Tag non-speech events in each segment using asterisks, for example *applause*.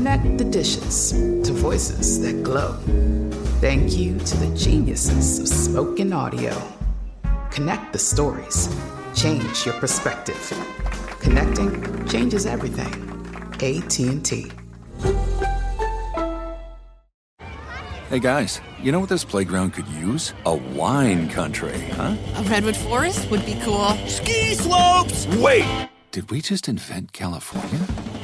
Connect the dishes to voices that glow. Thank you to the geniuses of spoken audio. Connect the stories. Change your perspective. Connecting changes everything. AT&T. Hey guys, you know what this playground could use? A wine country, huh? A redwood forest would be cool. Ski slopes! Wait! Did we just invent California?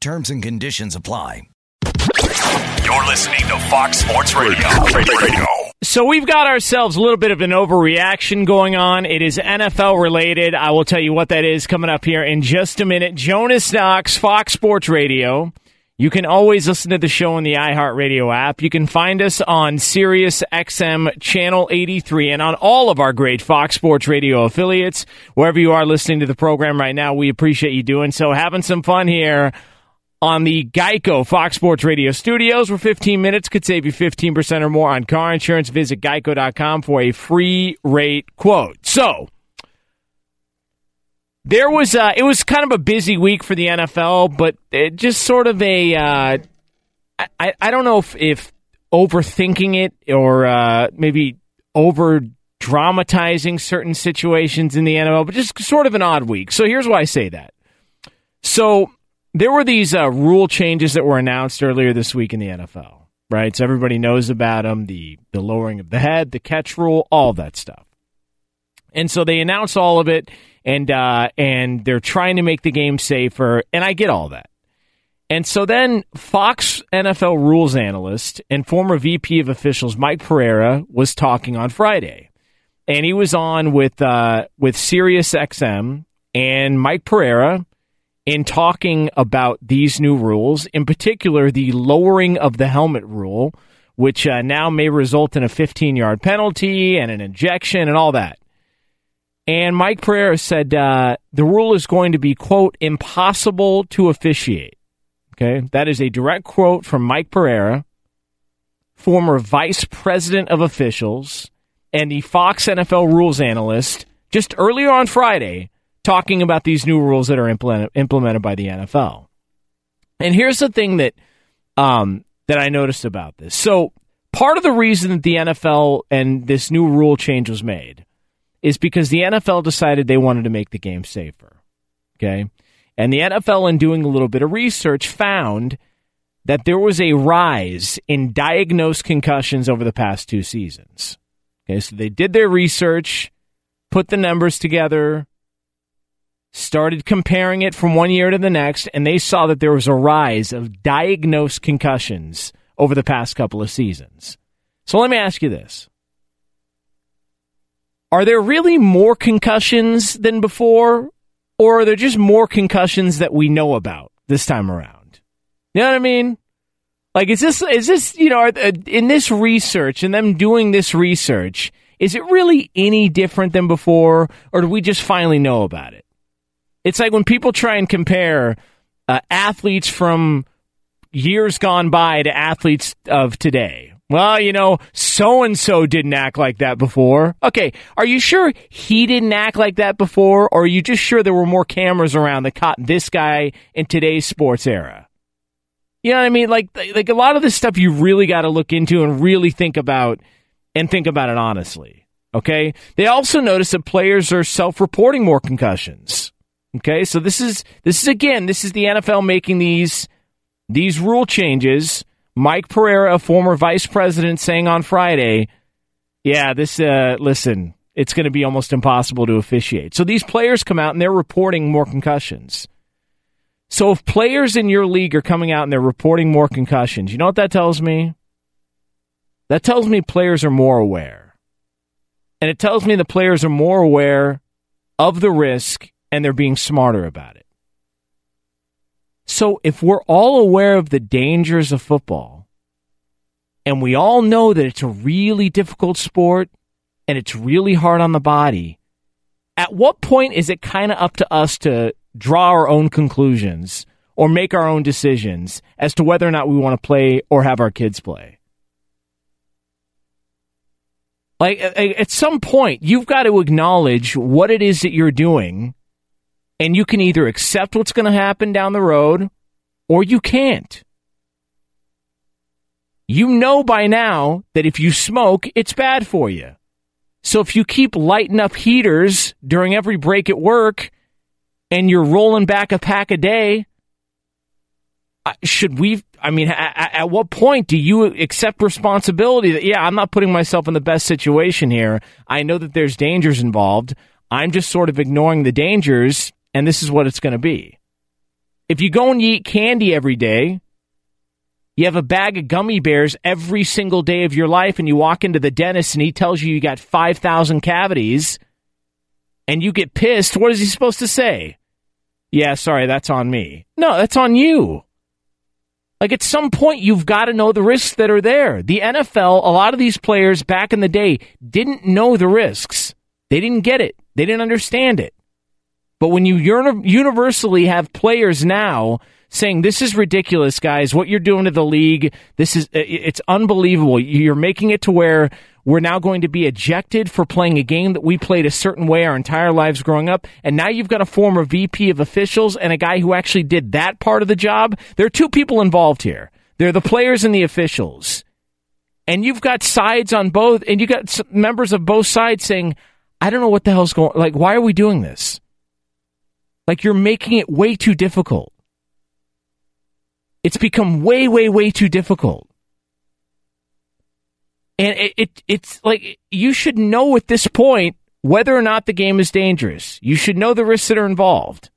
Terms and conditions apply. You're listening to Fox Sports Radio. Radio. So we've got ourselves a little bit of an overreaction going on. It is NFL related. I will tell you what that is coming up here in just a minute. Jonas Knox, Fox Sports Radio. You can always listen to the show on the iHeartRadio app. You can find us on Sirius XM Channel 83 and on all of our great Fox Sports Radio affiliates. Wherever you are listening to the program right now, we appreciate you doing so. Having some fun here on the Geico Fox Sports Radio studios, where 15 minutes could save you 15% or more on car insurance. Visit geico.com for a free rate quote. So, there was uh, it was kind of a busy week for the NFL, but it just sort of a uh, I I don't know if, if overthinking it or uh, maybe over dramatizing certain situations in the NFL, but just sort of an odd week. So here's why I say that. So there were these uh, rule changes that were announced earlier this week in the NFL, right? So everybody knows about them the the lowering of the head, the catch rule, all that stuff. And so they announced all of it and uh, and they're trying to make the game safer, and I get all that. And so then Fox NFL rules analyst and former VP of officials Mike Pereira was talking on Friday, and he was on with uh, with Sirius XM and Mike Pereira in talking about these new rules, in particular the lowering of the helmet rule, which uh, now may result in a 15 yard penalty and an injection and all that. And Mike Pereira said uh, the rule is going to be, quote, impossible to officiate. Okay. That is a direct quote from Mike Pereira, former vice president of officials and the Fox NFL rules analyst, just earlier on Friday, talking about these new rules that are implement- implemented by the NFL. And here's the thing that um, that I noticed about this. So part of the reason that the NFL and this new rule change was made is because the NFL decided they wanted to make the game safer. Okay. And the NFL, in doing a little bit of research, found that there was a rise in diagnosed concussions over the past two seasons. Okay. So they did their research, put the numbers together, started comparing it from one year to the next, and they saw that there was a rise of diagnosed concussions over the past couple of seasons. So let me ask you this. Are there really more concussions than before, or are there just more concussions that we know about this time around? You know what I mean? Like, is this, is this, you know, uh, in this research and them doing this research, is it really any different than before, or do we just finally know about it? It's like when people try and compare uh, athletes from years gone by to athletes of today. Well, you know, so and so didn't act like that before. Okay, are you sure he didn't act like that before, or are you just sure there were more cameras around that caught this guy in today's sports era? You know what I mean? Like, like a lot of this stuff you really got to look into and really think about, and think about it honestly. Okay. They also notice that players are self-reporting more concussions. Okay, so this is this is again this is the NFL making these these rule changes. Mike Pereira, a former vice president, saying on Friday, "Yeah, this uh, listen, it's going to be almost impossible to officiate." So these players come out and they're reporting more concussions. So if players in your league are coming out and they're reporting more concussions, you know what that tells me? That tells me players are more aware. And it tells me the players are more aware of the risk and they're being smarter about it. So if we're all aware of the dangers of football, and we all know that it's a really difficult sport and it's really hard on the body, at what point is it kind of up to us to draw our own conclusions or make our own decisions as to whether or not we want to play or have our kids play? Like, at some point, you've got to acknowledge what it is that you're doing and you can either accept what's going to happen down the road or you can't. You know by now that if you smoke, it's bad for you. So if you keep lighting up heaters during every break at work and you're rolling back a pack a day, should we? I mean, at, what point do you accept responsibility that, yeah, I'm not putting myself in the best situation here? I know that there's dangers involved. I'm just sort of ignoring the dangers and this is what it's going to be. If you go and eat candy every day, you have a bag of gummy bears every single day of your life, and you walk into the dentist and he tells you you got 5,000 cavities, and you get pissed, what is he supposed to say? Yeah, sorry, that's on me. No, that's on you. Like at some point, you've got to know the risks that are there. The NFL, a lot of these players back in the day didn't know the risks. They didn't get it. They didn't understand it. But when you universally have players now saying this is ridiculous, guys, what you're doing to the league, this is it's unbelievable. You're making it to where we're now going to be ejected for playing a game that we played a certain way our entire lives growing up. And now you've got a former VP of officials and a guy who actually did that part of the job. There are two people involved here. They're the players and the officials. And you've got sides on both, and you've got members of both sides saying, I don't know what the hell's going like why are we doing this? Like you're making it way too difficult. It's become way, way, way too difficult. And it, it, it's like you should know at this point whether or not the game is dangerous. You should know the risks that are involved.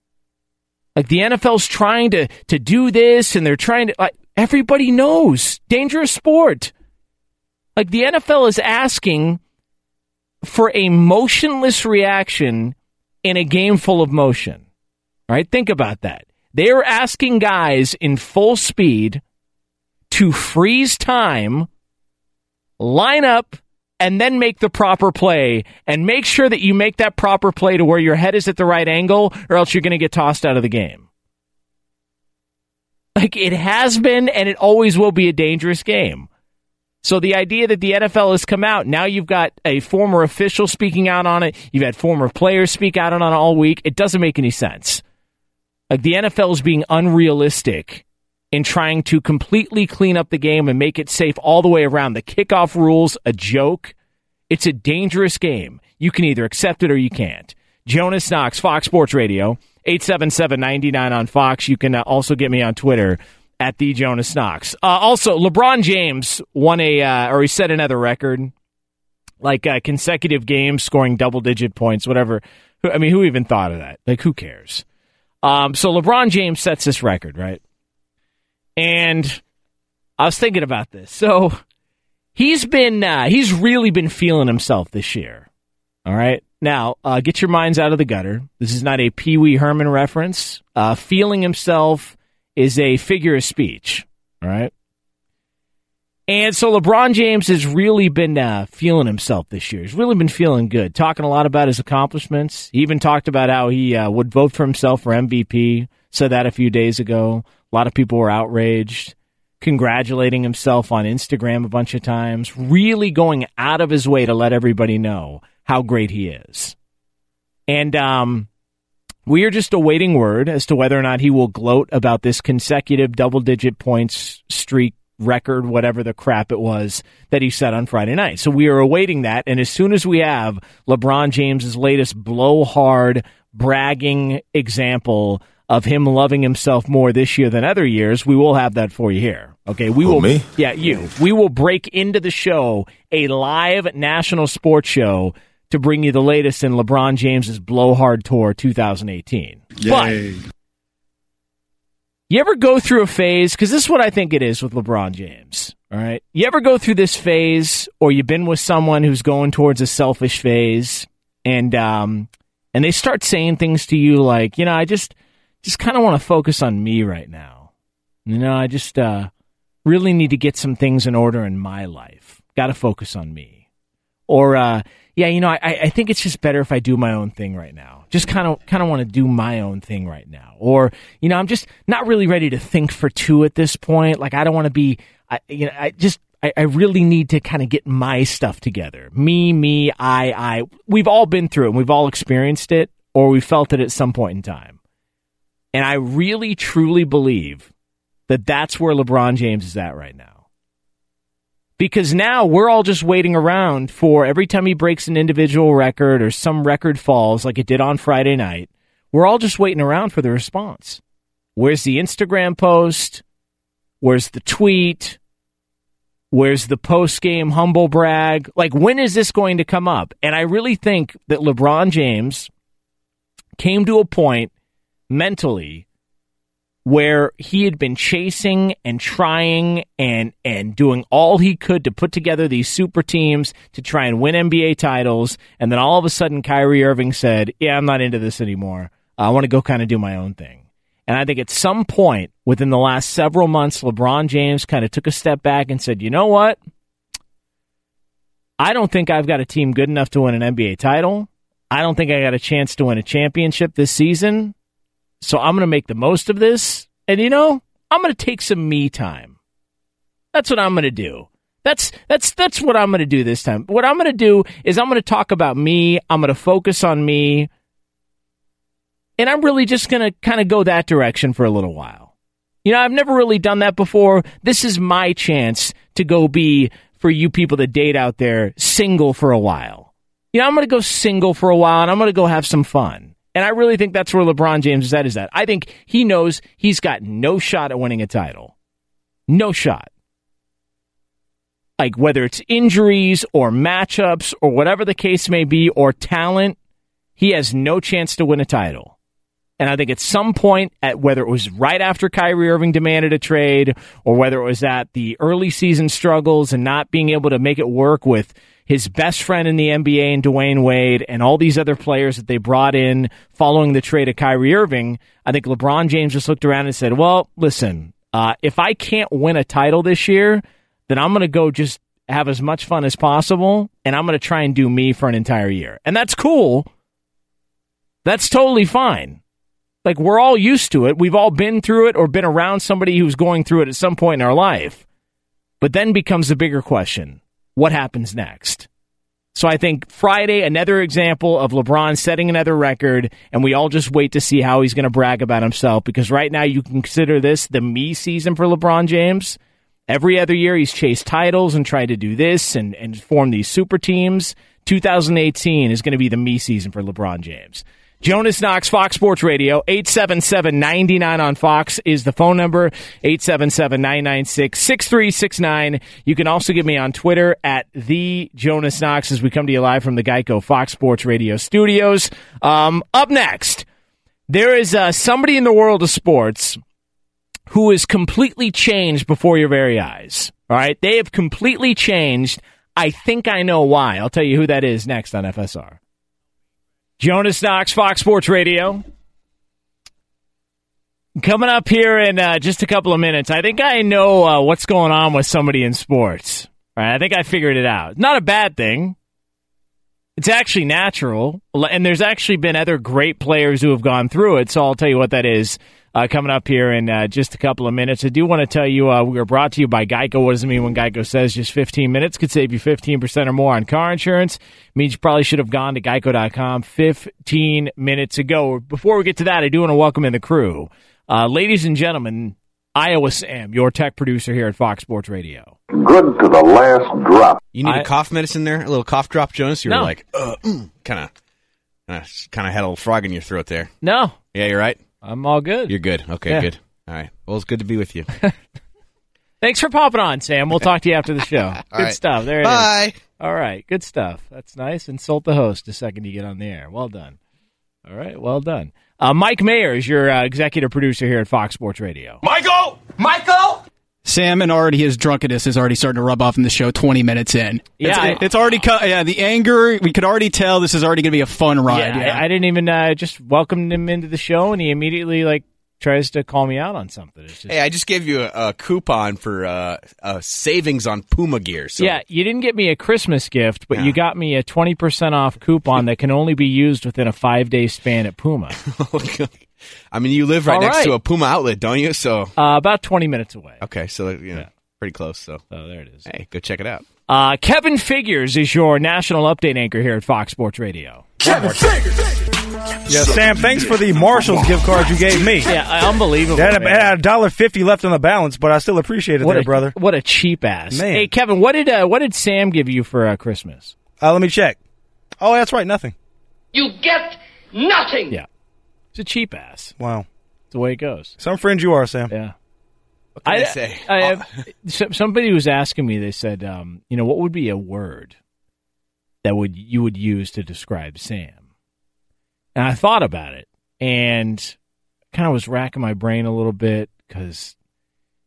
Like the NFL's trying to to do this and they're trying to like everybody knows dangerous sport. Like the NFL is asking for a motionless reaction in a game full of motion. All right, think about that. They are asking guys in full speed to freeze time, line up, and then make the proper play and make sure that you make that proper play to where your head is at the right angle or else you're going to get tossed out of the game. Like it has been and it always will be a dangerous game. So the idea that the NFL has come out, now you've got a former official speaking out on it, you've had former players speak out on it all week, it doesn't make any sense. Like the NFL is being unrealistic in trying to completely clean up the game and make it safe all the way around. The kickoff rules, a joke. It's a dangerous game. You can either accept it or you can't. Jonas Knox, Fox Sports Radio, 877-99 on Fox. You can uh, also get me on Twitter at the Jonas Knox. Uh, also, LeBron James won a, uh, or he set another record, like uh, consecutive games scoring double digit points, whatever I mean, who even thought of that? Like, who cares? Um, so LeBron James sets this record, right? And I was thinking about this. So he's been, uh, he's really been feeling himself this year. All right. Now, uh, get your minds out of the gutter. This is not a Pee Wee Herman reference. Uh, feeling himself is a figure of speech. All right. And so LeBron James has really been uh, feeling himself this year. He's really been feeling good, talking a lot about his accomplishments. He even talked about how he uh, would vote for himself for MVP. Said that a few days ago. A lot of people were outraged, congratulating himself on Instagram a bunch of times, really going out of his way to let everybody know how great he is. And um, we are just awaiting word as to whether or not he will gloat about this consecutive double digit points streak record, whatever the crap it was that he said on Friday night. So we are awaiting that. And as soon as we have LeBron James's latest blowhard bragging example of him loving himself more this year than other years, we will have that for you here. Okay, we Who, will. me? Yeah, you. We will break into the show a live national sports show to bring you the latest in LeBron James's blowhard tour 2018. Yay. You ever go through a phase? Because this is what I think it is with LeBron James. All right. You ever go through this phase, or you've been with someone who's going towards a selfish phase, and um, and they start saying things to you like, you know, I just just kind of want to focus on me right now. You know, I just uh, really need to get some things in order in my life. Got to focus on me. Or uh, yeah, you know, I, I think it's just better if I do my own thing right now. Just kind of kind of want to do my own thing right now. Or you know, I'm just not really ready to think for two at this point. Like I don't want to be, I, you know, I just I, I really need to kind of get my stuff together. Me, me, I, I. We've all been through it. and We've all experienced it, or we felt it at some point in time. And I really truly believe that that's where LeBron James is at right now because now we're all just waiting around for every time he breaks an individual record or some record falls like it did on Friday night. We're all just waiting around for the response. Where's the Instagram post? Where's the tweet? Where's the post game humble brag? Like, when is this going to come up? And I really think that LeBron James came to a point mentally where he had been chasing and trying and and doing all he could to put together these super teams to try and win NBA titles and then all of a sudden Kyrie Irving said, "Yeah, I'm not into this anymore. I want to go kind of do my own thing." And I think at some point within the last several months LeBron James kind of took a step back and said, "You know what? I don't think I've got a team good enough to win an NBA title. I don't think I got a chance to win a championship this season." So I'm going to make the most of this. And you know, I'm going to take some me time. That's what I'm going to do. That's that's that's what I'm going to do this time. What I'm going to do is I'm going to talk about me. I'm going to focus on me. And I'm really just going to kind of go that direction for a little while. You know, I've never really done that before. This is my chance to go be for you people that date out there single for a while. You know, I'm going to go single for a while and I'm going to go have some fun. And I really think that's where LeBron James is at. Is that I think he knows he's got no shot at winning a title, no shot. Like whether it's injuries or matchups or whatever the case may be, or talent, he has no chance to win a title. And I think at some point, at whether it was right after Kyrie Irving demanded a trade, or whether it was at the early season struggles and not being able to make it work with his best friend in the NBA and Dwyane Wade and all these other players that they brought in following the trade of Kyrie Irving, I think LeBron James just looked around and said, well, listen, uh, if I can't win a title this year, then I'm going to go just have as much fun as possible and I'm going to try and do me for an entire year. And that's cool. That's totally fine. Like we're all used to it. We've all been through it or been around somebody who's going through it at some point in our life. But then becomes the bigger question what happens next? So I think Friday, another example of LeBron setting another record, and we all just wait to see how he's going to brag about himself because right now you can consider this the me season for LeBron James. Every other year he's chased titles and tried to do this and, and form these super teams. 2018 is going to be the me season for LeBron James. Jonas Knox, Fox Sports Radio, 877-99 on Fox is the phone number, 877-996-6369. You can also get me on Twitter at the Jonas Knox as we come to you live from the Geico Fox Sports Radio studios. Um, up next, there is uh, somebody in the world of sports who is completely changed before your very eyes. All right? They have completely changed. I think I know why. I'll tell you who that is next on FSR. Jonas Knox, Fox Sports Radio. Coming up here in uh, just a couple of minutes, I think I know uh, what's going on with somebody in sports. Right, I think I figured it out. Not a bad thing. It's actually natural, and there's actually been other great players who have gone through it. So I'll tell you what that is uh, coming up here in uh, just a couple of minutes. I do want to tell you uh, we are brought to you by Geico. What does it mean when Geico says just 15 minutes could save you 15% or more on car insurance? It means you probably should have gone to geico.com 15 minutes ago. Before we get to that, I do want to welcome in the crew. Uh, ladies and gentlemen, Iowa Sam, your tech producer here at Fox Sports Radio. Good to the last drop. You need I- a cough medicine there? A little cough drop, Jonas? You were No. like, uh, kind of, kind of had a little frog in your throat there. No, Yeah, you're right. I'm all good. You're good. Okay, Yeah. good. All right. Well, it's good to be with you. *laughs* *laughs* Thanks for popping on, Sam. We'll talk to you after the show. *laughs* good right. stuff. There it is. Bye. All right, good stuff. That's nice. Insult the host the second you get on the air. Well done. All right, well done. Uh, Mike Mayer is your uh, executive producer here at Fox Sports Radio. Michael! Michael! Sam and already his drunkenness is already starting to rub off in the show 20 minutes in. Yeah, It's, I- it's already, co- yeah, the anger, we could already tell this is already going to be a fun ride. yeah, Yeah, I, I didn't even uh, just welcomed him into the show, and he immediately like tries to call me out on something. It's just, Hey, I just gave you a, a coupon for uh, uh, savings on Puma gear. So yeah, you didn't get me a Christmas gift, but Yeah. you got me a twenty percent off coupon that can only be used within a five day span at Puma, *laughs* I mean, you live right All next right. to a Puma outlet, don't you? So uh, about twenty minutes away. okay, so you know, Yeah. pretty close. So So there it is. hey, go check it out. Uh, Kevin Figures is your national update anchor here at Fox Sports Radio. Kevin Figures. Yeah, Sam, thanks for the Marshall's gift card you gave me. Yeah, unbelievable. That had had a dollar fifty left on the balance, but I still appreciate it what there, a, brother. What a cheap ass. Man. Hey, Kevin, what did uh, what did Sam give you for uh, Christmas? Uh, let me check. Oh, that's right, nothing. You get nothing. Yeah, it's a cheap ass. Wow. It's the way it goes. Some friend you are, Sam. Yeah. What can I, say? I have, *laughs* somebody was asking me. They said, um, you know, what would be a word that would you would use to describe Sam? And I thought about it and kind of was racking my brain a little bit because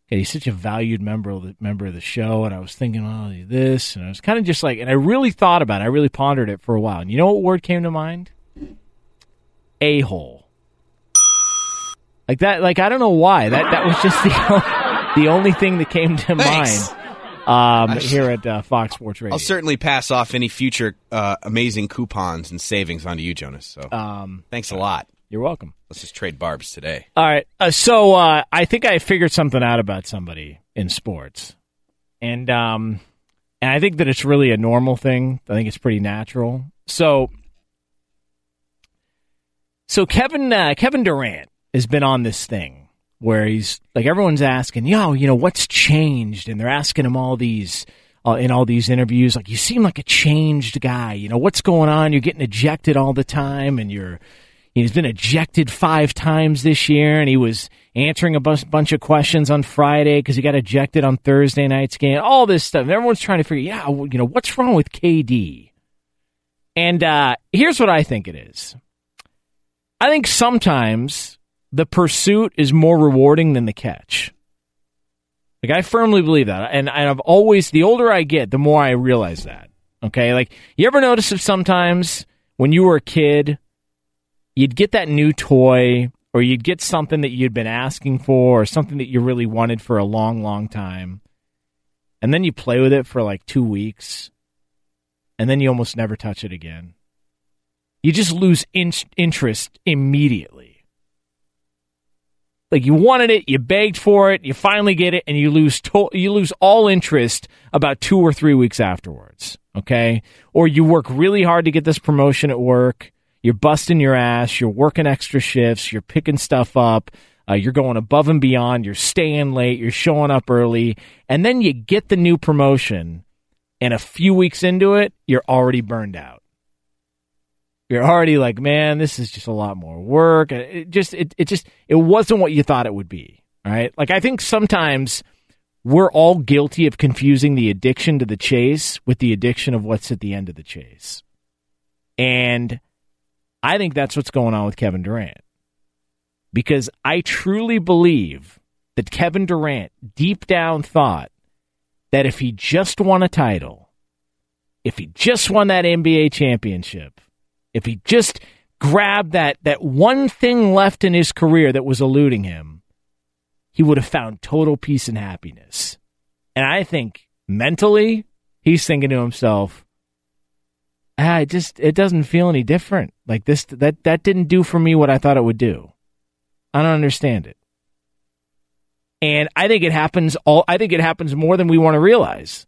he's such a valued member of the member of the show, and I was thinking, oh, this, and I was kind of just like, and I really thought about it. I really pondered it for a while. And you know what word came to mind? A hole. Like that, like I don't know why that that was just the *laughs* the only thing that came to Thanks. mind um, here at uh, Fox Sports Radio. I'll certainly pass off any future uh, amazing coupons and savings onto you, Jonas. So um, thanks a lot. you're welcome. Let's just trade barbs today. All right, uh, so uh, I think I figured something out about somebody in sports, and um, and I think that it's really a normal thing. I think it's pretty natural. So, so Kevin uh, Kevin Durant has been on this thing where he's like everyone's asking, yo, you know, what's changed, and they're asking him all these. Uh, in all these interviews, like you seem like a changed guy. You know what's going on? You're getting ejected all the time, and you're He's been ejected five times this year, and he was answering a bunch, bunch of questions on Friday because he got ejected on Thursday night's game. All this stuff. And everyone's trying to figure, yeah, you know, what's wrong with KD? And uh, here's what I think it is. I think sometimes the pursuit is more rewarding than the catch. Like I firmly believe that, and, I've always the older I get, the more I realize that. Okay, like you ever notice if sometimes when you were a kid you'd get that new toy or you'd get something that you'd been asking for or something that you really wanted for a long, long time. And then you play with it for like two weeks and then you almost never touch it again. You just lose in- interest immediately. Like you wanted it, you begged for it, you finally get it, and you lose to- you lose all interest about two or three weeks afterwards. Okay, or you work really hard to get this promotion at work, you're busting your ass, you're working extra shifts, you're picking stuff up, uh, you're going above and beyond, you're staying late, you're showing up early, and then you get the new promotion, and a few weeks into it, you're already burned out. You're already like, man, this is just a lot more work. It just, it, it just, it wasn't what you thought it would be. Right? Like, I think sometimes we're all guilty of confusing the addiction to the chase with the addiction of what's at the end of the chase. And I think that's what's going on with Kevin Durant. Because I truly believe that Kevin Durant deep down thought that if he just won a title, if he just won that NBA championship, if he just grabbed that, that one thing left in his career that was eluding him, he would have found total peace and happiness. And I think mentally, he's thinking to himself, ah, it just it doesn't feel any different. Like this that that didn't do for me what I thought it would do. I don't understand it. And I think it happens all I think it happens more than we want to realize.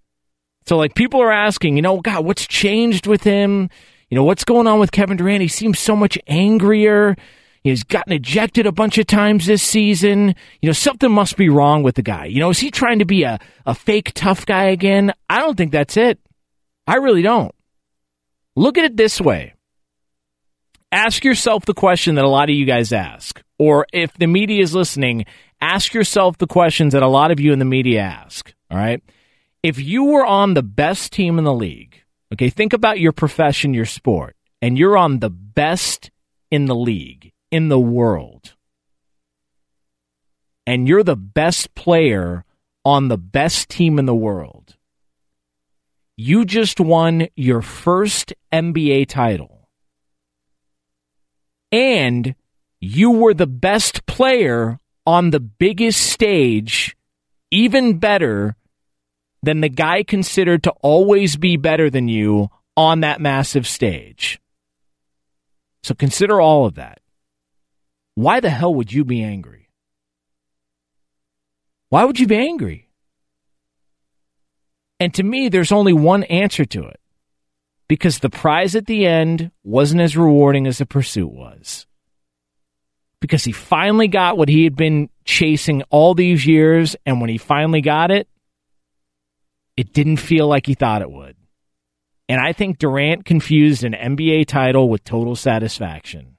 So like people are asking, you know, God, what's changed with him? You know, what's going on with Kevin Durant? He seems so much angrier. He's gotten ejected a bunch of times this season. You know, something must be wrong with the guy. You know, is he trying to be a, a fake tough guy again? I don't think that's it. I really don't. Look at it this way. Ask yourself the question that a lot of you guys ask. Or if the media is listening, ask yourself the questions that a lot of you in the media ask. All right. If you were on the best team in the league, okay, think about your profession, your sport, and you're on the best in the league, in the world, and you're the best player on the best team in the world, you just won your first NBA title. And you were the best player on the biggest stage, even better than the guy considered to always be better than you on that massive stage. So consider all of that. Why the hell would you be angry? Why would you be angry? And to me, there's only one answer to it because the prize at the end wasn't as rewarding as the pursuit was because he finally got what he had been chasing all these years. And when he finally got it, it didn't feel like he thought it would. And I think Durant confused an NBA title with total satisfaction.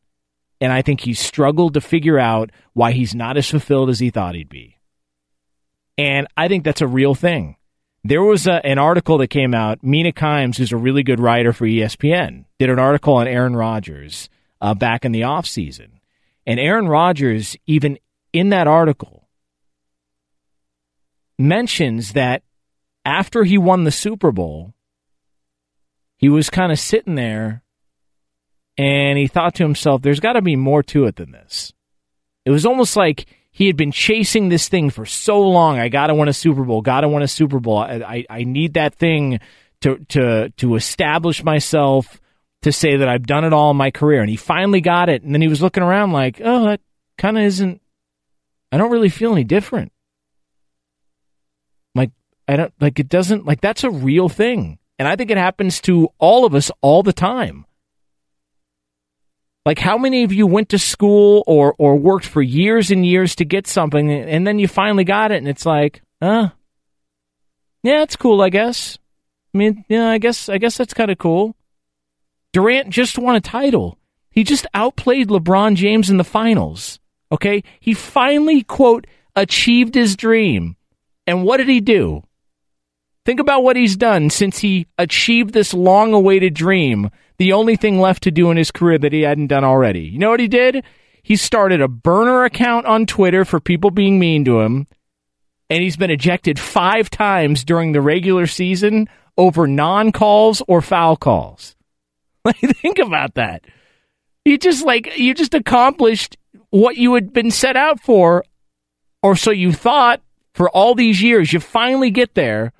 And I think he struggled to figure out why he's not as fulfilled as he thought he'd be. And I think that's a real thing. There was a, an article that came out. Mina Kimes, who's a really good writer for ESPN, did an article on Aaron Rodgers uh, back in the offseason. And Aaron Rodgers, even in that article, mentions that after he won the Super Bowl, he was kind of sitting there and he thought to himself, there's got to be more to it than this. It was almost like he had been chasing this thing for so long. I got to win a Super Bowl, got to win a Super Bowl. I, I, I need that thing to, to, to establish myself to say that I've done it all in my career. And he finally got it. And then he was looking around like, oh, that kind of isn't, I don't really feel any different. I don't, like, it doesn't, like, that's a real thing. And I think it happens to all of us all the time. Like, how many of you went to school or, or worked for years and years to get something, and then you finally got it, and it's like, uh, yeah, it's cool, I guess. I mean, yeah, I guess, I guess that's kind of cool. Durant just won a title. He just outplayed LeBron James in the finals. Okay? He finally, quote, achieved his dream. And what did he do? Think about what he's done since he achieved this long awaited dream. The only thing left to do in his career that he hadn't done already. You know what he did? He started a burner account on Twitter for people being mean to him. And he's been ejected five times during the regular season over non calls or foul calls. *laughs* Like, think about that. You just like you just accomplished what you had been set out for, or so you thought for all these years. You finally get there,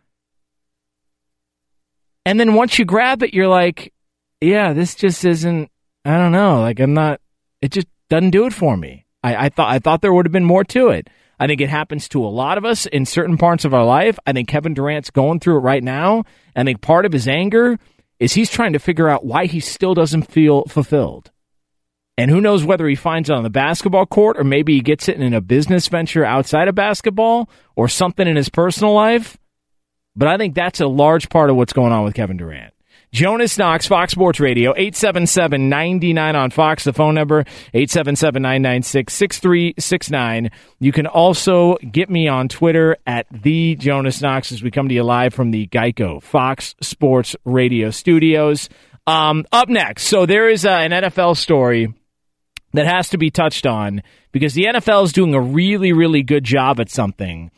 and then once you grab it, you're like, "Yeah, this just isn't." I don't know. Like, I'm not. It just doesn't do it for me. I, I thought I thought there would have been more to it. I think it happens to a lot of us in certain parts of our life. I think Kevin Durant's going through it right now. I think part of his anger is he's trying to figure out why he still doesn't feel fulfilled. And who knows whether he finds it on the basketball court or maybe he gets it in a business venture outside of basketball or something in his personal life. But I think that's a large part of what's going on with Kevin Durant. Jonas Knox, Fox Sports Radio, 877-99 on Fox, the phone number, 877-996-6369. You can also get me on Twitter at the Jonas Knox as we come to you live from the Geico Fox Sports Radio studios. Um, up next, so there is uh, an NFL story that has to be touched on because the NFL is doing a really, really good job at something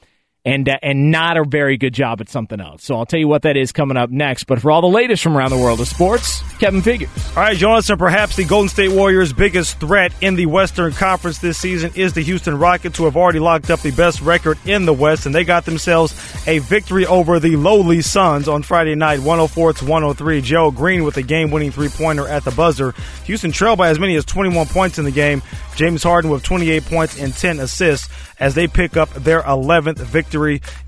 and uh, and not a very good job at something else. So I'll tell you what that is coming up next. But for all the latest from around the world of sports, Kevin Figures. All right, Jonas, and perhaps the Golden State Warriors' biggest threat in the Western Conference this season is the Houston Rockets, who have already locked up the best record in the West, and they got themselves a victory over the lowly Suns on Friday night, 104 to 103. Joe Green with a game-winning three-pointer at the buzzer. Houston trailed by as many as 21 points in the game. James Harden with 28 points and 10 assists as they pick up their 11th victory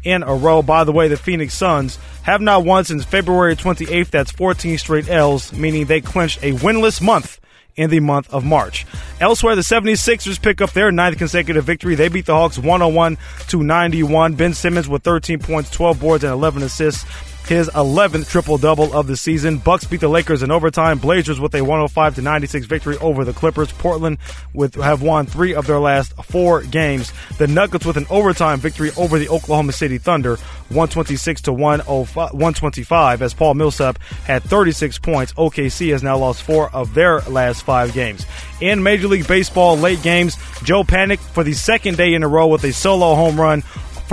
in a row. By the way, the Phoenix Suns have not won since February 28th. That's 14 straight L's, meaning they clinched a winless month in the month of March. Elsewhere, the 76ers pick up their ninth consecutive victory. They beat the Hawks 101 to 91. Ben Simmons with 13 points, 12 boards, and 11 assists his 11th triple double of the season. Bucks beat the Lakers in overtime. Blazers with a 105 to 96 victory over the Clippers. Portland with have won three of their last four games. The Nuggets with an overtime victory over the Oklahoma City Thunder, 126 to 125. As Paul Millsap had 36 points. OKC has now lost four of their last five games. In Major League Baseball late games, Joe Panik for the second day in a row with a solo home run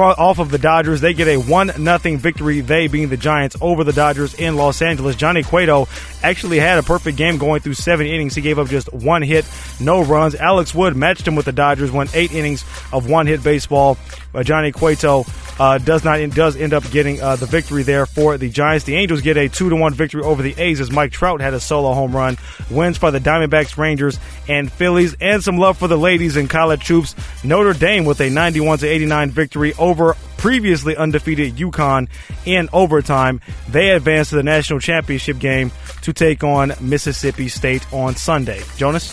off of the Dodgers. They get a 1 nothing victory, they being the Giants, over the Dodgers in Los Angeles. Johnny Cueto actually had a perfect game going through seven innings. He gave up just one hit, no runs. Alex Wood matched him with the Dodgers, went eight innings of one hit baseball. Uh, Johnny Cueto uh, does not does end up getting uh, the victory there for the Giants. The Angels get a two to one victory over the A's as Mike Trout had a solo home run. Wins by the Diamondbacks, Rangers, and Phillies, and some love for the ladies in college troops. Notre Dame with a 91 to 89 victory over previously undefeated UConn in overtime. They advance to the national championship game to take on Mississippi State on Sunday. Jonas.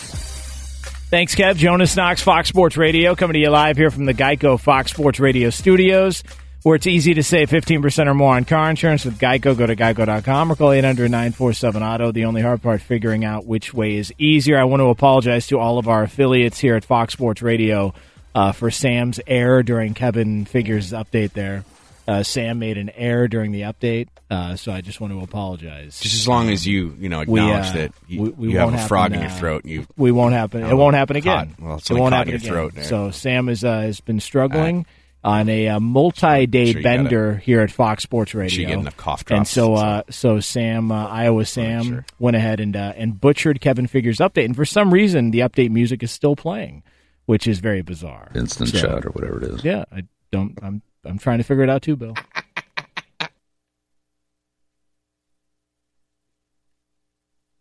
Thanks, Kev. Jonas Knox, Fox Sports Radio, coming to you live here from the Geico Fox Sports Radio studios, where it's easy to save 15% or more on car insurance with Geico. Go to geico.com or call 800 947 Auto. The only hard part, figuring out which way is easier. I want to apologize to all of our affiliates here at Fox Sports Radio uh, for Sam's error during Kevin Figures' update there. Uh, Sam made an error during the update, uh, so I just want to apologize. Just as long as you, you know, acknowledge we, uh, that you, we, we you have a happen, frog in your throat. And you, we won't happen. It won't happen again. Caught, well, it won't happen again. throat. So Sam is, uh, has been struggling on a uh, multi-day Sure bender here at Fox Sports Radio. sure you get enough cough And so, uh, so Sam, uh, Iowa Sam, went ahead and uh, and butchered Kevin Figures' update, and for some reason, the update music is still playing, which is very bizarre. Instant So- chat or whatever it is. Yeah, I don't. I'm I'm trying to figure it out too, Bill.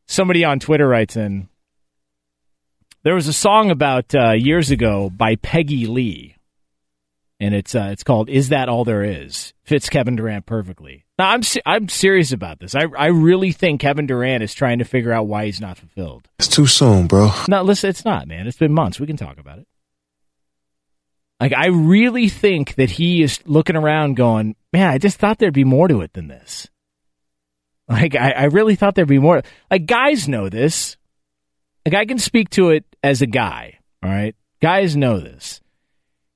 Somebody on Twitter writes in. There was a song about uh, years ago by Peggy Lee, and it's uh, it's called "Is That All There Is." Fits Kevin Durant perfectly. Now I'm se- I'm serious about this. I I really think Kevin Durant is trying to figure out why he's not fulfilled. It's too soon, bro. No, listen, it's not, man. It's been months. We can talk about it. Like, I really think that he is looking around going, man, I just thought there'd be more to it than this. Like, I, I really thought there'd be more. Like, guys know this. Like, I can speak to it as a guy, all right? Guys know this.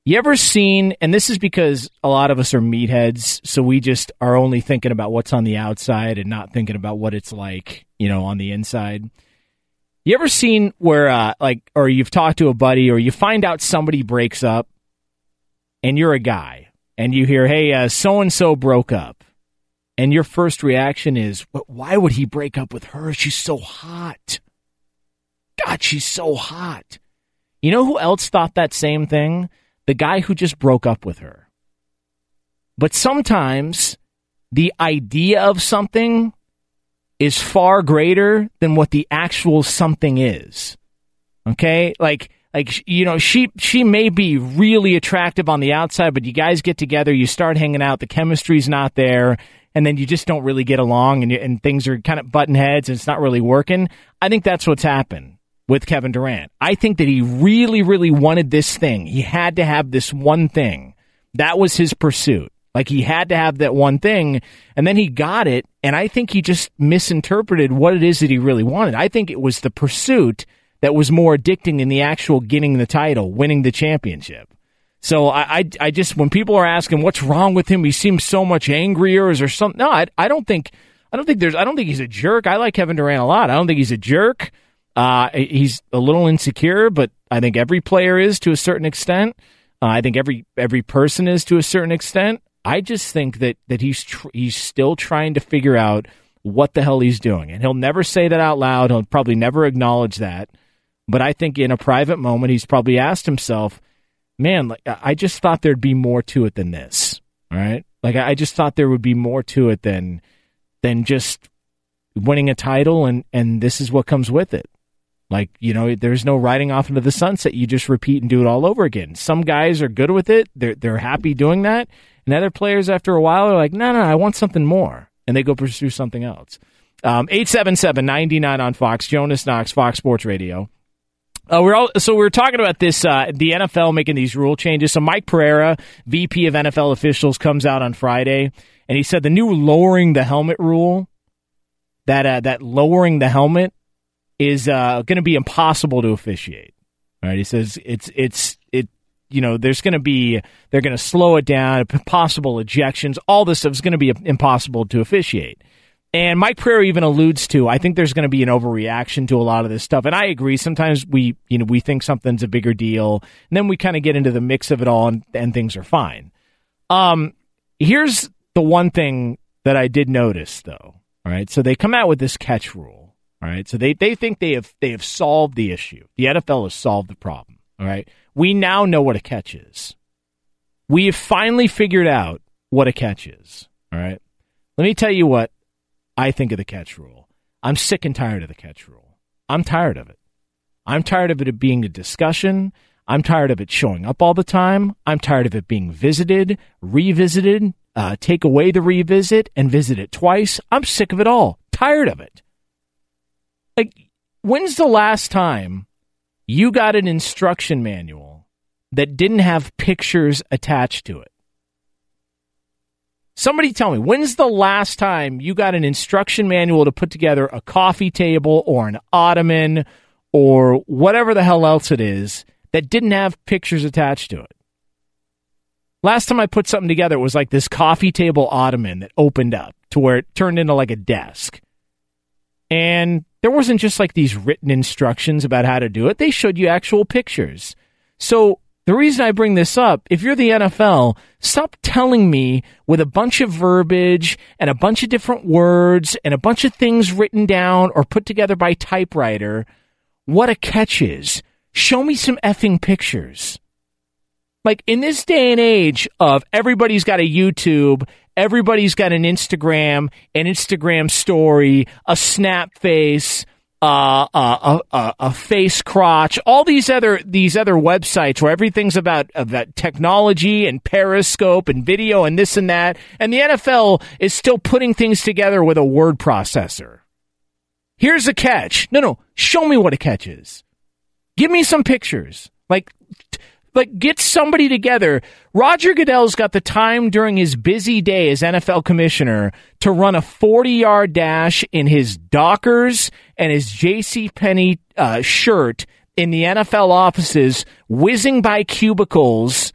You ever seen, and this is because a lot of us are meatheads, so we just are only thinking about what's on the outside and not thinking about what it's like, you know, on the inside. You ever seen where, uh, like, or you've talked to a buddy, or you find out somebody breaks up, and you're a guy, and you hear, "Hey, so and so broke up," and your first reaction is, why would he break up with her? She's so hot. God, she's so hot." You know who else thought that same thing? The guy who just broke up with her. But sometimes the idea of something is far greater than what the actual something is. Okay? Like like you know she she may be really attractive on the outside but you guys get together you start hanging out the chemistry's not there and then you just don't really get along and, you, and things are kind of button heads and it's not really working i think that's what's happened with kevin durant i think that he really really wanted this thing he had to have this one thing that was his pursuit Like he had to have that one thing, and then he got it, and I think he just misinterpreted what it is that he really wanted. I think it was the pursuit that was more addicting than the actual getting the title, winning the championship. So I, I, I just when people are asking what's wrong with him, he seems so much angrier. Is there something? No, I, I don't think. I don't think there's. I don't think he's a jerk. I like Kevin Durant a lot. I don't think he's a jerk. Uh, he's a little insecure, but I think every player is to a certain extent. Uh, I think every every person is to a certain extent. I just think that that he's tr- he's still trying to figure out what the hell he's doing, and he'll never say that out loud. He'll probably never acknowledge that. But I think in a private moment, he's probably asked himself, "Man, like I just thought there'd be more to it than this." All right, like I just thought there would be more to it than than just winning a title, and and this is what comes with it. Like, you know, there's no riding off into the sunset. You just repeat and do it all over again. Some guys are good with it. They're, they're happy doing that. And other players, after a while, are like, no, no, I want something more. And they go pursue something else. Um, 877 99 on Fox. Jonas Knox, Fox Sports Radio. Uh, we're all, so we are talking about this, uh, the NFL making these rule changes. So Mike Pereira, VP of NFL officials, comes out on Friday, and he said the new lowering the helmet rule, that uh, that lowering the helmet is uh, going to be impossible to officiate. Right? He says it's it's it. You know, there's going to be they're going to slow it down, possible ejections, all this stuff is going to be impossible to officiate. And Mike Pereira even alludes to, I think there's going to be an overreaction to a lot of this stuff. And I agree. Sometimes we, you know, we think something's a bigger deal, and then we kind of get into the mix of it all, and, and things are fine. Um, here's the one thing that I did notice, though. All right, so they come out with this catch rule all right. So they, they think they have they have solved the issue. The NFL has solved the problem. All right. We now know what a catch is. We have finally figured out what a catch is. All right. Let me tell you what I think of the catch rule. I'm sick and tired of the catch rule. I'm tired of it. I'm tired of it being a discussion. I'm tired of it showing up all the time. I'm tired of it being visited, revisited, uh, take away the revisit and visit it twice. I'm sick of it all. Tired of it. Like, when's the last time you got an instruction manual that didn't have pictures attached to it? Somebody tell me, when's the last time you got an instruction manual to put together a coffee table or an ottoman or whatever the hell else it is that didn't have pictures attached to it? Last time I put something together, it was like this coffee table ottoman that opened up to where it turned into like a desk. And there wasn't just like these written instructions about how to do it. They showed you actual pictures. So the reason I bring this up, if you're the NFL, stop telling me with a bunch of verbiage and a bunch of different words and a bunch of things written down or put together by typewriter what a catch is. Show me some effing pictures. Like in this day and age of everybody's got a YouTube everybody's got an Instagram, an Instagram story, a snap face, uh, uh, a, a, face crotch, all these other these other websites where everything's about about technology and Periscope and video and this and that, and the NFL is still putting things together with a word processor. Here's a catch. No, no, show me what a catch is. Give me some pictures. Like like, get somebody together. Roger Goodell's got the time during his busy day as NFL commissioner to run a 40 yard dash in his Dockers and his J.C. Penney uh, shirt in the NFL offices, whizzing by cubicles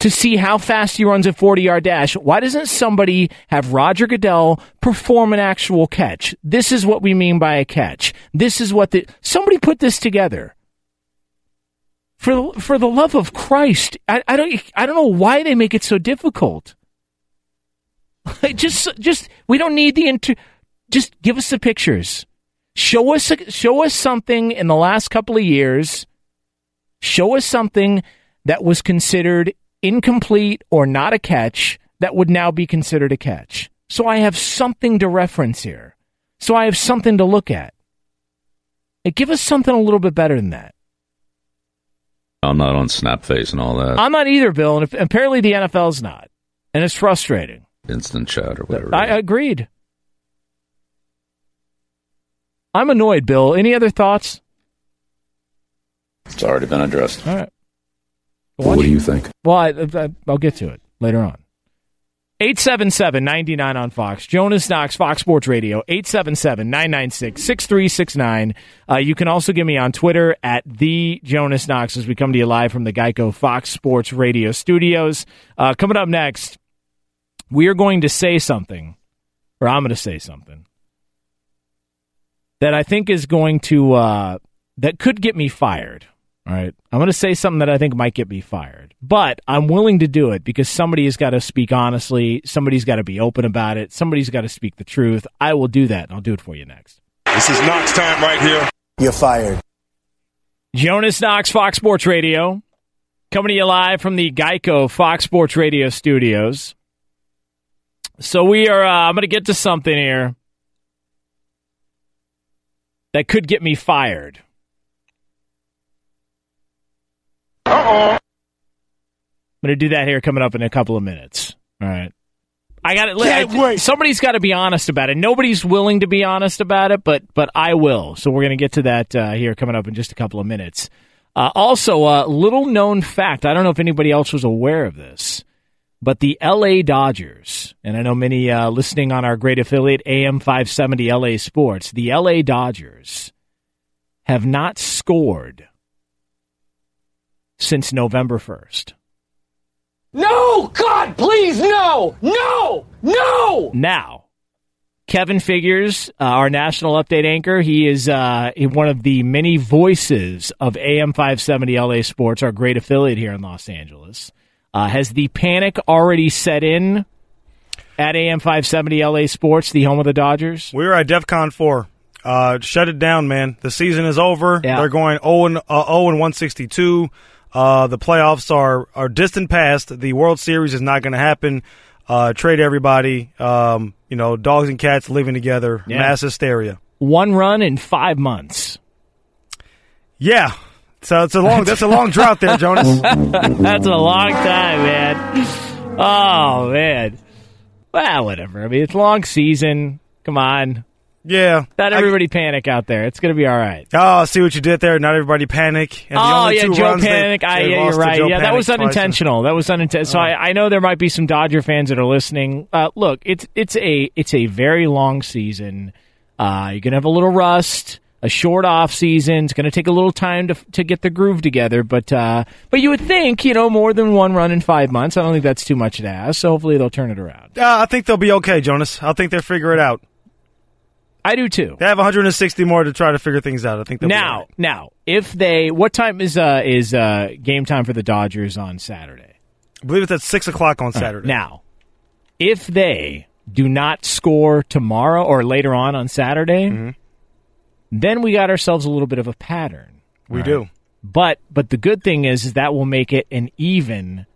to see how fast he runs a 40 yard dash. Why doesn't somebody have Roger Goodell perform an actual catch? This is what we mean by a catch. This is what the, somebody put this together for for the love of Christ, I, I don't I don't know why they make it so difficult. *laughs* just just we don't need the inter. Just give us the pictures. Show us show us something in the last couple of years. Show us something that was considered incomplete or not a catch that would now be considered a catch. So I have something to reference here. So I have something to look at. Give us something a little bit better than that. I'm not on Snapface and all that. I'm not either, Bill, and apparently the NFL's not, and it's frustrating. Instant chat or whatever. I agreed. I'm annoyed, Bill. Any other thoughts? It's already been addressed. All right. Well, what do you think? Well, I, will get to it later on. 877 99 on Fox. Jonas Knox, Fox Sports Radio, 877 996 6369. Uh, You can also get me on Twitter at the Jonas Knox as we come to you live from the Geico Fox Sports Radio studios. Uh, coming up next, we are going to say something, or I'm going to say something, that I think is going to, uh, that could get me fired. All right. I'm going to say something that I think might get me fired, but I'm willing to do it because somebody has got to speak honestly. Somebody's got to be open about it. Somebody's got to speak the truth. I will do that, and I'll do it for you next. This is Knox time right here. You're fired. Jonas Knox, Fox Sports Radio, coming to you live from the Geico Fox Sports Radio studios. So we are. Uh, I'm going to get to something here that could get me fired. Uh-oh. I'm going to do that here coming up in a couple of minutes. All right. I got it. Can't I, wait. Somebody's got to be honest about it. Nobody's willing to be honest about it, but but I will. So we're going to get to that uh, here coming up in just a couple of minutes. Uh, also, a little known fact. I don't know if anybody else was aware of this, but the L.A. Dodgers, and I know many uh, listening on our great affiliate AM 570 LA Sports, the L.A. Dodgers have not scored since November 1st. No! God, please, no! No! No! Now, Kevin Figures, uh, our national update anchor, he is uh, one of the many voices of AM 570 LA Sports, our great affiliate here in Los Angeles. Uh, has the panic already set in at AM 570 LA Sports, the home of the Dodgers? We're at DEF CON 4. Uh, shut it down, man. The season is over. Yeah. They're going 0 and, uh, 0 and 162. Uh, the playoffs are, are distant past. The World Series is not going to happen. Uh, trade everybody. Um, you know, dogs and cats living together. Yeah. Mass hysteria. One run in five months. Yeah. So it's a long. that's a long drought there, Jonas. *laughs* That's a long time, man. Oh man. Well, whatever. I mean, it's a long season. Come on. Yeah. Not everybody panic out there. It's going to be all right. Oh, see what you did there. Not everybody panic. And oh only yeah, Joe runs they- Panic. I, they yeah, you're right. Yeah, that was unintentional. That was unintentional. So I, I know there might be some Dodger fans that are listening. Uh, look, it's it's a it's a very long season. Uh, you're gonna have a little rust, a short off season. It's gonna take a little time to to get the groove together. But uh, but you would think you know more than one run in five months. I don't think that's too much to ask. So hopefully they'll turn it around. Uh, I think they'll be okay, Jonas. I think they'll figure it out. I do too. They have 160 more to try to figure things out. I think they'll be all Now, right. now, if they, what time is uh is uh game time for the Dodgers on Saturday? I believe it's at six o'clock on right, Saturday. Now, if they do not score tomorrow or later on on Saturday, Mm-hmm. then we got ourselves a little bit of a pattern. We All do. But but the good thing is, is that will make it an even.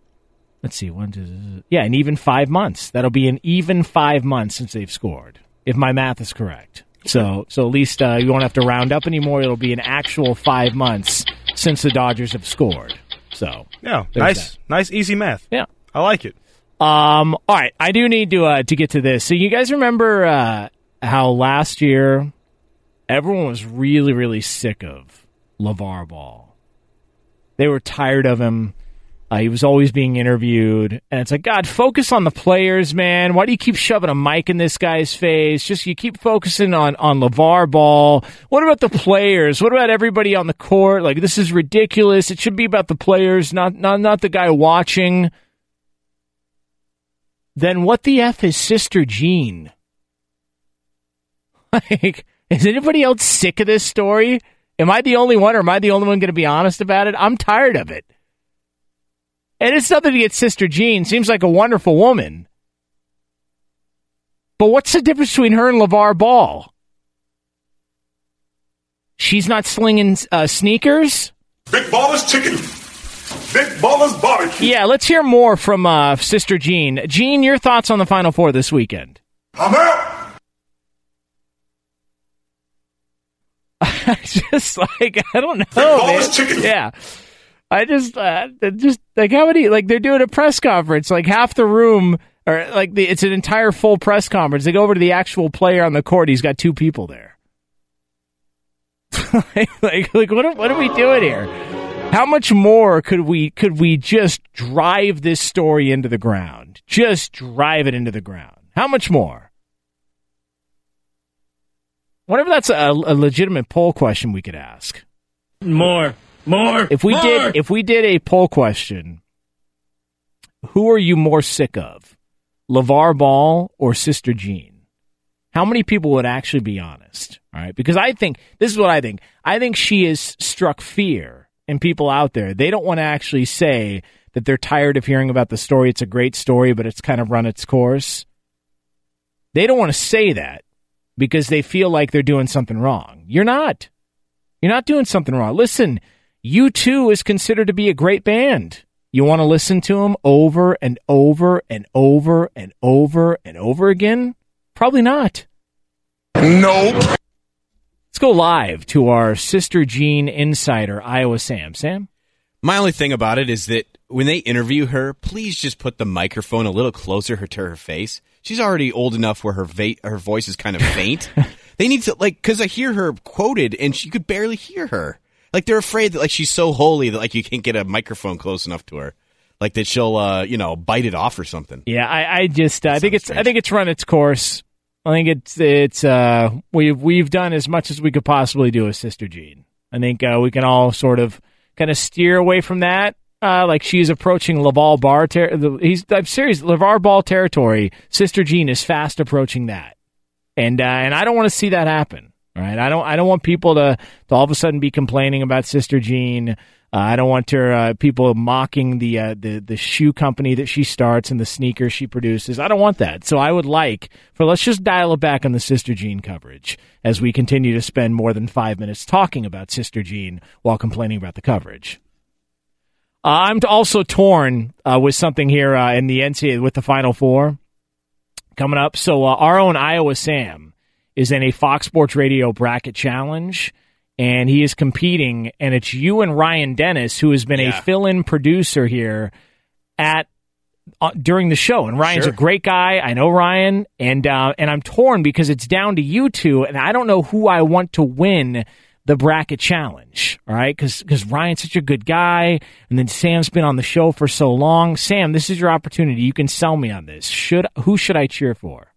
Let's see, one, two, yeah, an even five months. That'll be an even five months since they've scored, if my math is correct. So so at least uh, you won't have to round up anymore. It'll be an actual five months since the Dodgers have scored. So Yeah, nice, that. nice, easy math. Yeah. I like it. Um. All right. I do need to uh, to get to this. So you guys remember uh, how last year everyone was really really sick of LaVar Ball. They were tired of him. Uh, he was always being interviewed, and it's like, God, focus on the players, man. Why do you keep shoving a mic in this guy's face? Just you keep focusing on on LaVar Ball. What about the players? What about everybody on the court? Like this is ridiculous. It should be about the players, not not not the guy watching then what the F is Sister Jean? *laughs* Like, is anybody else sick of this story? Am I the only one, or am I the only one going to be honest about it? I'm tired of it. And it's nothing against Sister Jean. Seems like a wonderful woman. But what's the difference between her and LaVar Ball? She's not slinging uh, sneakers? Big Baller's Chicken. Big Baller's Barbecue. Yeah, let's hear more from uh, Sister Jean. Jean, your thoughts on the Final Four this weekend? I'm out. *laughs* just like I don't know, Balls man. chicken. Yeah, I just uh, just like how many like they're doing a press conference, like half the room or like the, it's an entire full press conference. They go over to the actual player on the court. He's got two people there. *laughs* like, like what are, what are we doing here? How much more could we could we just drive this story into the ground? Just drive it into the ground. How much more? Whatever that's a, a legitimate poll question we could ask. More. More. If we more. did if we did a poll question, who are you more sick of? LaVar Ball or Sister Jean? How many people would actually be honest? All right. Because I think this is what I think. I think she has struck fear in people out there. They don't want to actually say that they're tired of hearing about the story. It's a great story, but it's kind of run its course. They don't want to say that because they feel like they're doing something wrong. You're not. You're not doing something wrong. Listen, U2 is considered to be a great band. You want to listen to them over and over and over and over and over again? Probably not. Nope. Let's go live to our Sister Jean insider, Iowa Sam. Sam? My only thing about it is that when they interview her, please just put the microphone a little closer to her face. She's already old enough where her va- her voice is kind of faint. *laughs* they need to like because I hear her quoted and she could barely hear her. Like they're afraid that like she's so holy that like you can't get a microphone close enough to her, like that she'll uh you know bite it off or something. Yeah, I, I just uh, I think it's I think it's run its course. I think it's it's uh we've we've done as much as we could possibly do with Sister Jean. I think uh, we can all sort of kind of steer away from that. Uh, like she's approaching Laval Bar. Ter- he's I'm serious. Lavar Ball territory. Sister Jean is fast approaching that, and uh, and I don't want to see that happen. All right, I don't I don't want people to, to all of a sudden be complaining about Sister Jean. Uh, I don't want her uh, people mocking the uh, the the shoe company that she starts and the sneakers she produces. I don't want that. So I would like for let's just dial it back on the Sister Jean coverage as we continue to spend more than five minutes talking about Sister Jean while complaining about the coverage. Uh, I'm also torn uh, with something here uh, in the NCAA with the Final Four coming up. So our own Iowa Sam is in a Fox Sports Radio bracket challenge, and he is competing. And it's you and Ryan Dennis, who has been Yeah. a fill-in producer here at uh, during the show. And Ryan's Sure. a great guy. I know Ryan, and uh, and I'm torn because it's down to you two, and I don't know who I want to win the bracket challenge. All right, because because Ryan's such a good guy, and then Sam's been on the show for so long. Sam, this is your opportunity. You can sell me on this. Should who should I cheer for?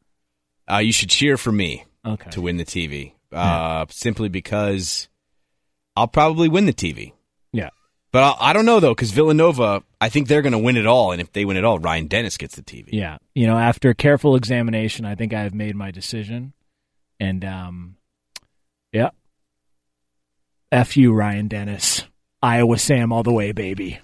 Uh, you should cheer for me Okay. to win the TV, uh, simply because I'll probably win the TV. Yeah. But I, I don't know though, because Villanova, I think they're going to win it all, and if they win it all, Ryan Dennis gets the TV. Yeah, you know, after careful examination, I think I have made my decision, and um, yeah, f you, Ryan Dennis, Iowa Sam, all the way, baby.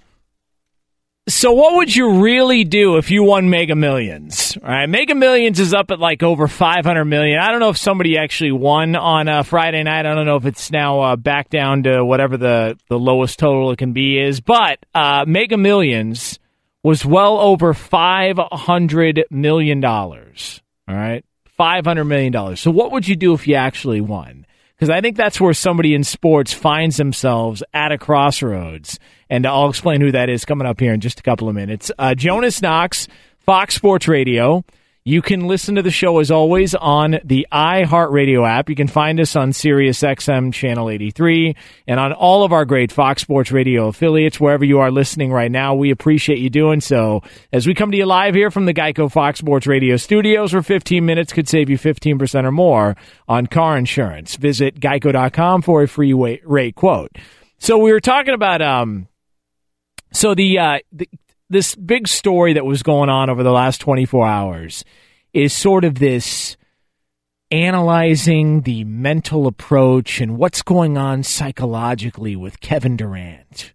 So, what would you really do if you won Mega Millions? All right, Mega Millions is up at like over five hundred million. I don't know if somebody actually won on uh, Friday night. I don't know if it's now uh, back down to whatever the the lowest total it can be is. But uh, Mega Millions was well over five hundred million dollars. All right, five hundred million dollars. So, what would you do if you actually won? Because I think that's where somebody in sports finds themselves at a crossroads. And I'll explain who that is coming up here in just a couple of minutes. Uh, Jonas Knox, Fox Sports Radio. You can listen to the show as always on the iHeartRadio app. You can find us on SiriusXM channel 83 and on all of our great Fox Sports Radio affiliates, wherever you are listening right now. We appreciate you doing so. As we come to you live here from the Geico Fox Sports Radio studios, where 15 minutes could save you 15% or more on car insurance. Visit geico.com for a free rate quote. So we were talking about, um, so the, uh, the this big story that was going on over the last 24 hours is sort of this analyzing the mental approach and what's going on psychologically with Kevin Durant.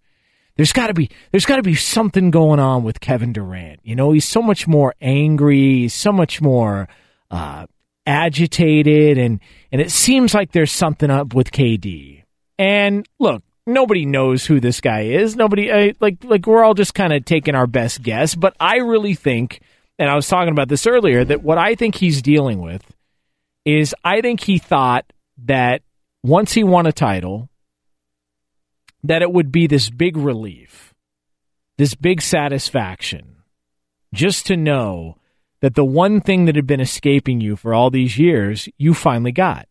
There's got to be there's got to be something going on with Kevin Durant. You know, he's so much more angry, he's so much more uh, agitated, and and it seems like there's something up with KD. And look, nobody knows who this guy is. Nobody uh, like like we're all just kind of taking our best guess. But I really think, and I was talking about this earlier, that what I think he's dealing with is I think he thought that once he won a title, that it would be this big relief, this big satisfaction, just to know that the one thing that had been escaping you for all these years, you finally got.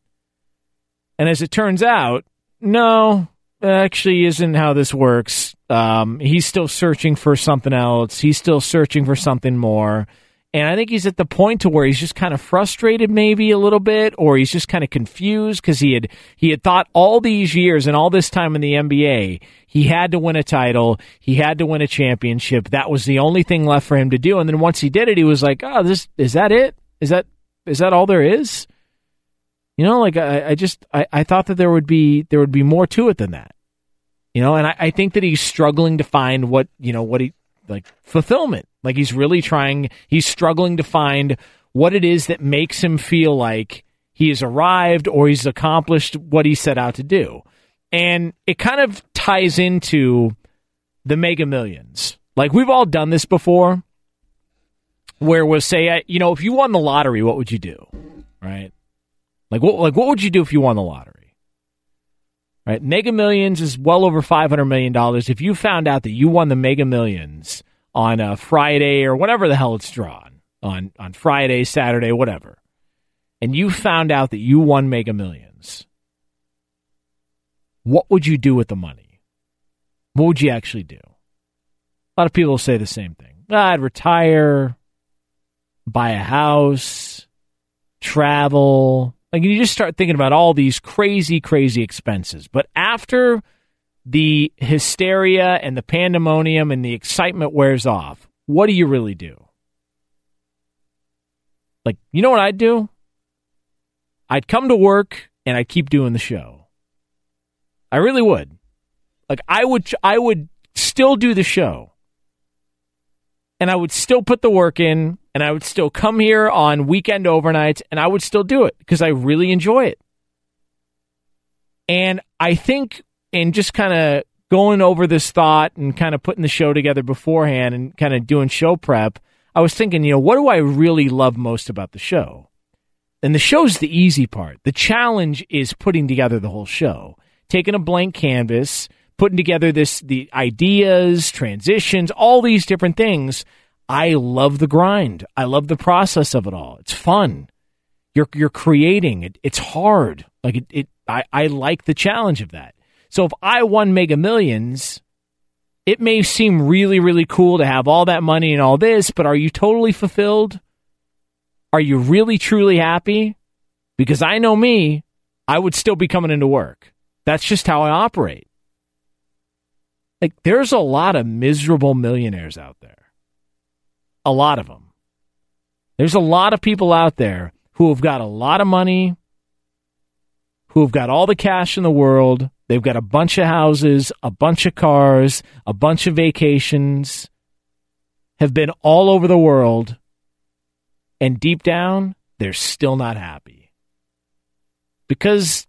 And as it turns out, no, actually isn't how this works. Um, he's still searching for something else. He's still searching for something more. And I think he's at the point to where he's just kind of frustrated, maybe a little bit, or he's just kind of confused because he had he had thought all these years and all this time in the NBA he had to win a title, he had to win a championship. That was the only thing left for him to do. And then once he did it, he was like, "Oh, this is that it? Is that is that all there is?" You know, like I, I just I, I thought that there would be there would be more to it than that. You know, and I, I think that he's struggling to find what you know what he like fulfillment. Like he's really trying, he's struggling to find what it is that makes him feel like he has arrived or he's accomplished what he set out to do. And it kind of ties into the mega millions. Like we've all done this before where we'll say, uh, you know, if you won the lottery, what would you do? Right? Like what like what would you do if you won the lottery? Right? Mega Millions is well over 500 million dollars. If you found out that you won the Mega Millions on a Friday or whatever the hell it's drawn on on Friday, Saturday, whatever, and you found out that you won Mega Millions, what would you do with the money? What would you actually do? A lot of people say the same thing. Ah, I'd retire, buy a house, travel. Like you just start thinking about all these crazy, crazy expenses. But after the hysteria and the pandemonium and the excitement wears off, what do you really do? Like, you know what I'd do? I'd come to work and I'd keep doing the show. I really would. Like I would I would still do the show. And I would still put the work in and I would still come here on weekend overnights and I would still do it because I really enjoy it. And I think in just kind of going over this thought and kind of putting the show together beforehand and kind of doing show prep, I was thinking, you know, what do I really love most about the show? And the show's the easy part. The challenge is putting together the whole show, taking a blank canvas, putting together this the ideas, transitions, all these different things. I love the grind. I love the process of it all. It's fun. You're you're creating it. It's hard. Like it, it I, I like the challenge of that. So if I won Mega Millions, it may seem really, really cool to have all that money and all this, but are you totally fulfilled? Are you really, truly happy? Because I know me, I would still be coming into work. That's just how I operate. Like, there's a lot of miserable millionaires out there. A lot of them. There's a lot of people out there who have got a lot of money, who have got all the cash in the world, They've got a bunch of houses, a bunch of cars, a bunch of vacations, have been all over the world, and deep down, they're still not happy. Because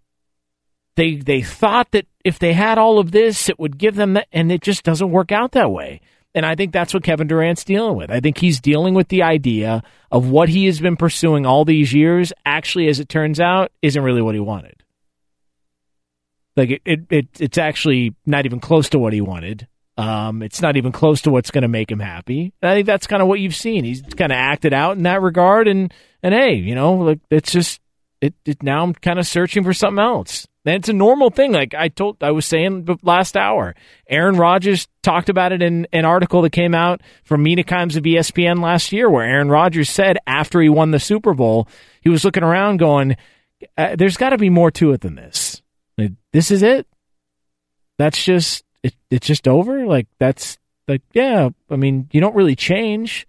they they thought that if they had all of this, it would give them that, and it just doesn't work out that way. And I think that's what Kevin Durant's dealing with. I think he's dealing with the idea of what he has been pursuing all these years, actually, as it turns out, isn't really what he wanted. Like it, it, it it's actually not even close to what he wanted. Um, it's not even close to what's going to make him happy. And I think that's kind of what you've seen. He's kind of acted out in that regard, and and hey, you know, like it's just it. it now I'm kind of searching for something else. And it's a normal thing. Like I told, I was saying last hour, Aaron Rodgers talked about it in an article that came out from Mina Kimes of ESPN last year, where Aaron Rodgers said after he won the Super Bowl, he was looking around going, uh, "There's got to be more to it than this." This is it. That's just it. It's just over. Like that's like yeah. I mean, you don't really change.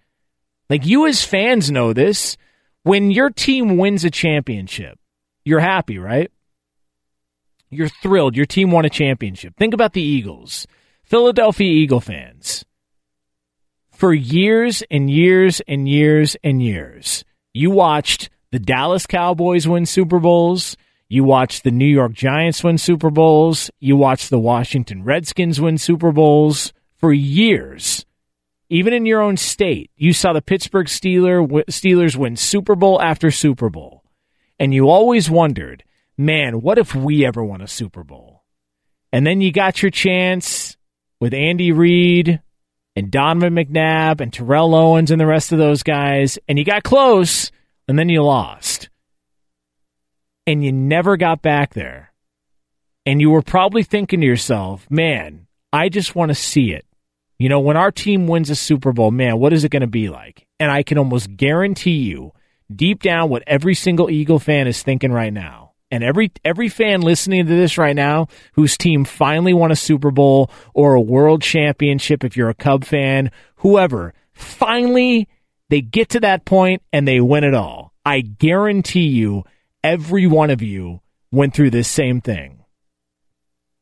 Like you as fans know this. When your team wins a championship, you're happy, right? You're thrilled. Your team won a championship. Think about the Eagles, Philadelphia Eagle fans. For years and years and years and years, you watched the Dallas Cowboys win Super Bowls. You watched the New York Giants win Super Bowls. You watched the Washington Redskins win Super Bowls for years. Even in your own state, you saw the Pittsburgh Steelers win Super Bowl after Super Bowl. And you always wondered, man, what if we ever won a Super Bowl? And then you got your chance with Andy Reid and Donovan McNabb and Terrell Owens and the rest of those guys, and you got close, and then you lost and you never got back there. and you were probably thinking to yourself, man, I just want to see it. You know, when our team wins a Super Bowl, man, what is it going to be like? And I can almost guarantee you, deep down, what every single Eagle fan is thinking right now, and every every fan listening to this right now, whose team finally won a Super Bowl or a World Championship, if you're a Cub fan, whoever, finally they get to that point and they win it all. I guarantee you, every one of you went through this same thing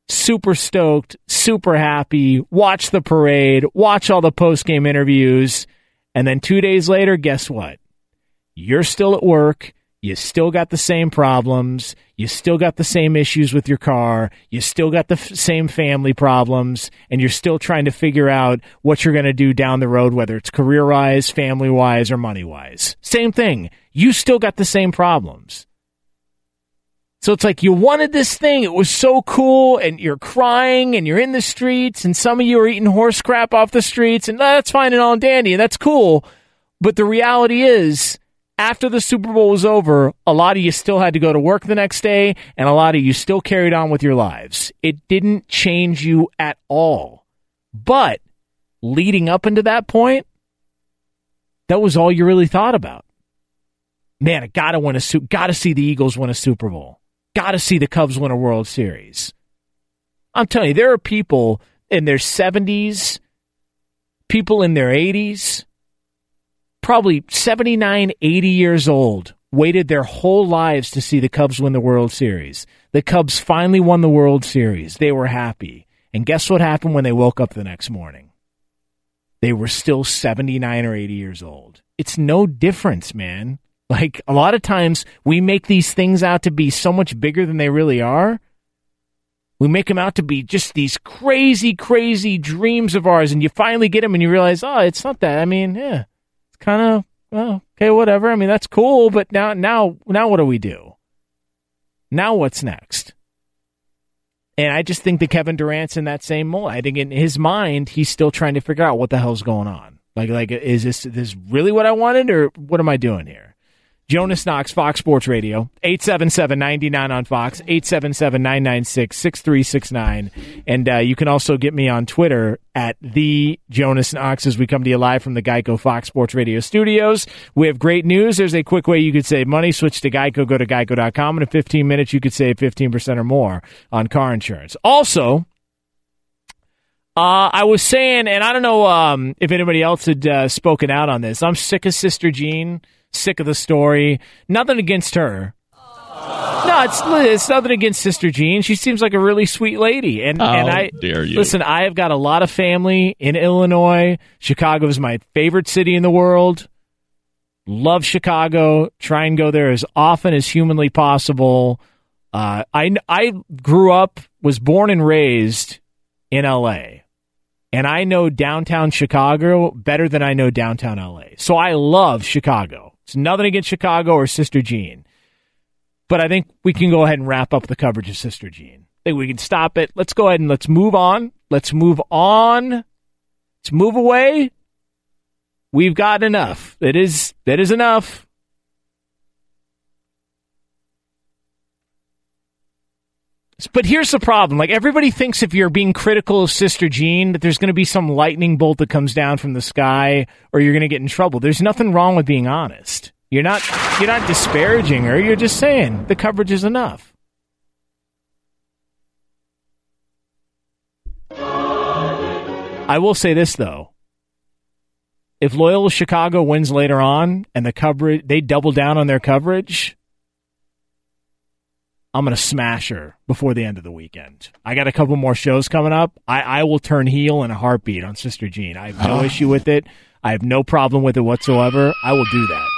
super stoked, super happy, watch the parade, watch all the post game interviews. And then two days later, guess what? You're still at work. You still got the same problems. You still got the same issues with your car. You still got the f- same family problems. And you're still trying to figure out what you're going to do down the road, whether it's career wise, family wise, or money wise. Same thing. You still got the same problems. So it's like you wanted this thing. It was so cool, and you're crying, and you're in the streets, and some of you are eating horse crap off the streets, and that's fine and all dandy, and that's cool. But the reality is, after the Super Bowl was over, a lot of you still had to go to work the next day, and a lot of you still carried on with your lives. It didn't change you at all. But leading up into that point, that was all you really thought about. Man, I gotta win a suit. gotta see the Eagles win a Super Bowl got to see the Cubs win a World Series. I'm telling you, there are people in their 70s, people in their 80s, probably 79, 80 years old, waited their whole lives to see the Cubs win the World Series. The Cubs finally won the World Series. They were happy. And guess what happened when they woke up the next morning? They were still 79 or 80 years old. It's no difference, man. Like a lot of times we make these things out to be so much bigger than they really are. We make them out to be just these crazy, crazy dreams of ours, and you finally get them, and you realize, oh, it's not that. I mean, yeah, it's kind of well, okay, whatever. I mean, that's cool, but now, now, now, what do we do? Now, what's next? And I just think that Kevin Durant's in that same mold. I think in his mind, he's still trying to figure out what the hell's going on. Like, like, is this this really what I wanted, or what am I doing here? Jonas Knox, Fox Sports Radio, 877-99 on Fox, 877-996-6369. And uh, you can also get me on Twitter at the Jonas Knox as we come to you live from the Geico Fox Sports Radio studios. We have great news. There's a quick way you could save money. Switch to Geico. Go to geico.com. And in 15 minutes, you could save 15% or more on car insurance. Also, uh, I was saying, and I don't know um, if anybody else had uh, spoken out on this. I'm sick of Sister Jean sick of the story. Nothing against her. No, it's it's nothing against Sister Jean. She seems like a really sweet lady, and and I dare you. listen. I have got a lot of family in Illinois. Chicago is my favorite city in the world. Love Chicago. Try and go there as often as humanly possible. Uh, I I grew up, was born and raised in L.A and I know downtown Chicago better than I know downtown LA. So I love Chicago. It's nothing against Chicago or Sister Jean. But I think we can go ahead and wrap up the coverage of Sister Jean. I think we can stop it. Let's go ahead and let's move on. Let's move on. Let's move away. We've got enough. It is that is enough. But here's the problem. Like everybody thinks if you're being critical of Sister Jean that there's going to be some lightning bolt that comes down from the sky or you're going to get in trouble. There's nothing wrong with being honest. You're not you're not disparaging her. You're just saying the coverage is enough. I will say this though. If Loyola Chicago wins later on and the coverage they double down on their coverage, I'm going to smash her before the end of the weekend. I got a couple more shows coming up. I, I will turn heel in a heartbeat on Sister Jean. I have no *sighs* issue with it. I have no problem with it whatsoever. I will do that.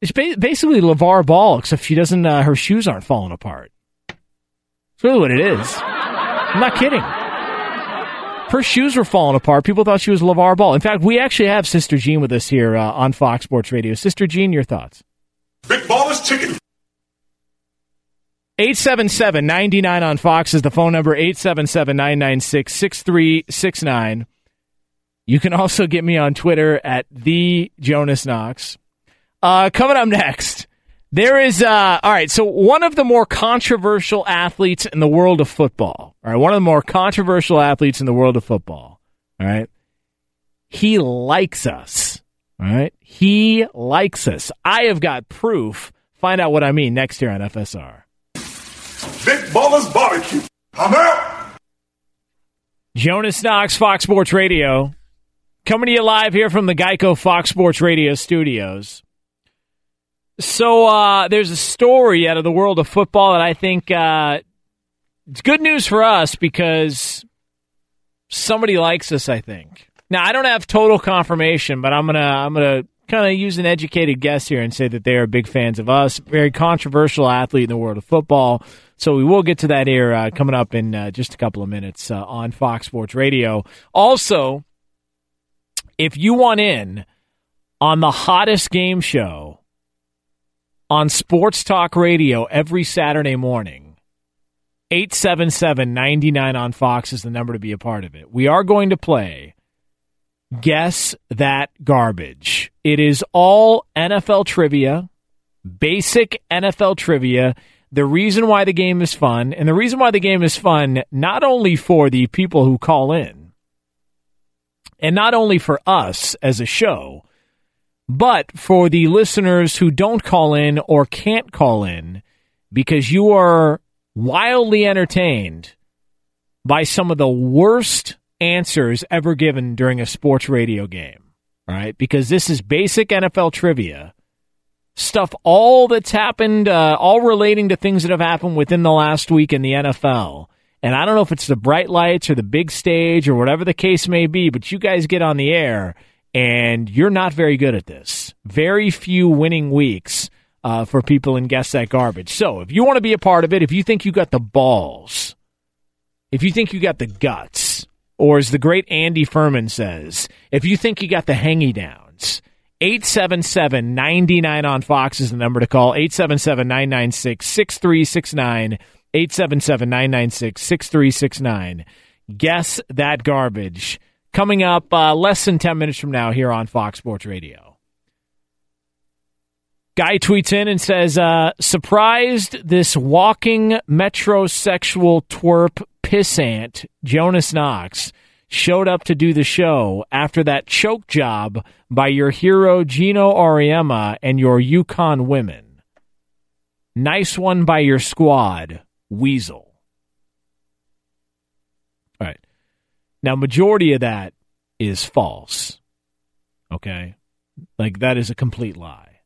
It's ba- basically LaVar Ball, except she doesn't, uh, her shoes aren't falling apart. It's really what it is. I'm not kidding. Her shoes were falling apart. People thought she was LaVar Ball. In fact, we actually have Sister Jean with us here uh, on Fox Sports Radio. Sister Jean, your thoughts? Big Baller's Chicken. 877 99 on Fox is the phone number 877 996 6369. You can also get me on Twitter at the Jonas Knox. Uh, coming up next, There is, uh, all right, so one of the more controversial athletes in the world of football, all right, one of the more controversial athletes in the world of football, all right, he likes us, all right, he likes us. I have got proof. Find out what I mean next year on FSR. Big Ballers Barbecue. I'm out. Jonas Knox, Fox Sports Radio, coming to you live here from the Geico Fox Sports Radio studios. So uh, there's a story out of the world of football that I think uh, it's good news for us because somebody likes us. I think. Now I don't have total confirmation, but I'm gonna I'm gonna kind of use an educated guess here and say that they are big fans of us. Very controversial athlete in the world of football. So we will get to that here uh, coming up in uh, just a couple of minutes uh, on Fox Sports Radio. Also, if you want in on the hottest game show on Sports Talk Radio every Saturday morning. 877 99 on Fox is the number to be a part of it. We are going to play Guess That Garbage. It is all NFL trivia, basic NFL trivia. The reason why the game is fun, and the reason why the game is fun, not only for the people who call in, and not only for us as a show, but for the listeners who don't call in or can't call in because you are wildly entertained by some of the worst answers ever given during a sports radio game. right? because this is basic NFL trivia stuff, all that's happened, uh, all relating to things that have happened within the last week in the NFL. And I don't know if it's the bright lights or the big stage or whatever the case may be, but you guys get on the air and you're not very good at this. Very few winning weeks uh, for people in Guess That Garbage. So if you want to be a part of it, if you think you got the balls, if you think you got the guts, or as the great Andy Furman says, if you think you got the hangy downs, 877 99 on Fox is the number to call. 877 996 6369. 877 996 6369. Guess that garbage coming up uh, less than 10 minutes from now here on Fox Sports Radio. Guy tweets in and says, uh, surprised this walking metrosexual twerp pissant, Jonas Knox, showed up to do the show after that choke job by your hero Geno Auriemma and your UConn women. Nice one by your squad, Weasel. All right. Now, majority of that is false. Okay? Like, that is a complete lie.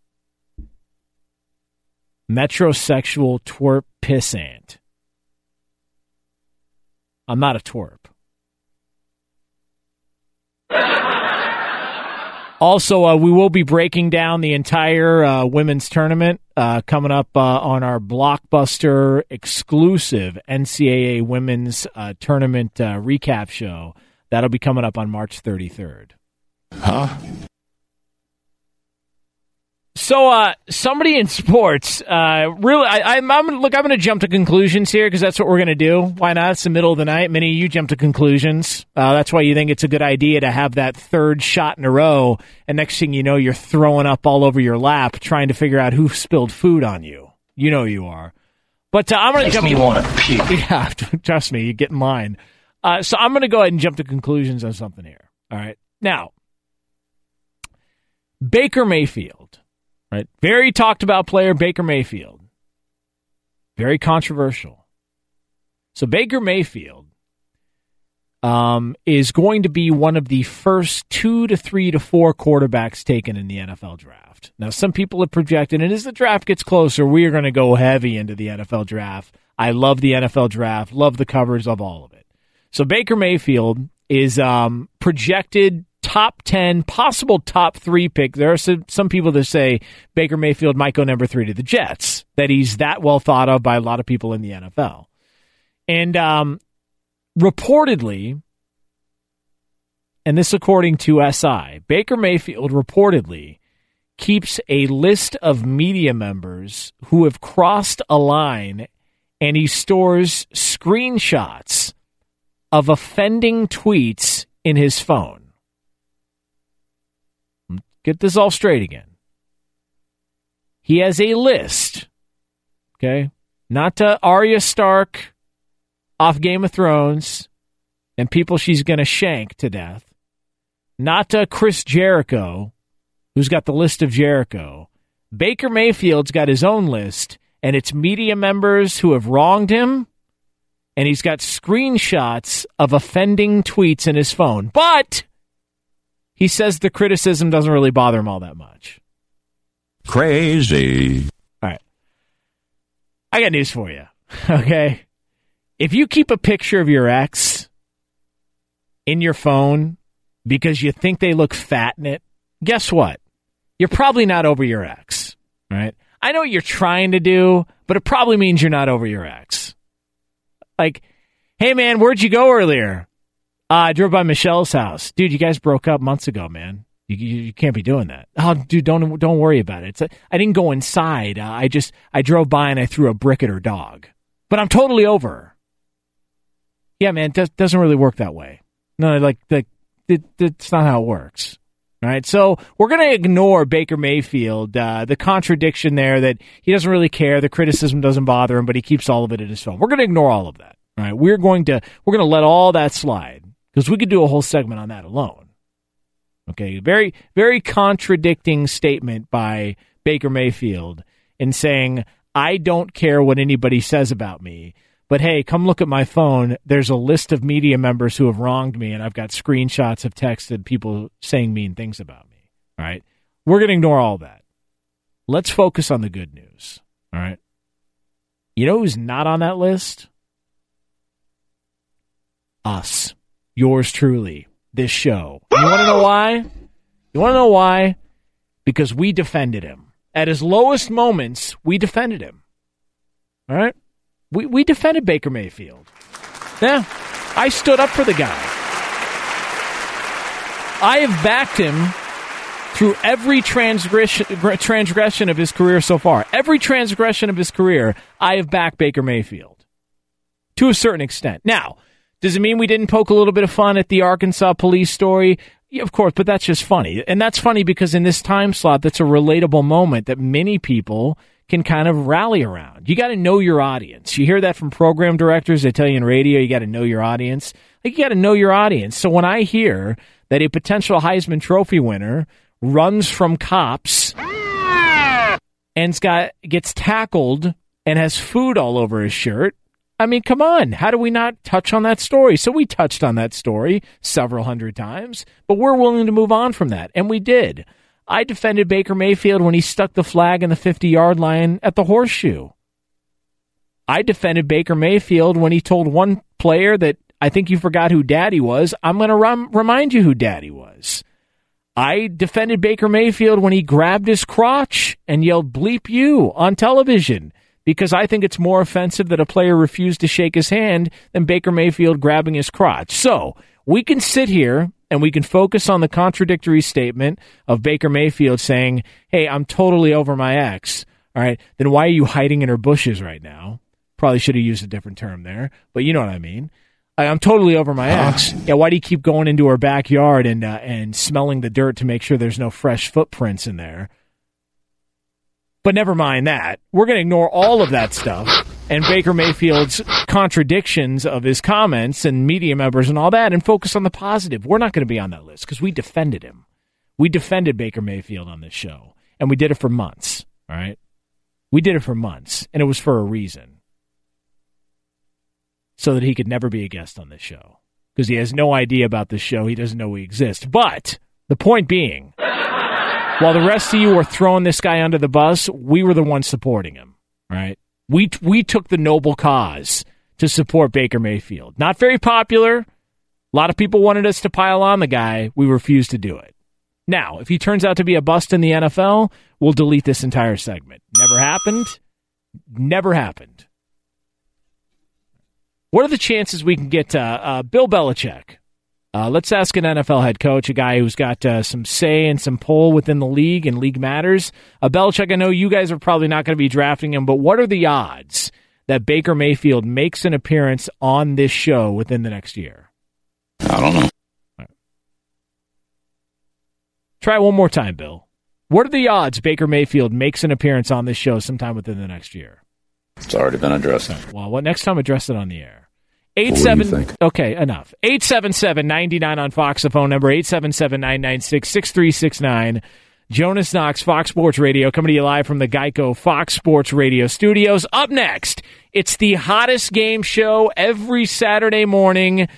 Metrosexual twerp pissant. I'm not a twerp. Also, uh, we will be breaking down the entire uh, women's tournament uh, coming up uh, on our blockbuster exclusive NCAA women's uh, tournament uh, recap show. That'll be coming up on March 33rd. Huh? So, uh, somebody in sports, uh, really, I, am look, I'm going to jump to conclusions here because that's what we're going to do. Why not? It's the middle of the night. Many of you jump to conclusions. Uh, that's why you think it's a good idea to have that third shot in a row, and next thing you know, you're throwing up all over your lap trying to figure out who spilled food on you. You know you are. But uh, I'm going to jump. me want to puke. *laughs* Yeah, *laughs* trust me, you get in line. Uh, so I'm going to go ahead and jump to conclusions on something here. All right, now Baker Mayfield Right? Very talked about player Baker Mayfield. Very controversial. So Baker Mayfield um, is going to be one of the first two to three to four quarterbacks taken in the NFL draft. Now, some people have projected, and as the draft gets closer, we are going to go heavy into the NFL draft. I love the NFL draft, love the covers of all of it. So Baker Mayfield is um, projected top 10, possible top three pick. There are some, some people that say Baker Mayfield might go number three to the Jets, that he's that well thought of by a lot of people in the NFL. And um, reportedly, and this according to SI, Baker Mayfield reportedly keeps a list of media members who have crossed a line and he stores screenshots of offending tweets in his phone. Get this all straight again. he has a list. Okay, not to Arya Stark off Game of Thrones and people she's going to shank to death. Not to Chris Jericho, who's got the list of Jericho. Baker Mayfield's got his own list, and it's media members who have wronged him, and he's got screenshots of offending tweets in his phone. But he says the criticism doesn't really bother him all that much. Crazy. All right. I got news for you. *laughs* Okay. If you keep a picture of your ex in your phone because you think they look fat in it, guess what? You're probably not over your ex, right? I know what you're trying to do, but it probably means you're not over your ex. Like, hey man, where'd you go earlier? Uh, I drove by Michelle's house. Dude, you guys broke up months ago, man. You, you, you can't be doing that. Oh, dude, don't don't worry about it. I didn't go inside. Uh, I just I drove by and I threw a brick at her dog. But I'm totally over. Yeah, man, does, doesn't really work that way. No, like like it, it's not how it works. All right, so we're going to ignore Baker Mayfield, uh, the contradiction there that he doesn't really care, the criticism doesn't bother him, but he keeps all of it in his phone. We're going to ignore all of that. All right, we're going to we're going to let all that slide because we could do a whole segment on that alone. Okay, very very contradicting statement by Baker Mayfield in saying I don't care what anybody says about me. But hey, come look at my phone. There's a list of media members who have wronged me, and I've got screenshots of text and people saying mean things about me. All right. We're going to ignore all that. Let's focus on the good news. All right. You know who's not on that list? Us. Yours truly. This show. You want to know why? You want to know why? Because we defended him. At his lowest moments, we defended him. All right? We, we defended Baker Mayfield. Yeah. I stood up for the guy. I have backed him through every transgression, transgression of his career so far. Every transgression of his career, I have backed Baker Mayfield to a certain extent. Now, does it mean we didn't poke a little bit of fun at the Arkansas police story? Yeah, of course, but that's just funny. And that's funny because in this time slot, that's a relatable moment that many people can kind of rally around. You got to know your audience. You hear that from program directors. They tell you in radio, you got to know your audience. Like, you got to know your audience. So when I hear that a potential Heisman Trophy winner runs from cops and got gets tackled and has food all over his shirt, I mean, come on. How do we not touch on that story? So we touched on that story several hundred times, but we're willing to move on from that. And we did. I defended Baker Mayfield when he stuck the flag in the 50 yard line at the horseshoe. I defended Baker Mayfield when he told one player that I think you forgot who daddy was. I'm going to rem- remind you who daddy was. I defended Baker Mayfield when he grabbed his crotch and yelled bleep you on television because I think it's more offensive that a player refused to shake his hand than Baker Mayfield grabbing his crotch. So we can sit here and we can focus on the contradictory statement of Baker Mayfield saying, Hey, I'm totally over my ex. All right. Then why are you hiding in her bushes right now? Probably should have used a different term there, but you know what I mean. I'm totally over my ex. Yeah, why do you keep going into her backyard and uh, and smelling the dirt to make sure there's no fresh footprints in there? But never mind that. We're going to ignore all of that stuff and Baker Mayfield's contradictions of his comments and media members and all that and focus on the positive. We're not going to be on that list because we defended him. We defended Baker Mayfield on this show, and we did it for months. All right? We did it for months, and it was for a reason. So that he could never be a guest on this show because he has no idea about this show. He doesn't know we exist. But the point being, while the rest of you were throwing this guy under the bus, we were the ones supporting him. Right? We we took the noble cause to support Baker Mayfield. Not very popular. A lot of people wanted us to pile on the guy. We refused to do it. Now, if he turns out to be a bust in the NFL, we'll delete this entire segment. Never happened. Never happened. What are the chances we can get uh, uh, Bill Belichick uh, let's ask an NFL head coach, a guy who's got uh, some say and some pull within the league and league matters. Uh, Belichick, I know you guys are probably not going to be drafting him, but what are the odds that Baker Mayfield makes an appearance on this show within the next year? I don't know. Right. Try one more time, Bill. What are the odds Baker Mayfield makes an appearance on this show sometime within the next year? It's already been addressed. Well, what next time address it on the air? Eight What do you seven. Okay, enough. Eight seven seven ninety nine on Fox. The phone number eight seven seven nine nine six six three six nine. Jonas Knox, Fox Sports Radio, coming to you live from the Geico Fox Sports Radio studios. Up next, it's the hottest game show every Saturday morning.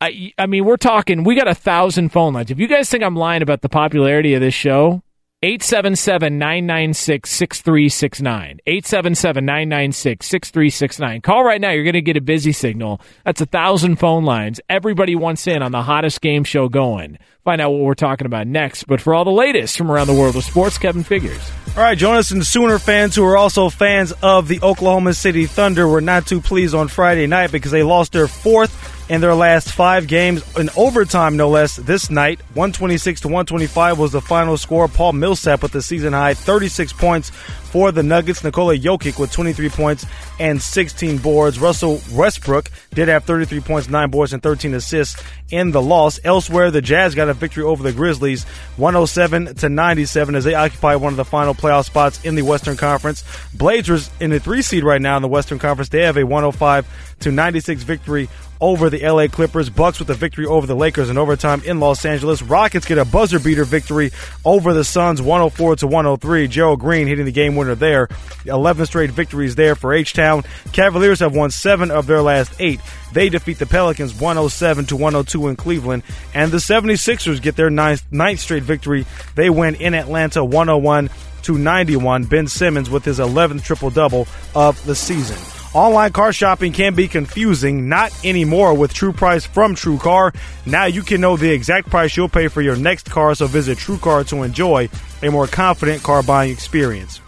I, I mean, we're talking, we got a thousand phone lines. If you guys think I'm lying about the popularity of this show, 877 996 6369. 877 996 6369. Call right now. You're going to get a busy signal. That's a thousand phone lines. Everybody wants in on the hottest game show going. Find out what we're talking about next. But for all the latest from around the world of sports, Kevin Figures. All right, Jonas and Sooner fans who are also fans of the Oklahoma City Thunder were not too pleased on Friday night because they lost their fourth in their last five games in overtime, no less. This night, 126 to 125 was the final score. Paul Millsap with the season high 36 points for the Nuggets. Nikola Jokic with 23 points and 16 boards. Russell Westbrook did have 33 points, 9 boards, and 13 assists in the loss. Elsewhere, the Jazz got a victory over the Grizzlies 107 to 97 as they occupy one of the final playoff spots in the Western Conference. Blazers in the three seed right now in the Western Conference. They have a 105 to 96 victory over the LA Clippers. Bucks with a victory over the Lakers in overtime in Los Angeles. Rockets get a buzzer beater victory over the Suns 104 to 103. Gerald Green hitting the game winner there. 11 straight victories there for H-Town. Cavaliers have won 7 of their last 8. They defeat the Pelicans 107 to 102 in Cleveland. And the 76ers get their ninth, ninth straight victory. They win in Atlanta 101 to 91. Ben Simmons with his 11th triple double of the season. Online car shopping can be confusing, not anymore with True Price from True Car. Now you can know the exact price you'll pay for your next car, so visit True Car to enjoy a more confident car buying experience.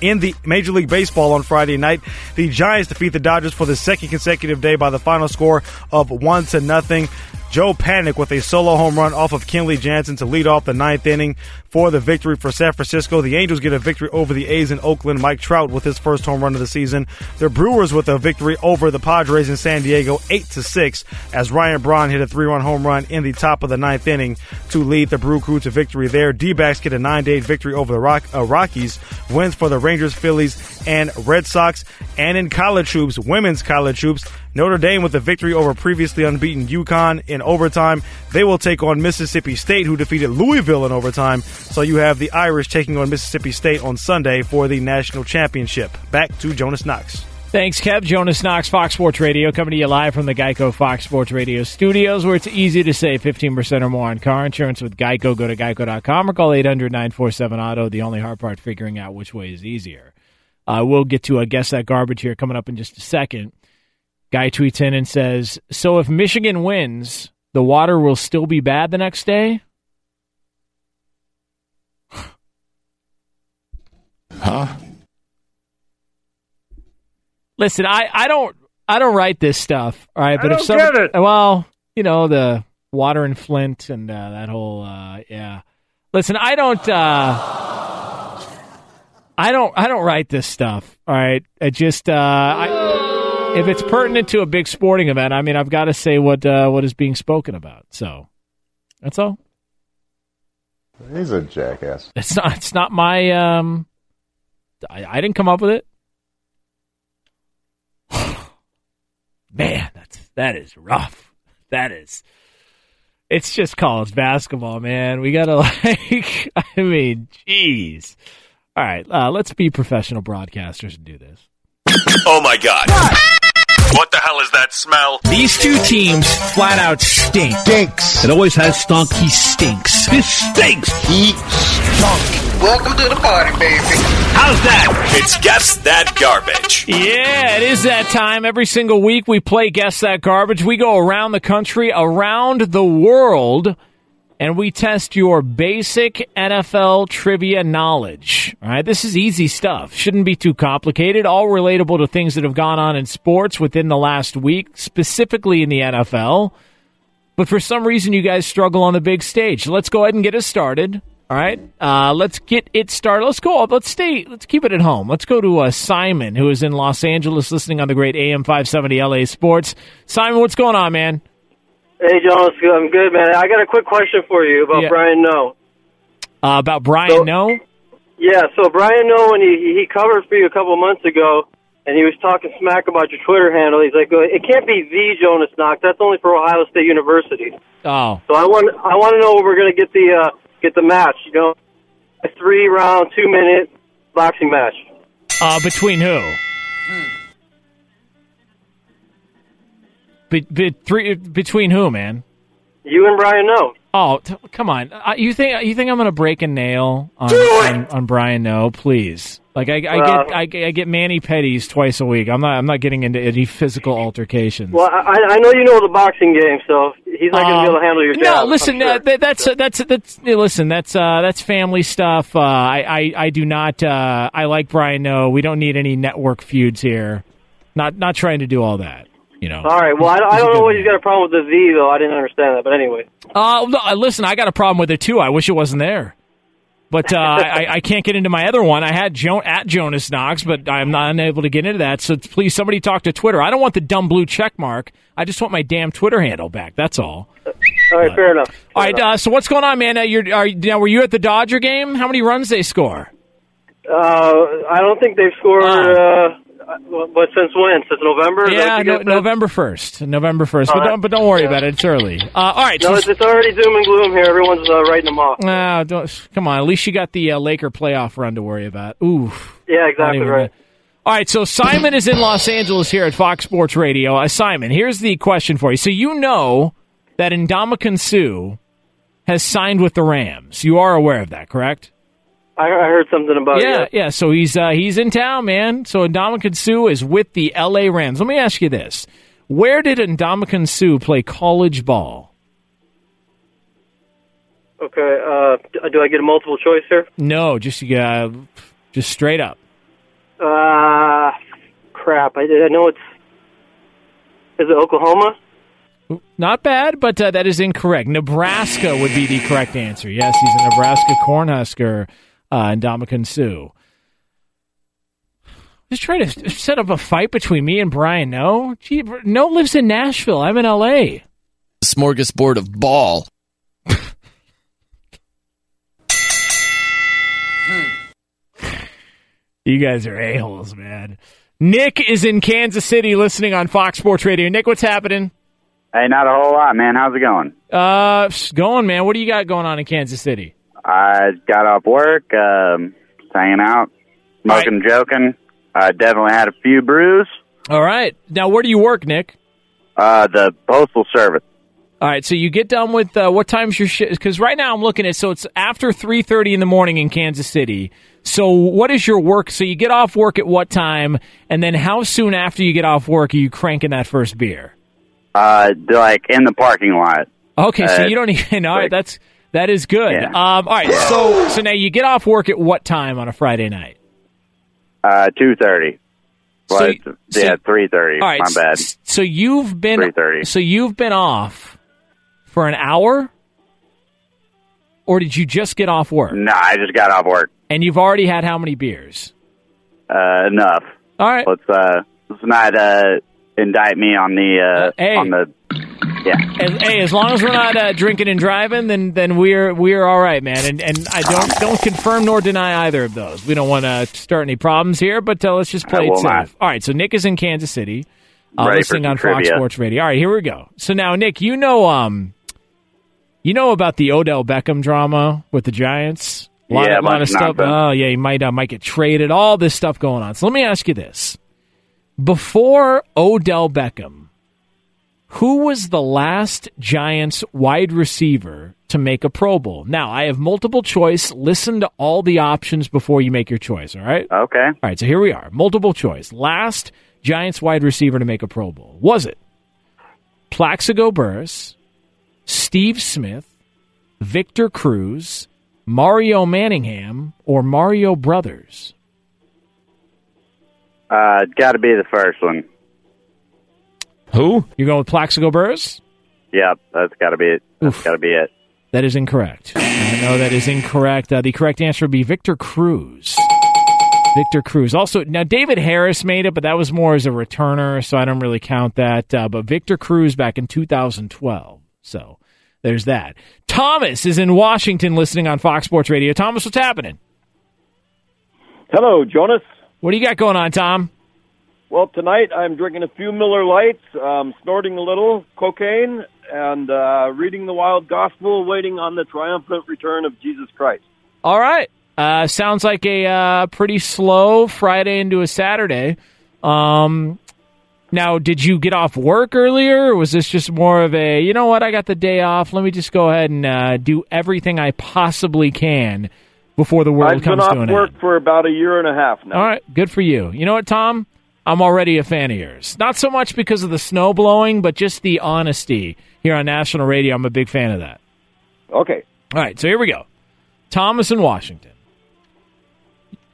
In the Major League Baseball on Friday night, the Giants defeat the Dodgers for the second consecutive day by the final score of one to nothing. Joe Panik with a solo home run off of Kenley Jansen to lead off the ninth inning for the victory for San Francisco. The Angels get a victory over the A's in Oakland. Mike Trout with his first home run of the season. The Brewers with a victory over the Padres in San Diego, eight to six, as Ryan Braun hit a three-run home run in the top of the ninth inning to lead the Brew Crew to victory there. D-backs get a nine-day victory over the Rock, uh, Rockies. Wins for the Rangers, Phillies, and Red Sox. And in college hoops, women's college hoops, Notre Dame with a victory over previously unbeaten UConn in overtime. They will take on Mississippi State, who defeated Louisville in overtime. So you have the Irish taking on Mississippi State on Sunday for the national championship. Back to Jonas Knox. Thanks, Kev. Jonas Knox, Fox Sports Radio, coming to you live from the Geico Fox Sports Radio studios, where it's easy to save 15% or more on car insurance with Geico. Go to geico.com or call 800 947 Auto. The only hard part, figuring out which way is easier. Uh, we'll get to a Guess That Garbage here coming up in just a second. Guy tweets in and says, So if Michigan wins, the water will still be bad the next day? Huh? Listen, I, I don't I don't write this stuff, all right? But if don't some, get it. well, you know the water and Flint and uh, that whole uh, yeah. Listen, I don't uh, I don't I don't write this stuff, all right? I just uh, I, if it's pertinent to a big sporting event, I mean, I've got to say what uh, what is being spoken about. So that's all. He's a jackass. It's not. It's not my. Um, I, I didn't come up with it. *sighs* Man, that's that is rough. That is. It's just college basketball, man. We gotta *laughs* like. I mean, jeez. All right, uh, let's be professional broadcasters and do this. Oh my god. What the hell is that smell? These two teams flat out stink. Stinks. It always has stunk. He stinks. This stinks. He stunk. Welcome to the party, baby. How's that? It's Guess That Garbage. Yeah, it is that time. Every single week we play Guess That Garbage. We go around the country, around the world, and we test your basic NFL trivia knowledge. All right, this is easy stuff. Shouldn't be too complicated. All relatable to things that have gone on in sports within the last week, specifically in the NFL. But for some reason, you guys struggle on the big stage. Let's go ahead and get us started. All right, uh, let's get it started. Let's go. Let's stay. Let's keep it at home. Let's go to uh, Simon, who is in Los Angeles, listening on the great AM 570 LA Sports. Simon, what's going on, man? Hey, Jonas, I'm good, man. I got a quick question for you about Yeah. Brian Noe. Uh, about Brian Noe? Yeah, so Brian Noe, when he he covered for you a couple months ago, and he was talking smack about your Twitter handle. He's like, "It can't be the Jonas Knox. That's only for Ohio State University." Oh. So I want I want to know where we're going to get the uh, get the match. You know, a three round, two minute boxing match. Uh, between who? Be, be, three, between who, man? You and Brian Noe. Oh, t- come on! Uh, you think you think I'm going to break a nail on, on on Brian? No, please. Like I, I Well- get I, get- I get Manny Petties twice a week. I'm not I'm not getting into any physical altercations. Well, I, I know you know the boxing game, so he's not going to be able to handle your Um, no, listen, uh, that, that's uh, that's that's uh, listen, that's uh, that's family stuff. Uh, I, I I do not. Uh, I like Brian. No, we don't need any network feuds here. Not not trying to do all that. You know. All right. Well, I, I don't know what he's got a problem with the V though. I didn't understand that, but anyway. Uh, no, uh, listen, I got a problem with it too. I wish it wasn't there. But uh, I, I can't get into my other one. I had jo- at Jonas Knox, but I'm not unable to get into that. So please, somebody talk to Twitter. I don't want the dumb blue check mark. I just want my damn Twitter handle back. That's all. All right, fair enough. All right. Uh, so what's going on, man? Uh, you're are, now were you at the Dodger game? How many runs they score? Uh, I don't think they've scored. Uh, but since when? Since November? Yeah, no. November first. November first. But right. don't but don't worry about it. It's early. Uh, all right. No, so- it's, it's already doom and gloom here. Everyone's uh, writing them off. Ah, don't, come on. At least you got the uh, Laker playoff run to worry about. Ooh. Yeah, exactly right. All right, so Simon is in Los Angeles here at Fox Sports Radio. Uh, Simon, here's the question for you. So you know that Ndamukong Suh has signed with the Rams. You are aware of that, correct? I, I heard something about yeah, it. yeah. yeah. So he's uh, he's in town, man. So Ndamukong Suh is with the L.A. Rams. Let me ask you this: Where did Ndamukong Suh play college ball? Okay. Uh, do I get a multiple choice here? No, just uh, just straight up. Uh, crap. I, I know it's. Is it Oklahoma? Not bad, but uh, that is incorrect. Nebraska would be the correct answer. Yes, he's a Nebraska Cornhusker, uh, Ndamukong Suh. Just trying to set up a fight between me and Brian. No, Gee, no lives in Nashville. I'm in L.A. Smorgasbord of ball. *laughs* You guys are a holes, man. Nick is in Kansas City, listening on Fox Sports Radio. Nick, what's happening? Hey, not a whole lot, man. How's it going? Uh, it's going, man. What do you got going on in Kansas City? I got off work, um, hanging out, smoking, joking. I definitely had a few brews. All right. Now, where do you work, Nick? Uh, the postal service. All right, so you get done with uh, what time's your shift? Because right now I'm looking at so it's after three thirty in the morning in Kansas City. So what is your work? So you get off work at what time, and then how soon after you get off work are you cranking that first beer? Uh, like in the parking lot. Okay, so Uh, you don't *laughs* even. All right, that's that is good. Yeah. Um, all right, so so now you get off work at what time on a Friday night? Uh, two thirty. So Well, you- it's- yeah, so- three thirty. All right, My bad. So you've been 3:30. so you've been off for an hour, or did you just get off work? No, I just got off work. And you've already had how many beers? Uh, enough. All right. Let's uh, let's not uh indict me on the uh, hey. on the yeah. As, hey, as long as we're not uh, drinking and driving, then then we're we're all right, man. And and I don't don't confirm nor deny either of those. We don't want to start any problems here, but uh, let's just play it safe. not. All right, so Nick is in Kansas City, uh, Ready listening on Fox trivia. Sports Radio. All right, here we go. So now, Nick, you know um, you know about the Odell Beckham drama with the Giants. A lot, Yeah, of, a lot of stuff. Oh yeah, he might uh, might get traded. All this stuff going on. So let me ask you this: Before Odell Beckham, who was the last Giants wide receiver to make a Pro Bowl? Now, I have multiple choice. Listen to all the options before you make your choice, all right? Okay. All right, so here we are. Multiple choice. Last Giants wide receiver to make a Pro Bowl. Was it Plaxico Burress, Steve Smith, Victor Cruz, Mario Manningham, or Mario Brothers? Uh, it's got to be the first one. Who? You're going with Plaxico Burress? Yep, that's got to be it. That's got to be it. That is incorrect. I know that is incorrect. Uh, the correct answer would be Victor Cruz. Victor Cruz. Also, now Dwayne Harris made it, but that was more as a returner, so I don't really count that. Uh, but Victor Cruz back in 2012. So there's that. Thomas is in Washington listening on Fox Sports Radio. Thomas, what's happening? Hello, Jonas. What do you got going on, Tom? Well, tonight I'm drinking a few Miller Lites, um, snorting a little cocaine, and uh, reading the Wild Gospel, waiting on the triumphant return of Jesus Christ. All right. Uh, sounds like a uh, pretty slow Friday into a Saturday. Um, now, did you get off work earlier, or was this just more of a, you know what, I got the day off, let me just go ahead and uh, do everything I possibly can before the world I've been comes off to an work end? for about a year and a half now. All right, good for you. You know what, Tom? I'm already a fan of yours. Not so much because of the snow blowing, but just the honesty here on national radio. I'm a big fan of that. Okay. All right, so here we go. Thomas in Washington.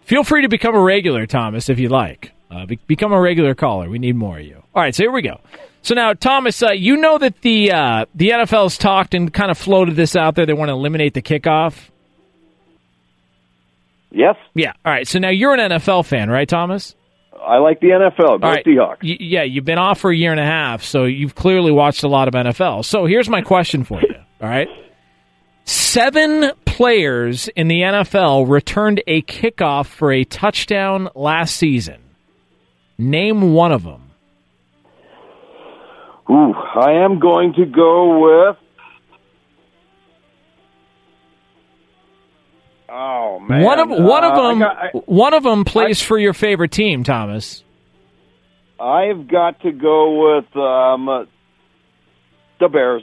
Feel free to become a regular, Thomas, if you like. Uh, be- become a regular caller. We need more of you. All right, so here we go. So now, Thomas, uh, you know that the uh, the NFL's talked and kind of floated this out there. They want to eliminate the kickoff. Yes. Yeah. All right. So now you're an NFL fan, right, Thomas? I like the NFL. Go right. Seahawks. Y- yeah, you've been off for a year and a half, so you've clearly watched a lot of NFL. So here's my question for you. All right. Seven players in the NFL returned a kickoff for a touchdown last season. Name one of them. Ooh, I am going to go with. Oh man! one of one of Uh, I them. got- I- one of them plays for your favorite team, Thomas. I've got to go with um, the Bears.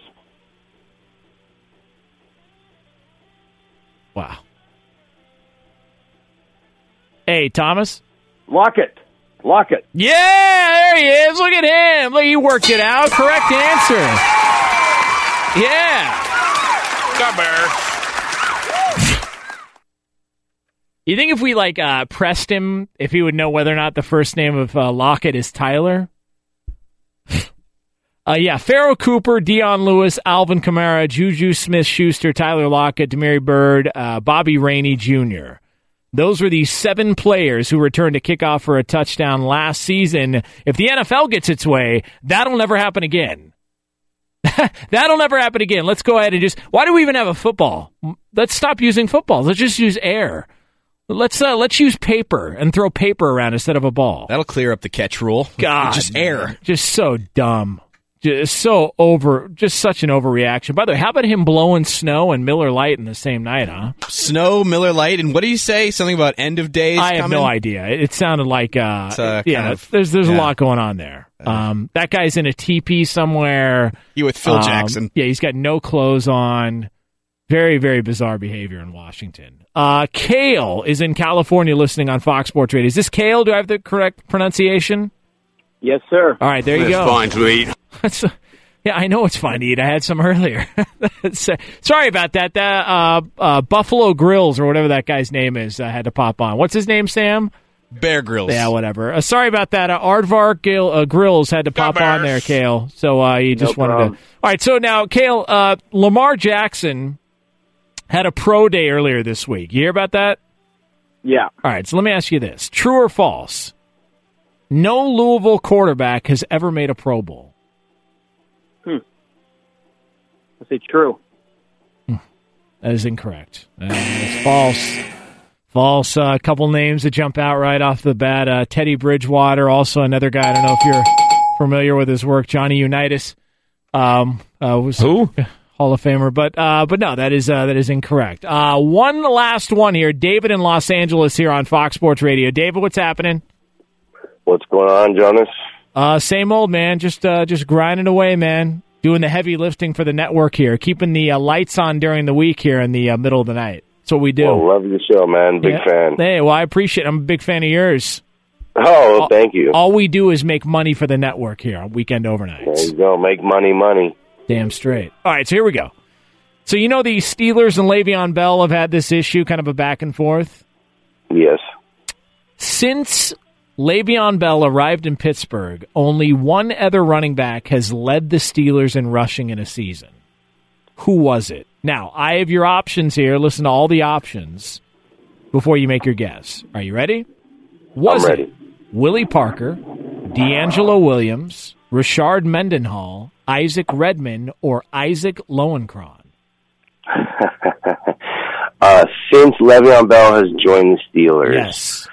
Wow. Hey, Thomas. Lockett. Lockett. Yeah, there he is. Look at him. Look, he worked it out. Correct answer. Yeah. The Bears. You think if we like uh, pressed him, if he would know whether or not the first name of uh, Lockett is Tyler? *laughs* uh, yeah, Pharoh Cooper, Dion Lewis, Alvin Kamara, Juju Smith Schuster, Tyler Lockett, Damiere Byrd, uh, Bobby Rainey Jr. Those were the seven players who returned to kickoff for a touchdown last season. If the NFL gets its way, that'll never happen again. *laughs* that'll never happen again. Let's go ahead and just. Why do we even have a football? Let's stop using football. Let's just use air. Let's uh, let's use paper and throw paper around instead of a ball. That'll clear up the catch rule. God, just air. Just so dumb. Just so over. Just such an overreaction. By the way, how about him blowing snow and Miller Lite in the same night? Huh? Snow, Miller Lite, and what do you say? Something about end of days. I have coming? no idea. It sounded like uh, It's, uh, yeah. of- there's there's a lot going on there. Um, that guy's in a teepee somewhere. You with Phil Um, Jackson. Yeah, he's got no clothes on. Very, very bizarre behavior in Washington. Uh, Kale is in California listening on Fox Sports Radio. Is this Kale? Do I have the correct pronunciation? Yes, sir. All right, there you It's go. fine to eat. *laughs* That's- yeah, I know it's fine to eat. I had some earlier. *laughs* Sorry about that. That uh, uh, Buffalo Grills or whatever that guy's name is uh, had to pop on. What's his name, Sam? Bear Grylls. Yeah, whatever. Uh, sorry about that. Uh, Aardvark Gil, uh, Grills had to pop on there, Kale. So uh, you just No wanted problem. to. All right, so now, Kale, uh, Lamar Jackson had a pro day earlier this week. You hear about that? Yeah. All right, so let me ask you this true or false? No Louisville quarterback has ever made a Pro Bowl. Hmm. I say true. That is incorrect. Uh, it's false. False. Uh, a couple names that jump out right off the bat. Uh, Teddy Bridgewater, also another guy. I don't know if you're familiar with his work. Johnny Unitas um, uh, was who Hall of Famer, but uh, but no, that is uh, that is incorrect. Uh, one last one here. David in Los Angeles here on Fox Sports Radio. David, what's happening? What's going on, Jonas? Uh, same old man, just uh, just grinding away, man. Doing the heavy lifting for the network here, keeping the uh, lights on during the week here in the uh, middle of the night. That's what we do. Well, love your show, man. Big Yeah. fan. Hey, well, I appreciate. it. I'm a big fan of yours. Oh, All- thank you. All we do is make money for the network here on weekend overnights. There you go. Make money, money. Damn straight. All right, so here we go. So you know the Steelers and Le'Veon Bell have had this issue, kind of a back and forth. Yes. Since Le'Veon Bell arrived in Pittsburgh, only one other running back has led the Steelers in rushing in a season. Who was it? Now, I have your options here. Listen to all the options before you make your guess. Are you ready? Was I'm ready. it Willie Parker, DeAngelo Williams, Rashard Mendenhall, Isaac Redman, or Isaac Lowenkron? *laughs* uh, since Le'Veon Bell has joined the Steelers. Yes.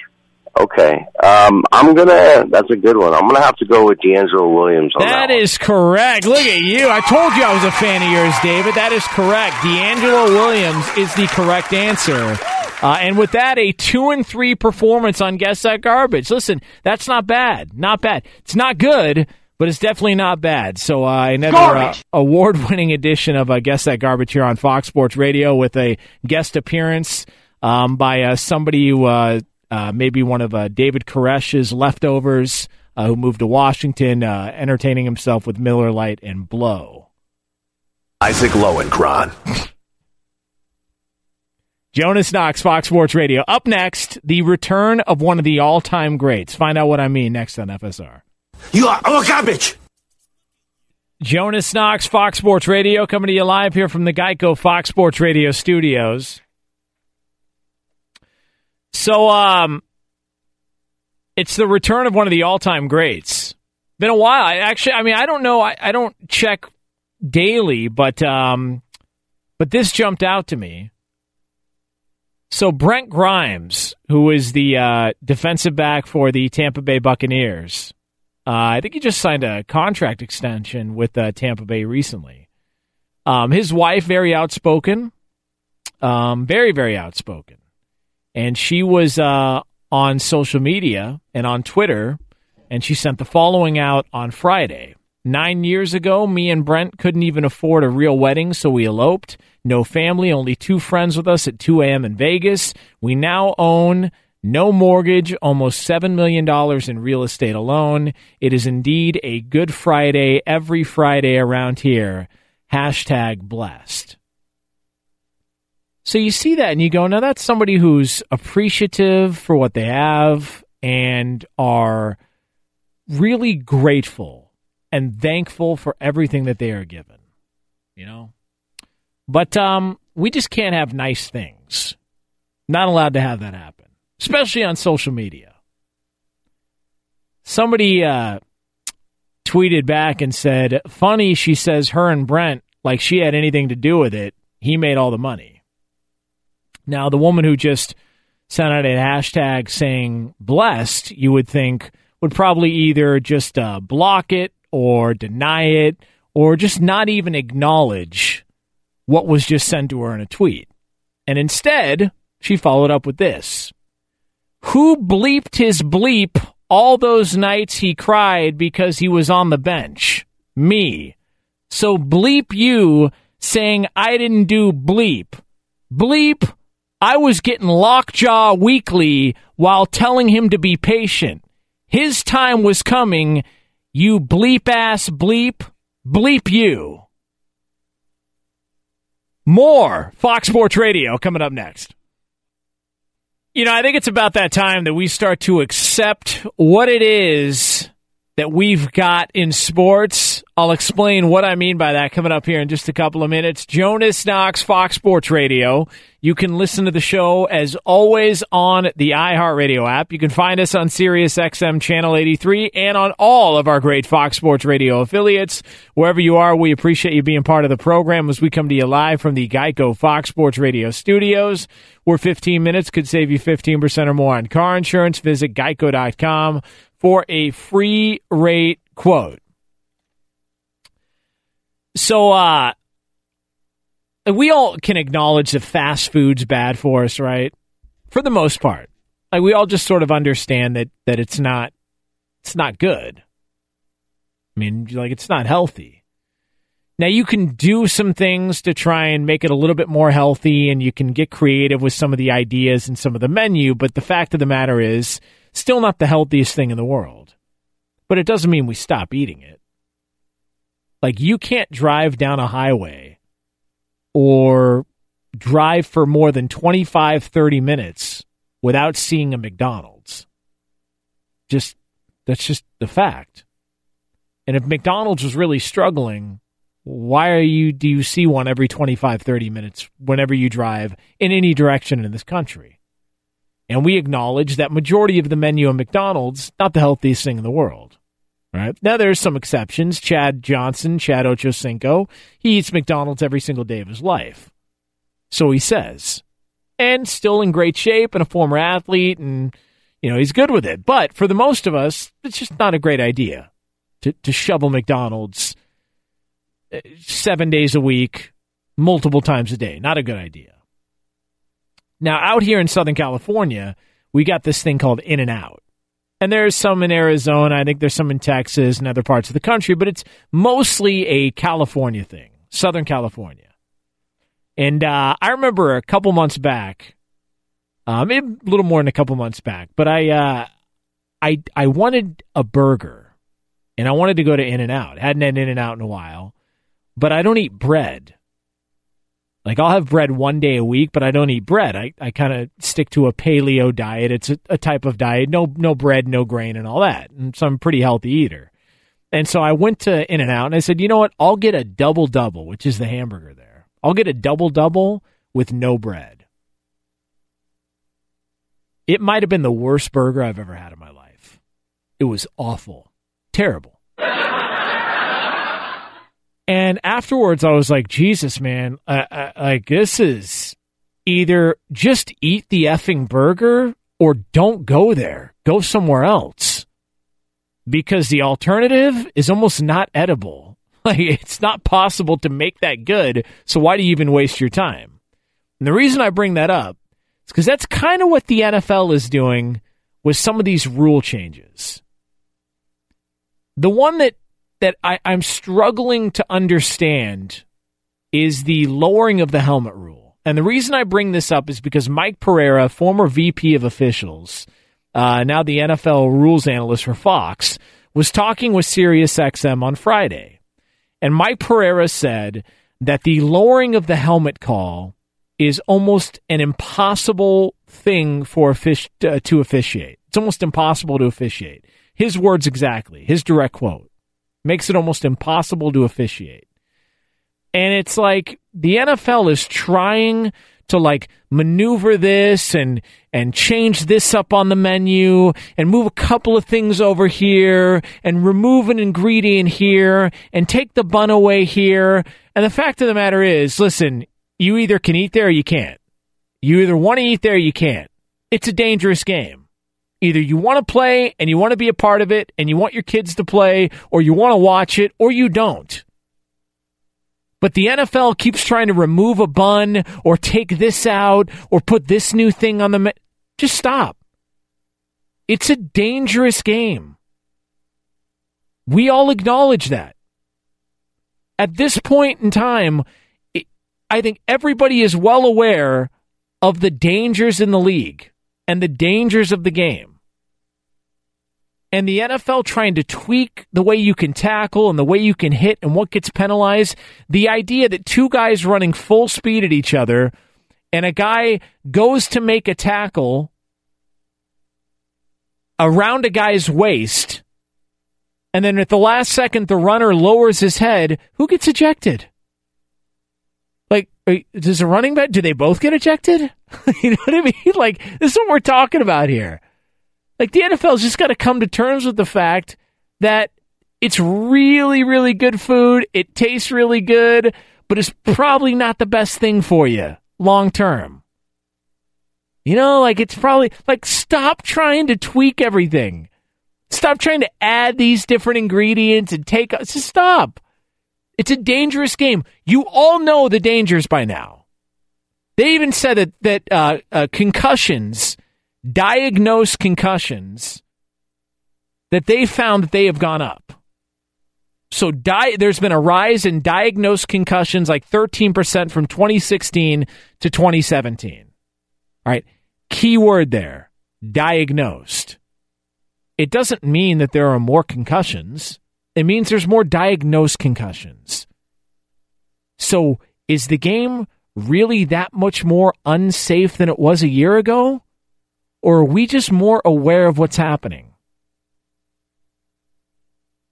Okay. Um, I'm gonna. That's a good one. I'm gonna have to go with DeAngelo Williams on that. That is correct. Look at you. I told you I was a fan of yours, David. That is correct. DeAngelo Williams is the correct answer. Uh, and with that, a two and three performance on Guess That Garbage. Listen, that's not bad. Not bad. It's not good, but it's definitely not bad. So uh, another uh, award-winning edition of uh, Guess That Garbage here on Fox Sports Radio with a guest appearance um, by uh, somebody who uh, uh, maybe one of uh, David Koresh's leftovers uh, who moved to Washington, uh, entertaining himself with Miller Lite and Blow. Isaac Lowenkron. Jonas Knox, Fox Sports Radio. Up next, the return of one of the all-time greats. Find out what I mean next on FSR. You are our garbage. Jonas Knox, Fox Sports Radio, coming to you live here from the Geico Fox Sports Radio studios. So, um, it's the return of one of the all-time greats. Been a while. I actually, I mean, I don't know. I, I don't check daily, but um, but this jumped out to me. So Brent Grimes, who is the uh, defensive back for the Tampa Bay Buccaneers, uh, I think he just signed a contract extension with uh, Tampa Bay recently. Um, his wife, very outspoken, um, very very outspoken, and she was uh, on social media and on Twitter, and she sent the following out on Friday. Nine years ago, me and Brent couldn't even afford a real wedding, so we eloped. No family, only two friends with us at 2 a.m. in Vegas. We now own no mortgage, almost $7 million in real estate alone. It is indeed a good Friday every Friday around here. Hashtag blessed. So you see that and you go, now that's somebody who's appreciative for what they have and are really grateful and thankful for everything that they are given. You know? But um, we just can't have nice things. Not allowed to have that happen, especially on social media. Somebody uh, tweeted back and said, Funny, she says her and Brent, like she had anything to do with it. He made all the money. Now, the woman who just sent out a hashtag saying blessed, you would think would probably either just uh, block it or deny it or just not even acknowledge what was just sent to her in a tweet. And instead, she followed up with this Who bleeped his bleep all those nights he cried because he was on the bench? Me. So bleep you saying I didn't do bleep. Bleep, I was getting lockjaw weekly while telling him to be patient. His time was coming. You bleep ass bleep. Bleep you. More Fox Sports Radio coming up next. You know, I think it's about that time that we start to accept what it is that we've got in sports. I'll explain what I mean by that coming up here in just a couple of minutes. Jonas Knox, Fox Sports Radio. You can listen to the show as always on the iHeartRadio app. You can find us on Sirius XM Channel 83 and on all of our great Fox Sports Radio affiliates. Wherever you are, we appreciate you being part of the program as we come to you live from the Geico Fox Sports Radio studios, where 15 minutes could save you 15% or more on car insurance. Visit geico.com for a free rate quote. So, uh, we all can acknowledge that fast food's bad for us, right? For the most part. Like we all just sort of understand that that it's not it's not good. I mean, like it's not healthy. Now you can do some things to try and make it a little bit more healthy and you can get creative with some of the ideas and some of the menu, but the fact of the matter is still not the healthiest thing in the world. But it doesn't mean we stop eating it. Like you can't drive down a highway or drive for more than 25 30 minutes without seeing a McDonald's. Just that's just the fact. And if McDonald's was really struggling, why are you do you see one every 25 30 minutes whenever you drive in any direction in this country? And we acknowledge that majority of the menu of McDonald's not the healthiest thing in the world. Right. Now there's some exceptions. Chad Johnson, Chad Ochocinco, he eats McDonald's every single day of his life. So he says. And still in great shape and a former athlete and you know, he's good with it. But for the most of us, it's just not a great idea to, to shovel McDonald's uh, seven days a week, multiple times a day. Not a good idea. Now, out here in Southern California, we got this thing called In and Out. And there's some in Arizona. I think there's some in Texas and other parts of the country, but it's mostly a California thing, Southern California. And uh, I remember a couple months back, maybe a little more than a couple months back, but I, uh, I, I wanted a burger, and I wanted to go to In and Out. Hadn't had In and Out in a while, but I don't eat bread. Like I'll have bread one day a week, but I don't eat bread. I, I kind of stick to a paleo diet. It's a, a type of diet, no no bread, no grain, and all that. And so I'm a pretty healthy eater. And so I went to In and Out and I said, you know what? I'll get a double double, which is the hamburger there. I'll get a double double with no bread. It might have been the worst burger I've ever had in my life. It was awful, terrible. And afterwards, I was like, Jesus, man, uh, uh, like this is either just eat the effing burger or don't go there. Go somewhere else. Because the alternative is almost not edible. *laughs* Like, it's not possible to make that good. So why do you even waste your time? And the reason I bring that up is because that's kind of what the NFL is doing with some of these rule changes. The one that that I, I'm struggling to understand is the lowering of the helmet rule. And the reason I bring this up is because Mike Pereira, former VP of officials, uh, now the NFL rules analyst for Fox, was talking with SiriusXM on Friday. And Mike Pereira said that the lowering of the helmet call is almost an impossible thing for offic- uh, to officiate. It's almost impossible to officiate. His words exactly, his direct quote makes it almost impossible to officiate. And it's like the NFL is trying to like maneuver this and and change this up on the menu and move a couple of things over here and remove an ingredient here and take the bun away here. And the fact of the matter is, listen, you either can eat there or you can't. You either want to eat there or you can't. It's a dangerous game. Either you want to play and you want to be a part of it and you want your kids to play or you want to watch it or you don't. But the NFL keeps trying to remove a bun or take this out or put this new thing on the. Me- Just stop. It's a dangerous game. We all acknowledge that. At this point in time, it, I think everybody is well aware of the dangers in the league and the dangers of the game and the NFL trying to tweak the way you can tackle and the way you can hit and what gets penalized, the idea that two guys running full speed at each other and a guy goes to make a tackle around a guy's waist, and then at the last second the runner lowers his head, who gets ejected? Like, does a running back, do they both get ejected? *laughs* you know what I mean? *laughs* Like, this is what we're talking about here. Like the NFL's just got to come to terms with the fact that it's really, really good food. It tastes really good, but it's probably not the best thing for you long term. You know, like it's probably like stop trying to tweak everything. Stop trying to add these different ingredients and take just stop. It's a dangerous game. You all know the dangers by now. They even said that that uh, uh, concussions diagnosed concussions that they found that they have gone up. So di- there's been a rise in diagnosed concussions like 13% from 2016 to 2017. All right. Key word there diagnosed. It doesn't mean that there are more concussions, it means there's more diagnosed concussions. So is the game really that much more unsafe than it was a year ago? Or are we just more aware of what's happening?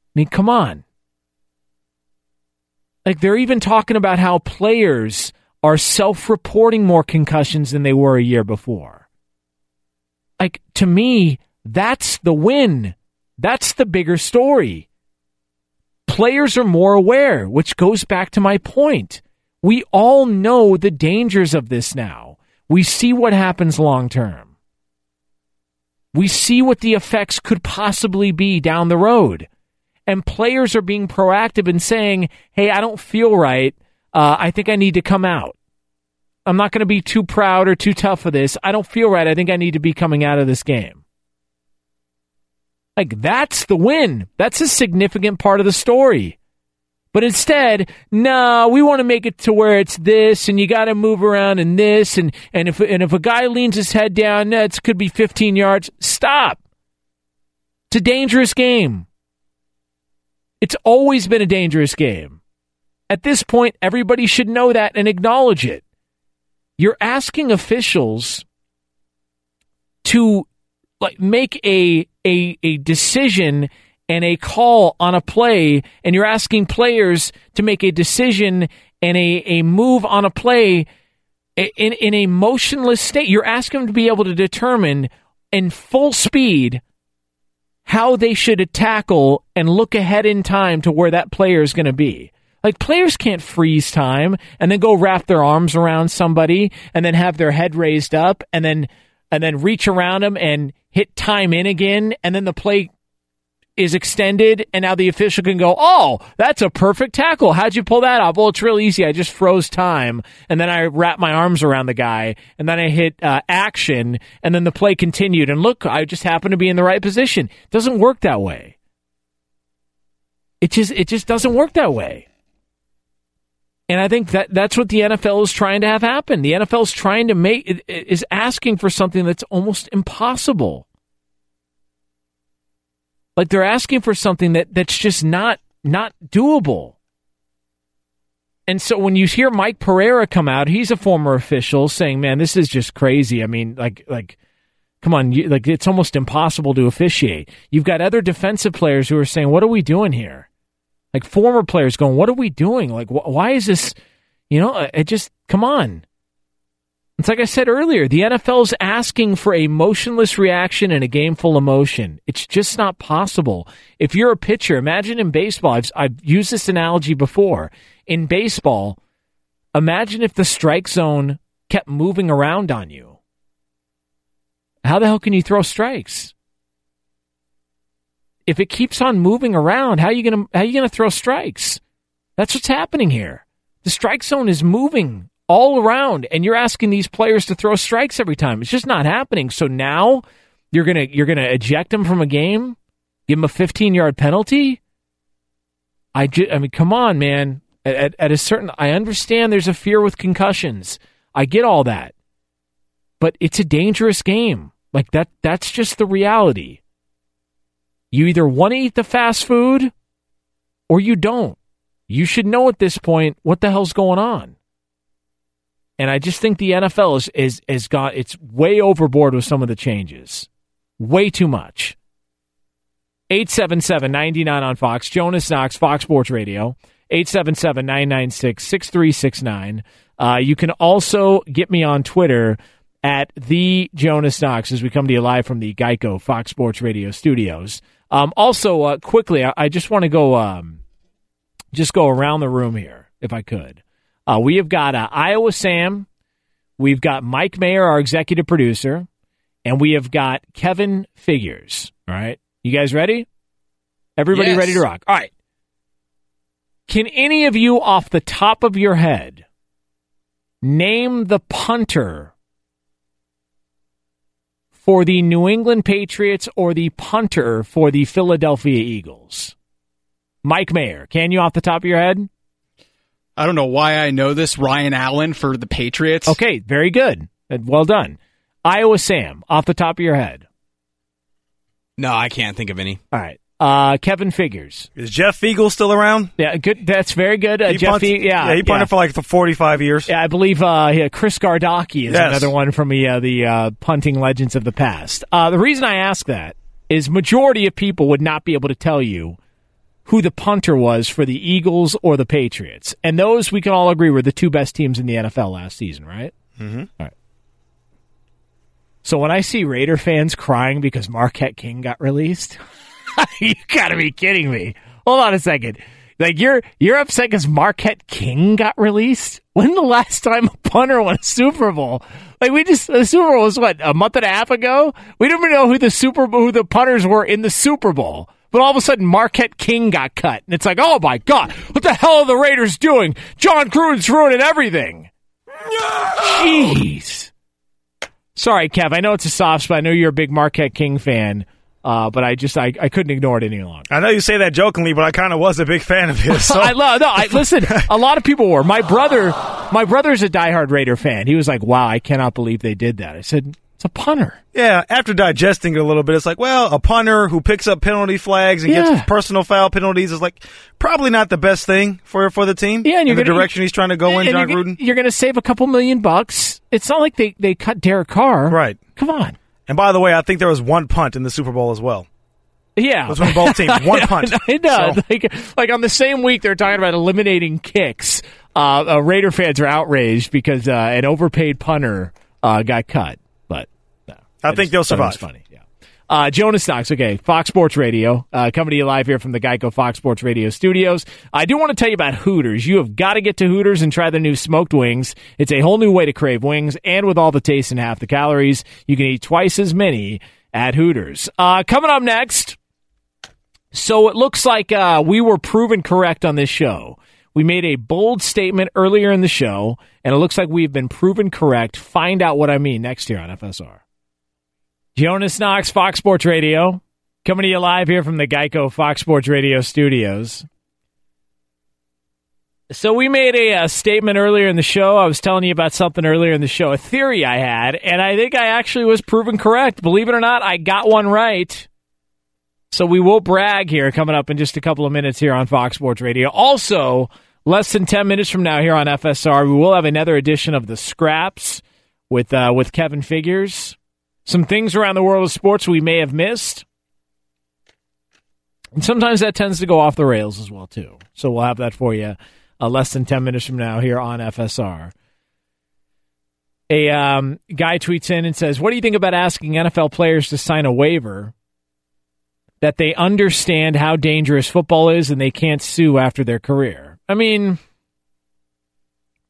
I mean, come on. Like, they're even talking about how players are self reporting more concussions than they were a year before. Like, to me, that's the win. That's the bigger story. Players are more aware, which goes back to my point. We all know the dangers of this now. We see what happens long term. We see what the effects could possibly be down the road. And players are being proactive and saying, hey, I don't feel right. Uh, I think I need to come out. I'm not going to be too proud or too tough for this. I don't feel right. I think I need to be coming out of this game. Like, that's the win. That's a significant part of the story. But instead, no, we want to make it to where it's this, and you got to move around and this, and and if and if a guy leans his head down, that could be 15 yards. Stop. It's a dangerous game. It's always been a dangerous game. At this point, everybody should know that and acknowledge it. You're asking officials to like make a a a decision and a call on a play, and you're asking players to make a decision and a, a move on a play in, in a motionless state. You're asking them to be able to determine in full speed how they should tackle and look ahead in time to where that player is going to be. Like players can't freeze time and then go wrap their arms around somebody and then have their head raised up and then and then reach around them and hit time in again and then the play is extended, and now the official can go, "Oh, that's a perfect tackle. How'd you pull that off?" Well, it's real easy. I just froze time, and then I wrapped my arms around the guy, and then I hit uh, action, and then the play continued. And look, I just happened to be in the right position. It doesn't work that way. It just it just doesn't work that way. And I think that that's what the NFL is trying to have happen. The NFL is trying to make is asking for something that's almost impossible. Like they're asking for something that that's just not not doable. And so when you hear Mike Pereira come out, he's a former official saying, "Man, this is just crazy." I mean, like like come on, you, like it's almost impossible to officiate. You've got other defensive players who are saying, "What are we doing here?" Like former players going, "What are we doing? Like wh- why is this, you know, it just come on." It's like I said earlier, the NFL's asking for a motionless reaction in a game full of motion. It's just not possible. If you're a pitcher, imagine in baseball, I've, I've used this analogy before. In baseball, imagine if the strike zone kept moving around on you. How the hell can you throw strikes? If it keeps on moving around, how are you gonna how are you gonna throw strikes? That's what's happening here. The strike zone is moving all around and you're asking these players to throw strikes every time. It's just not happening. So now you're going to you're going to eject them from a game, give them a 15-yard penalty? I ju- I mean come on, man. At, at a certain I understand there's a fear with concussions. I get all that. But it's a dangerous game. Like that that's just the reality. You either want to eat the fast food or you don't. You should know at this point what the hell's going on. And I just think the NFL is is is got it's way overboard with some of the changes. Way too much. 877-99 on Fox. Jonas Knox, Fox Sports Radio. 877-996-6369. Uh, you can also get me on Twitter at the Jonas Knox as we come to you live from the Geico Fox Sports Radio studios. Um, also, uh, quickly, I, I just want to go um, just go around the room here, if I could. Uh, we have got uh, Iowa Sam, we've got Mike Mayer, our executive producer, and we have got Kevin Figures. All right, you guys ready? Everybody Yes. ready to rock? All right. Can any of you, off the top of your head, name the punter for the New England Patriots or the punter for the Philadelphia Eagles? Mike Mayer, can you off the top of your head? I don't know why I know this. Ryan Allen for the Patriots. Okay, very good. Uh, Well done. Iowa Sam, off the top of your head. No, I can't think of any. All right. Uh, Kevin Figures. Is Jeff Feagles still around? Yeah, good. That's very good. Uh, He Jeff punts- Fe- yeah, yeah, he punted for like 45 years. Yeah, I believe uh, yeah, Chris Gardocki is Yes. another one from the, uh, the uh, punting legends of the past. Uh, the reason I ask that is majority of people would not be able to tell you who the punter was for the Eagles or the Patriots, and those we can all agree were the two best teams in the NFL last season, right? Mm-hmm. All right. So when I see Raider fans crying because Marquette King got released, *laughs* you got to be kidding me. Hold on a second. Like you're you're upset because Marquette King got released. When the last time a punter won a Super Bowl? Like we just the Super Bowl was what a month and a half ago. We didn't even know who the Super who the punters were in the Super Bowl. But all of a sudden, Marquette King got cut, and it's like, oh my god, what the hell are the Raiders doing? Jon Gruden's ruining everything. Jeez. Sorry, Kev. I know it's a soft spot. I know you're a big Marquette King fan. Uh, but I just I, I couldn't ignore it any longer. I know you say that jokingly, but I kind of was a big fan of his. So. *laughs* I love no. I, listen, a lot of people were. My brother, my brother's a diehard Raider fan. He was like, "Wow, I cannot believe they did that." I said, "It's a punter." Yeah, after digesting it a little bit, it's like, well, a punter who picks up penalty flags and Yeah. gets personal foul penalties is like probably not the best thing for for the team. Yeah, and you're the gonna- direction he's trying to go in, Jon you're, Gruden. You're going to save a couple million bucks. It's not like they they cut Derek Carr. Right. Come on. And by the way, I think there was one punt in the Super Bowl as well. Yeah, It was from both *laughs* teams. One punt. I know. So- *laughs* Like, like on the same week, they're talking about eliminating kicks. Uh, uh, Raider fans are outraged because uh, an overpaid punter uh, got cut. I think they'll thought it was survive. Funny, yeah. Uh, Jonas Knox, okay, Fox Sports Radio, uh, coming to you live here from the Geico Fox Sports Radio studios. I do want to tell you about Hooters. You have got to get to Hooters and try their new smoked wings. It's a whole new way to crave wings, and with all the taste and half the calories, you can eat twice as many at Hooters. Uh, coming up next. So it looks like uh, we were proven correct on this show. We made a bold statement earlier in the show, and it looks like we've been proven correct. Find out what I mean next year on FSR. Jonas Knox, Fox Sports Radio, coming to you live here from the Geico Fox Sports Radio studios. So we made a, uh statement earlier in the show. I was telling you about something earlier in the show, a theory I had, and I think I actually was proven correct. Believe it or not, I got one right. So we will brag here coming up in just a couple of minutes here on Fox Sports Radio. Also, less than 10 minutes from now here on FSR, we will have another edition of the Scraps with uh, with Kevin Figures. Some things around the world of sports we may have missed. And sometimes that tends to go off the rails as well too. So we'll have that for you uh, less than 10 minutes from now here on FSR. A um, guy tweets in and says, "What do you think about asking NFL players to sign a waiver that they understand how dangerous football is and they can't sue after their career?" I mean,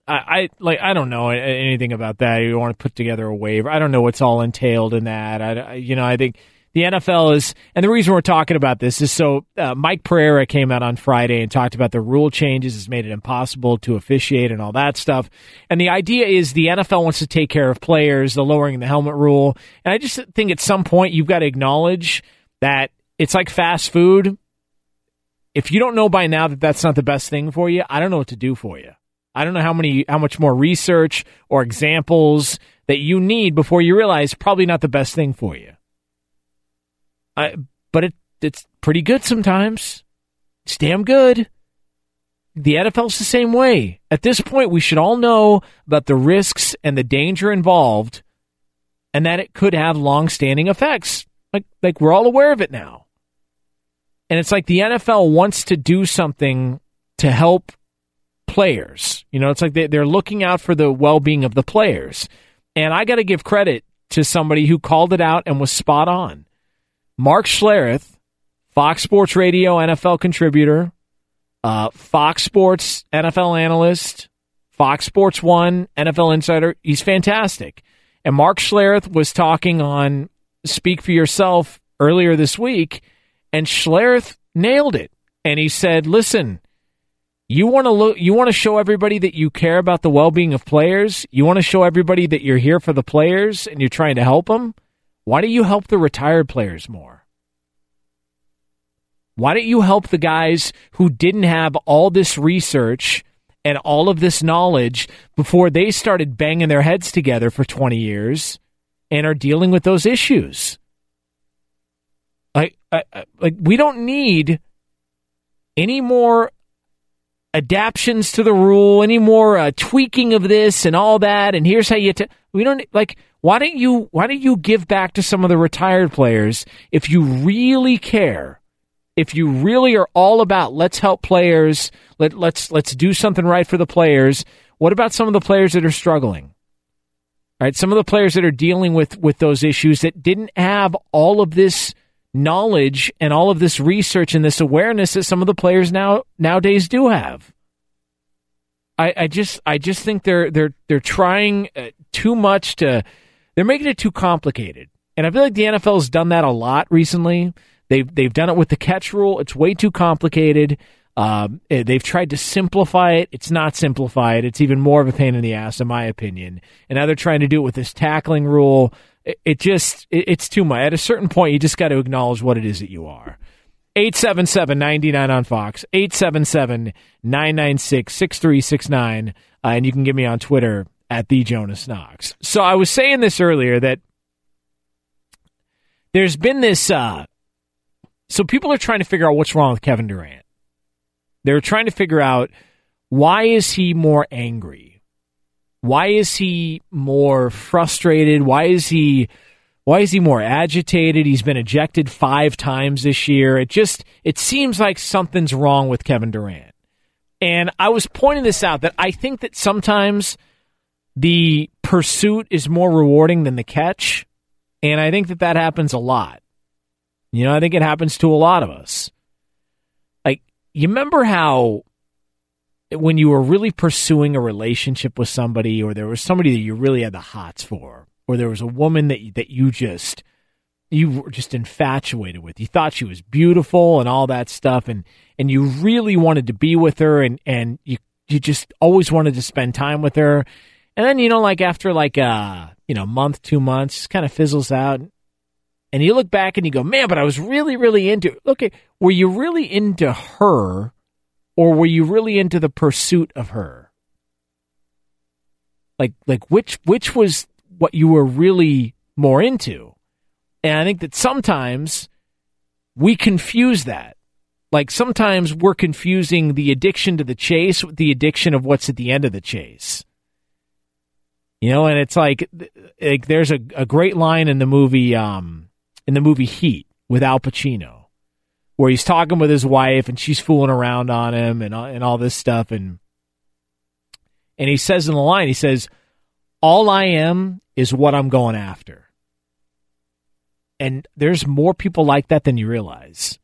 I, I like I don't know anything about that. You want to put together a waiver? I don't know what's all entailed in that. I, you know, I think the NFL is, and the reason we're talking about this is so uh, Mike Pereira came out on Friday and talked about the rule changes has made it impossible to officiate and all that stuff. And the idea is the NFL wants to take care of players, the lowering the helmet rule, and I just think at some point you've got to acknowledge that it's like fast food. If you don't know by now that that's not the best thing for you, I don't know what to do for you. I don't know how many how much more research or examples that you need before you realize probably not the best thing for you. I, but it it's pretty good sometimes. It's damn good. The NFL's the same way. At this point, we should all know about the risks and the danger involved, and that it could have long-standing effects. Like like we're all aware of it now. And it's like the NFL wants to do something to help players. You know, it's like they, they're looking out for the well being of the players. And I got to give credit to somebody who called it out and was spot on. Mark Schlereth, Fox Sports Radio NFL contributor, uh, Fox Sports NFL analyst, Fox Sports One NFL insider. He's fantastic. And Mark Schlereth was talking on Speak for Yourself earlier this week, and Schlereth nailed it. And he said, "Listen, you want to look you want to show everybody that you care about the well-being of players. You want to show everybody that you're here for the players and you're trying to help them why don't you help the retired players more? Why don't you help the guys who didn't have all this research and all of this knowledge before they started banging their heads together for 20 years and are dealing with those issues? Like like we don't need any more adaptions to the rule, any more uh, tweaking of this and all that. And here's how you. T- we don't like. Why don't you? Why don't you give back to some of the retired players if you really care? If you really are all about let's help players, let let's let's do something right for the players. What about some of the players that are struggling? All right, some of the players that are dealing with with those issues that didn't have all of this knowledge and all of this research and this awareness that some of the players now nowadays do have. I, I just I just think they're they're they're trying uh, too much to they're making it too complicated. And I feel like the NFL has done that a lot recently. They've they've done it with the catch rule. It's way too complicated. Um, eh, they've tried to simplify it. It's not simplified. It's even more of a pain in the ass, in my opinion. And now they're trying to do it with this tackling rule. It, it just it, it's too much. At a certain point, you just got to acknowledge what it is that you are. 877 99 on Fox, 877 996 6369. Uh, And you can get me on Twitter at the Jonas Knox. So I was saying this earlier that there's been this. Uh, so people are trying to figure out what's wrong with Kevin Durant. They're trying to figure out why is he more angry? Why is he more frustrated? Why is he why is he more agitated? He's been ejected 5 times this year. It just it seems like something's wrong with Kevin Durant. And I was pointing this out that I think that sometimes the pursuit is more rewarding than the catch, and I think that that happens a lot. You know, I think it happens to a lot of us. Like, you remember how when you were really pursuing a relationship with somebody, or there was somebody that you really had the hots for, or there was a woman that that you just you were just infatuated with. You thought she was beautiful and all that stuff, and and you really wanted to be with her, and and you you just always wanted to spend time with her. And then you know, like after like uh you know month, two months, just kind of fizzles out, and you look back and you go, man, but I was really, really into. Okay, were you really into her, or were you really into the pursuit of her? Like, like which which was what you were really more into? And I think that sometimes we confuse that. Like sometimes we're confusing the addiction to the chase with the addiction of what's at the end of the chase. You know, and it's like, like there's a, a great line in the movie, um, in the movie Heat with Al Pacino, where he's talking with his wife and she's fooling around on him and uh, and all this stuff, and and he says in the line, he says, "All I am is what I'm going after." And there's more people like that than you realize,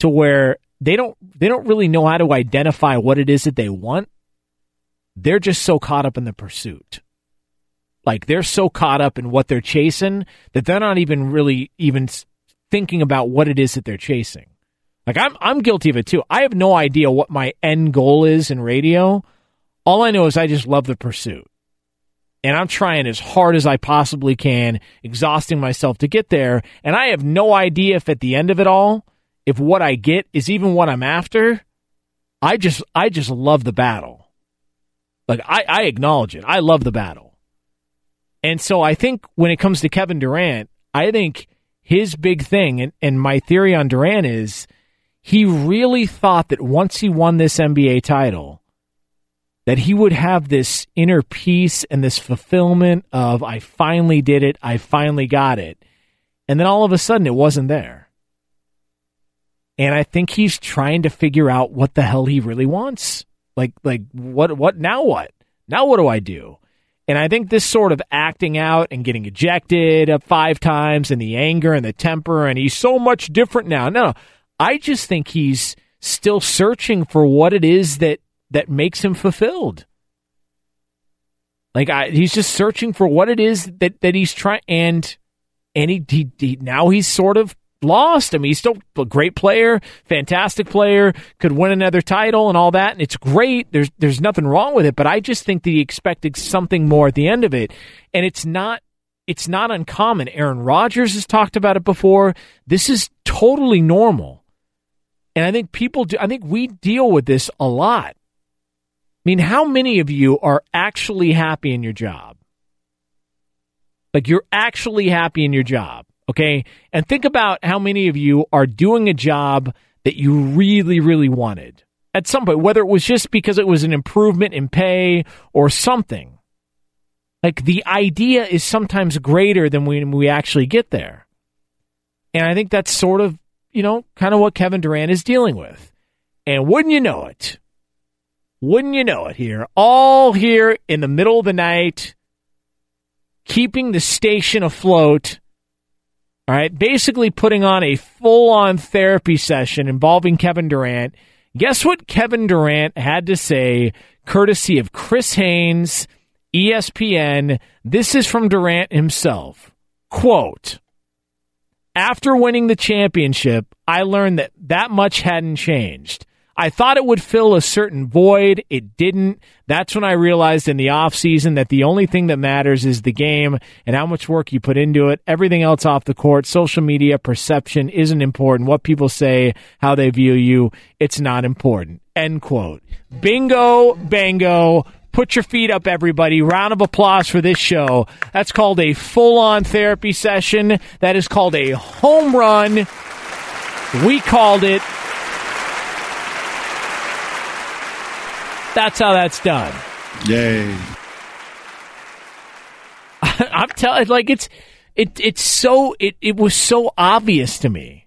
to where they don't they don't really know how to identify what it is that they want. They're just so caught up in the pursuit. Like they're so caught up in what they're chasing that they're not even really even thinking about what it is that they're chasing. Like I'm I'm guilty of it too. I have no idea what my end goal is in radio. All I know is I just love the pursuit. And I'm trying as hard as I possibly can, exhausting myself to get there, and I have no idea if at the end of it all, if what I get is even what I'm after. I just I just love the battle. Like I, I acknowledge it. I love the battle. And so I think when it comes to Kevin Durant, I think his big thing, and, and my theory on Durant is he really thought that once he won this NBA title, that he would have this inner peace and this fulfillment of, I finally did it, I finally got it. And then all of a sudden it wasn't there. And I think he's trying to figure out what the hell he really wants. Like, like what, what, now what? Now what do I do? And I think this sort of acting out and getting ejected five times and the anger and the temper and he's so much different now. No, I just think he's still searching for what it is that that makes him fulfilled. Like I, he's just searching for what it is that that he's trying and and he, he, he now he's sort of lost. I mean, he's still a great player, fantastic player, could win another title and all that, and it's great. There's there's nothing wrong with it, but I just think that he expected something more at the end of it, and it's not it's not uncommon. Aaron Rodgers has talked about it before. This is totally normal, and I think people do. I think we deal with this a lot. I mean, how many of you are actually happy in your job? Like you're actually happy in your job. Okay. And think about how many of you are doing a job that you really, really wanted at some point, whether it was just because it was an improvement in pay or something. Like the idea is sometimes greater than when we actually get there. And I think that's sort of, you know, kind of what Kevin Durant is dealing with. And wouldn't you know it? Wouldn't you know it here? All here in the middle of the night, keeping the station afloat All right, basically putting on a full on therapy session involving Kevin Durant. Guess what Kevin Durant had to say, courtesy of Chris Haynes, ESPN. This is from Durant himself. Quote After winning the championship, I learned that that much hadn't changed. I thought it would fill a certain void. It didn't. That's when I realized in the offseason that the only thing that matters is the game and how much work you put into it. Everything else off the court, social media, perception isn't important. What people say, how they view you, it's not important. End quote. Bingo, bango. Put your feet up, everybody. Round of applause for this show. That's called a full on therapy session. That is called a home run. We called it. That's how that's done. Yay. *laughs* I'm telling like it's it it's so it, it was so obvious to me.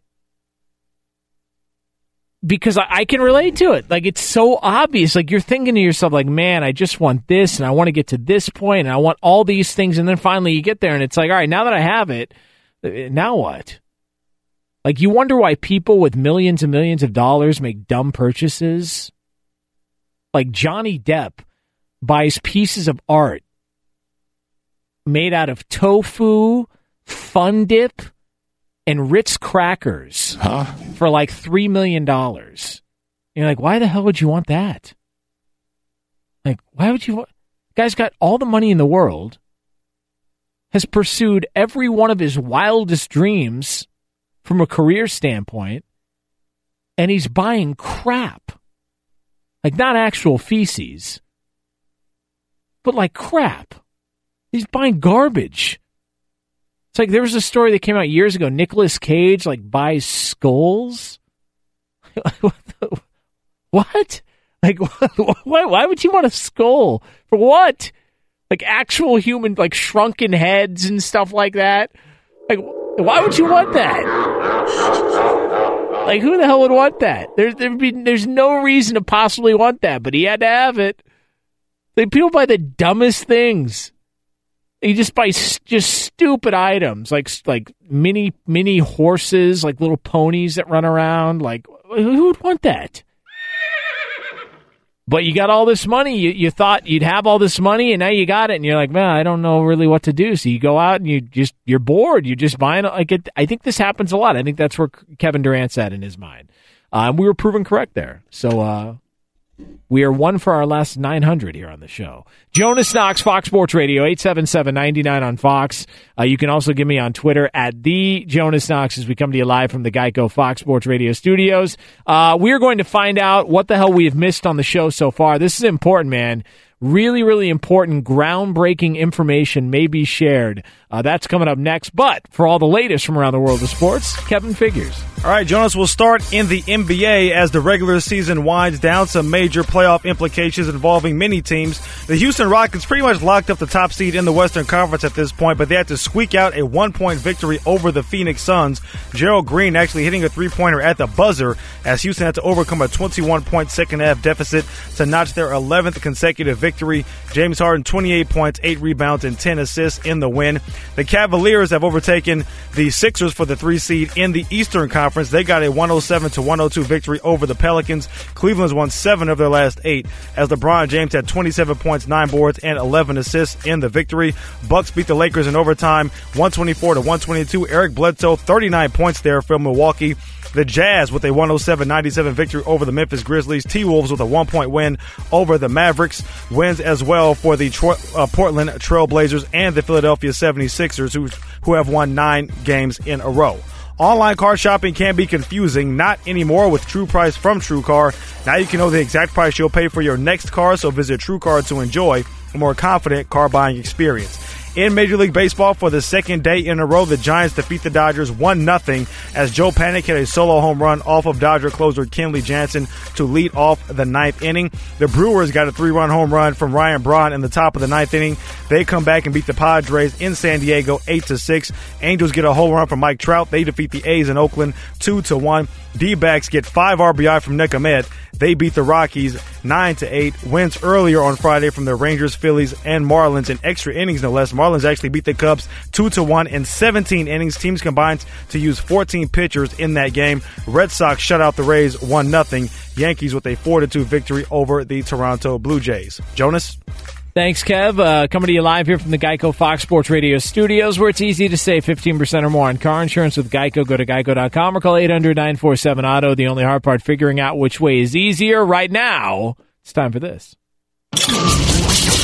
Because I, I can relate to it. Like it's so obvious. Like you're thinking to yourself, like, man, I just want this and I want to get to this point and I want all these things, and then finally you get there and it's like, all right, now that I have it, uh, now what? Like you wonder why people with millions and millions of dollars make dumb purchases. Like Johnny Depp buys pieces of art made out of tofu, fun dip, and Ritz crackers for like three million dollars. You're like, why the hell would you want that? Like, why would you want? Guy's got all the money in the world, has pursued every one of his wildest dreams from a career standpoint, and he's buying crap. Like, not actual feces, but like crap. He's buying garbage. It's like there was a story that came out years ago. Nicolas Cage like buys skulls. *laughs* what? Like *laughs* why? Why would you want a skull for what? Like actual human, like shrunken heads and stuff like that. Like why would you want that? Like who the hell would want that? There's there would be there's no reason to possibly want that, but he had to have it. Like people buy the dumbest things. You just buy just stupid items like like mini mini horses, like little ponies that run around. Like who would want that? But you got all this money. You, you thought you'd have all this money, and now you got it, and you're like, man, I don't know really what to do. So you go out and you just you're bored. You're just buying like it. I think this happens a lot. I think that's where Kevin Durant's at in his mind. Uh, and we were proven correct there. So uh, we are one for our last 900 here on the show. Jonas Knox, Fox Sports Radio, 877-99 on Fox. Uh, you can also give me on Twitter at the Jonas Knox as we come to you live from the Geico Fox Sports Radio studios. Uh, we are going to find out what the hell we have missed on the show so far. This is important, man. Really, really important, groundbreaking information may be shared. Uh, that's coming up next. But for all the latest from around the world of sports, Kevin Figures. All right, Jonas, we'll start in the NBA as the regular season winds down. Some major playoff implications involving many teams. The Houston Rockets pretty much locked up the top seed in the Western Conference at this point, but they had to squeak out a one point victory over the Phoenix Suns. Gerald Green actually hitting a three pointer at the buzzer as Houston had to overcome a 21 point second half deficit to notch their 11th consecutive victory. James Harden, 28 points, 8 rebounds, and 10 assists in the win. The Cavaliers have overtaken the Sixers for the three seed in the Eastern Conference. They got a 107 to 102 victory over the Pelicans. Cleveland's won seven of their last eight as LeBron James had 27 points, nine boards, and 11 assists in the victory. Bucks beat the Lakers in overtime, 124 to 122. Eric Bledsoe, 39 points there for Milwaukee. The Jazz with a 107-97 victory over the Memphis Grizzlies. T-Wolves with a one-point win over the Mavericks. Wins as well for the Tro- uh, Portland Trailblazers and the Philadelphia 76ers who, who have won nine games in a row. Online car shopping can be confusing, not anymore with True Price from TrueCar. Now you can know the exact price you'll pay for your next car, so visit TrueCar to enjoy a more confident car buying experience. In Major League Baseball, for the second day in a row, the Giants defeat the Dodgers 1 0 as Joe Panik hit a solo home run off of Dodger closer Kenley Jansen to lead off the ninth inning. The Brewers got a three run home run from Ryan Braun in the top of the ninth inning. They come back and beat the Padres in San Diego 8 to 6. Angels get a home run from Mike Trout. They defeat the A's in Oakland 2 to 1. D backs get five RBI from Nick Ahmed. They beat the Rockies 9 to 8. Wins earlier on Friday from the Rangers, Phillies, and Marlins in extra innings, no less. Marlins actually beat the Cubs 2 to 1 in 17 innings. Teams combined to use 14 pitchers in that game. Red Sox shut out the Rays 1 0. Yankees with a 4 2 victory over the Toronto Blue Jays. Jonas? Thanks, Kev. Uh, coming to you live here from the Geico Fox Sports Radio studios, where it's easy to save 15% or more on car insurance with Geico. Go to geico.com or call 800 947 Auto. The only hard part, figuring out which way is easier. Right now, it's time for this.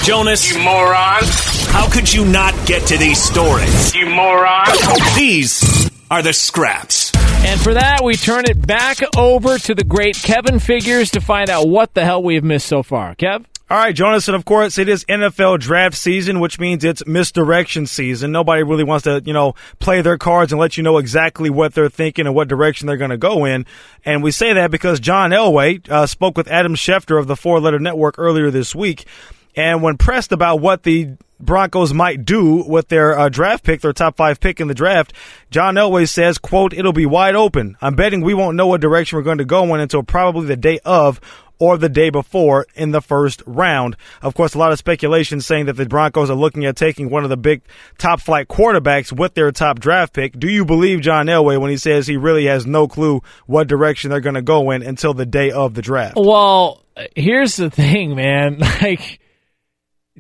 Jonas, you moron. How could you not get to these stories? You moron. These are the scraps. And for that, we turn it back over to the great Kevin Figures to find out what the hell we have missed so far. Kev? All right, Jonas, and of course it is NFL draft season, which means it's misdirection season. Nobody really wants to, you know, play their cards and let you know exactly what they're thinking and what direction they're going to go in. And we say that because John Elway uh, spoke with Adam Schefter of the Four Letter Network earlier this week. And when pressed about what the Broncos might do with their uh, draft pick, their top five pick in the draft, John Elway says, quote, it'll be wide open. I'm betting we won't know what direction we're going to go in until probably the day of or the day before in the first round. Of course, a lot of speculation saying that the Broncos are looking at taking one of the big top flight quarterbacks with their top draft pick. Do you believe John Elway when he says he really has no clue what direction they're going to go in until the day of the draft? Well, here's the thing, man. *laughs* Like,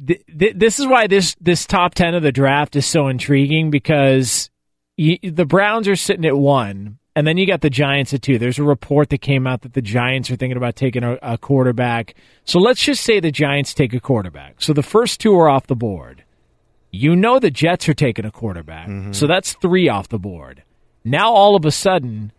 th- th- this is why this this top ten of the draft is so intriguing because the Browns are sitting at one, and then you got the Giants at two. There's a report that came out that the Giants are thinking about taking a, a quarterback. So let's just say the Giants take a quarterback. So the first two are off the board. You know the Jets are taking a quarterback. Mm-hmm. So that's three off the board. Now all of a sudden,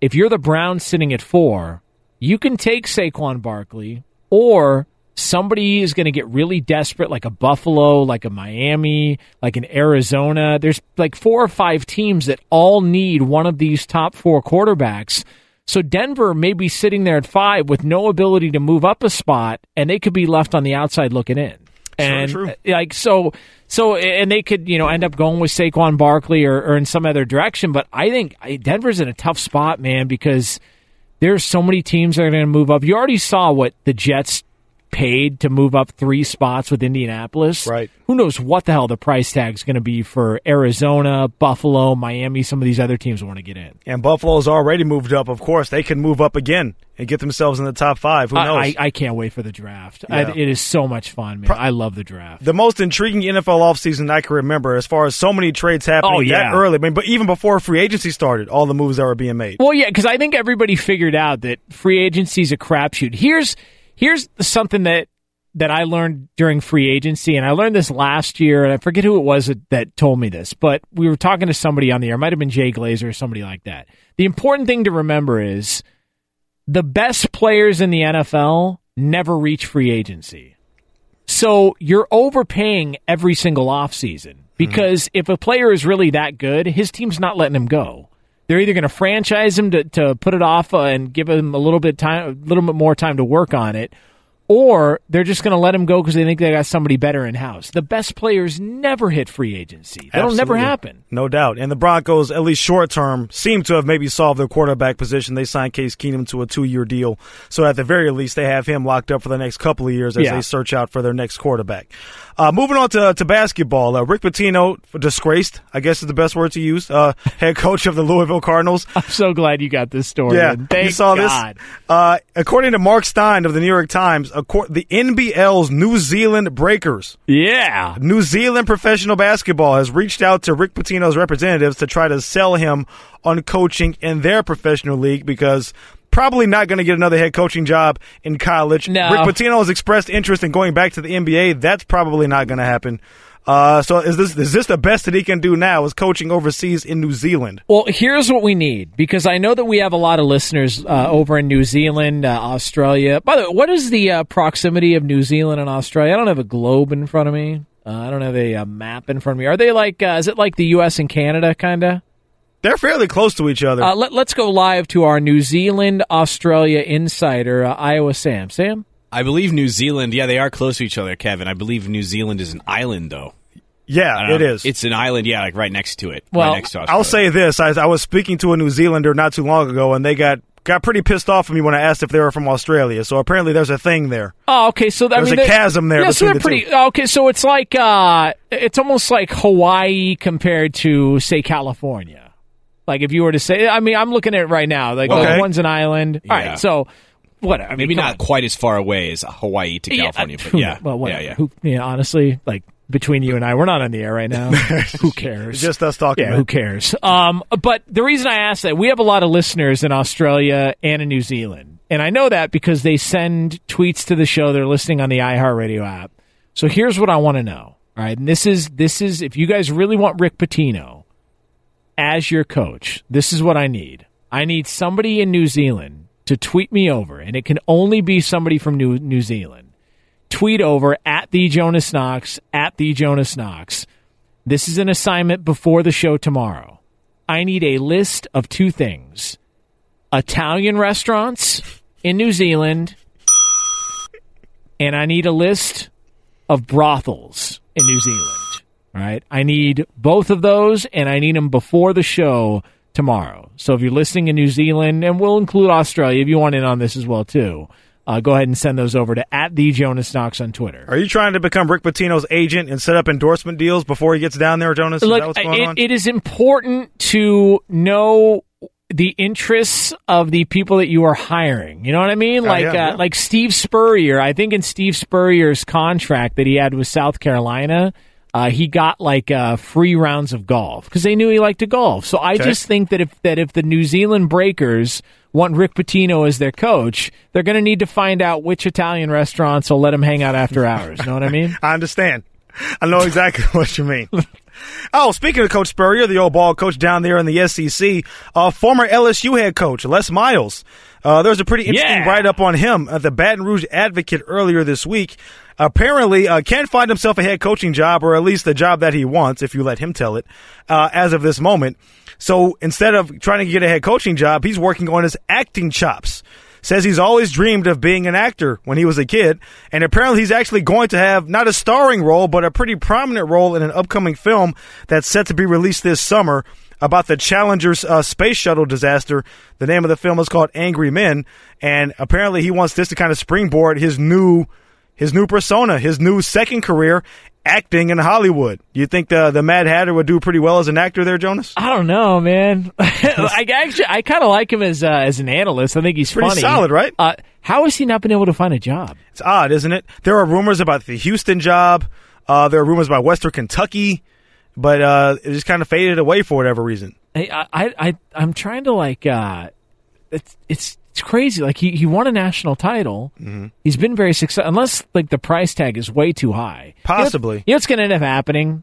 if you're the Browns sitting at four, you can take Saquon Barkley, or somebody is going to get really desperate, like a Buffalo, like a Miami, like an Arizona. There's like four or five teams that all need one of these top four quarterbacks. So Denver may be sitting there at five with no ability to move up a spot, and they could be left on the outside looking in. And true. uh, like so, so and they could you know end up going with Saquon Barkley or, or in some other direction. But I think Denver's in a tough spot, man, because there's so many teams that are going to move up. You already saw what the Jets paid to move up three spots with Indianapolis. Right. Who knows what the hell the price tag is going to be for Arizona, Buffalo, Miami, some of these other teams want to get in. And Buffalo's already moved up. Of course, they can move up again and get themselves in the top five. Who knows? I, I can't wait for the draft. I, it is so much fun, man. I love the draft. the most intriguing NFL offseason I can remember, as far as so many trades oh, happening Oh, yeah. that early. I mean, but even before free agency started, all the moves that were being made. Well, yeah, because I think everybody figured out that free agency is a crapshoot. Here's here's something that that I learned during free agency, and I learned this last year, and I forget who it was that, that told me this, but we were talking to somebody on the air. It might have been Jay Glazer or somebody like that. The important thing to remember is the best players in the NFL never reach free agency. So you're overpaying every single offseason because hmm. if a player is really that good, his team's not letting him go. They're either going to franchise him to, to put it off uh, and give him a little bit time, a little bit more time to work on it, or they're just going to let him go because they think they got somebody better in house. The best players never hit free agency. That'll never happen. No doubt. And the Broncos, at least short term, seem to have maybe solved their quarterback position. They signed Case Keenum to a two year deal. So at the very least, they have him locked up for the next couple of years as Yeah. they search out for their next quarterback. Uh, moving on to, to basketball, uh, Rick Pitino, disgraced, I guess is the best word to use, uh, *laughs* head coach of the Louisville Cardinals. *laughs* I'm so glad you got this story. Yeah. Thank you saw God. this. Uh, according to Mark Stein of the New York Times, the NBL's New Zealand Breakers, Yeah. New Zealand professional basketball, has reached out to Rick Pitino's representatives to try to sell him on coaching in their professional league because probably not going to get another head coaching job in college. No. Rick Pitino has expressed interest in going back to the NBA. That's probably not going to happen. Uh, so is this is this the best that he can do now? Is coaching overseas in New Zealand? Well, here's what we need because I know that we have a lot of listeners uh, over in New Zealand, uh, Australia. By the way, what is the uh, proximity of New Zealand and Australia? I don't have a globe in front of me. Uh, I don't have a, uh map in front of me. Are they like? Uh, is it like the U.S. and Canada, kind of? They're fairly close to each other. Uh, let, let's go live to our New Zealand Australia insider, uh, Iowa Sam. Sam. I believe New Zealand. Yeah, they are close to each other, Kevin. I believe New Zealand is an island, though. yeah, it is. It's an island. Yeah, like right next to it. Well, right next to I'll say this: I, I was speaking to a New Zealander not too long ago, and they got got pretty pissed off at me when I asked if they were from Australia. So apparently there's a thing there. Oh, okay. So I There's mean, a chasm there Yeah, so between they're the pretty. two. Okay, so it's like uh, it's almost like Hawaii compared to say California. Like if you were to say, I mean, I'm looking at it right now. Like Okay. oh, one's an island. All Yeah. right, so what? I mean, Maybe not on. quite as far away as Hawaii to Yeah, California, who- but *laughs* yeah, Well, whatever. yeah, yeah. Who, yeah, honestly, like between you and I, we're not on the air right now. *laughs* who cares? Just us talking. Yeah, man. who cares? Um, but the reason I ask that, we have a lot of listeners in Australia and in New Zealand. And I know that because they send tweets to the show. They're listening on the iHeartRadio app. So here's what I want to know. All right. And this is, this is, if you guys really want Rick Pitino as your coach, this is what I need. I need somebody in New Zealand to tweet me over, and it can only be somebody from New, New Zealand. Tweet over at the Jonas Knox, at the Jonas Knox. This is an assignment before the show tomorrow. I need a list of two things Italian restaurants in New Zealand, and I need a list of brothels in New Zealand. Right. I need both of those, and I need them before the show tomorrow. So if you're listening in New Zealand, and we'll include Australia if you want in on this as well too, uh, go ahead and send those over to at the Jonas Knox on Twitter. Are you trying to become Rick Pitino's agent and set up endorsement deals before he gets down there, Jonas? Is Look, going it- on? it is important to know the interests of the people that you are hiring. You know what I mean? Oh, Like yeah, uh, yeah. like Steve Spurrier. I think in Steve Spurrier's contract that he had with South Carolina, uh, he got like uh, free rounds of golf because they knew he liked to golf. So I Okay. just think that if that if the New Zealand Breakers want Rick Pitino as their coach, they're going to need to find out which Italian restaurants will let him hang out after hours. You know what I mean? *laughs* I understand. I know exactly *laughs* what you mean. Oh, speaking of Coach Spurrier, the old ball coach down there in the SEC, uh, former LSU head coach Les Miles. Uh, there was a pretty interesting Yeah. write up on him at the Baton Rouge Advocate earlier this week. Apparently, uh, can't find himself a head coaching job, or at least the job that he wants, if you let him tell it, uh, as of this moment. So instead of trying to get a head coaching job, he's working on his acting chops says he's always dreamed of being an actor when he was a kid, and apparently he's actually going to have not a starring role, but a pretty prominent role in an upcoming film that's set to be released this summer about the Challenger's uh, space shuttle disaster. The name of the film is called Angry Men, and apparently he wants this to kind of springboard his new his new persona, his new second career. Acting in Hollywood. You think the the Mad Hatter would do pretty well as an actor there, Jonas? I don't know, man. *laughs* I actually, I kind of like him as uh, as an analyst. I think he's Pretty funny. solid, right? Uh, how has he not been able to find a job? It's odd, isn't it? There are rumors about the Houston job. Uh, there are rumors about Western Kentucky, but uh, it just kind of faded away for whatever reason. I, I, I I'm trying to like. Uh, it's it's it's crazy. Like he he won a national title. Mm-hmm. He's been very successful. Unless like the price tag is way too high. Possibly. You know, you know what's going to end up happening?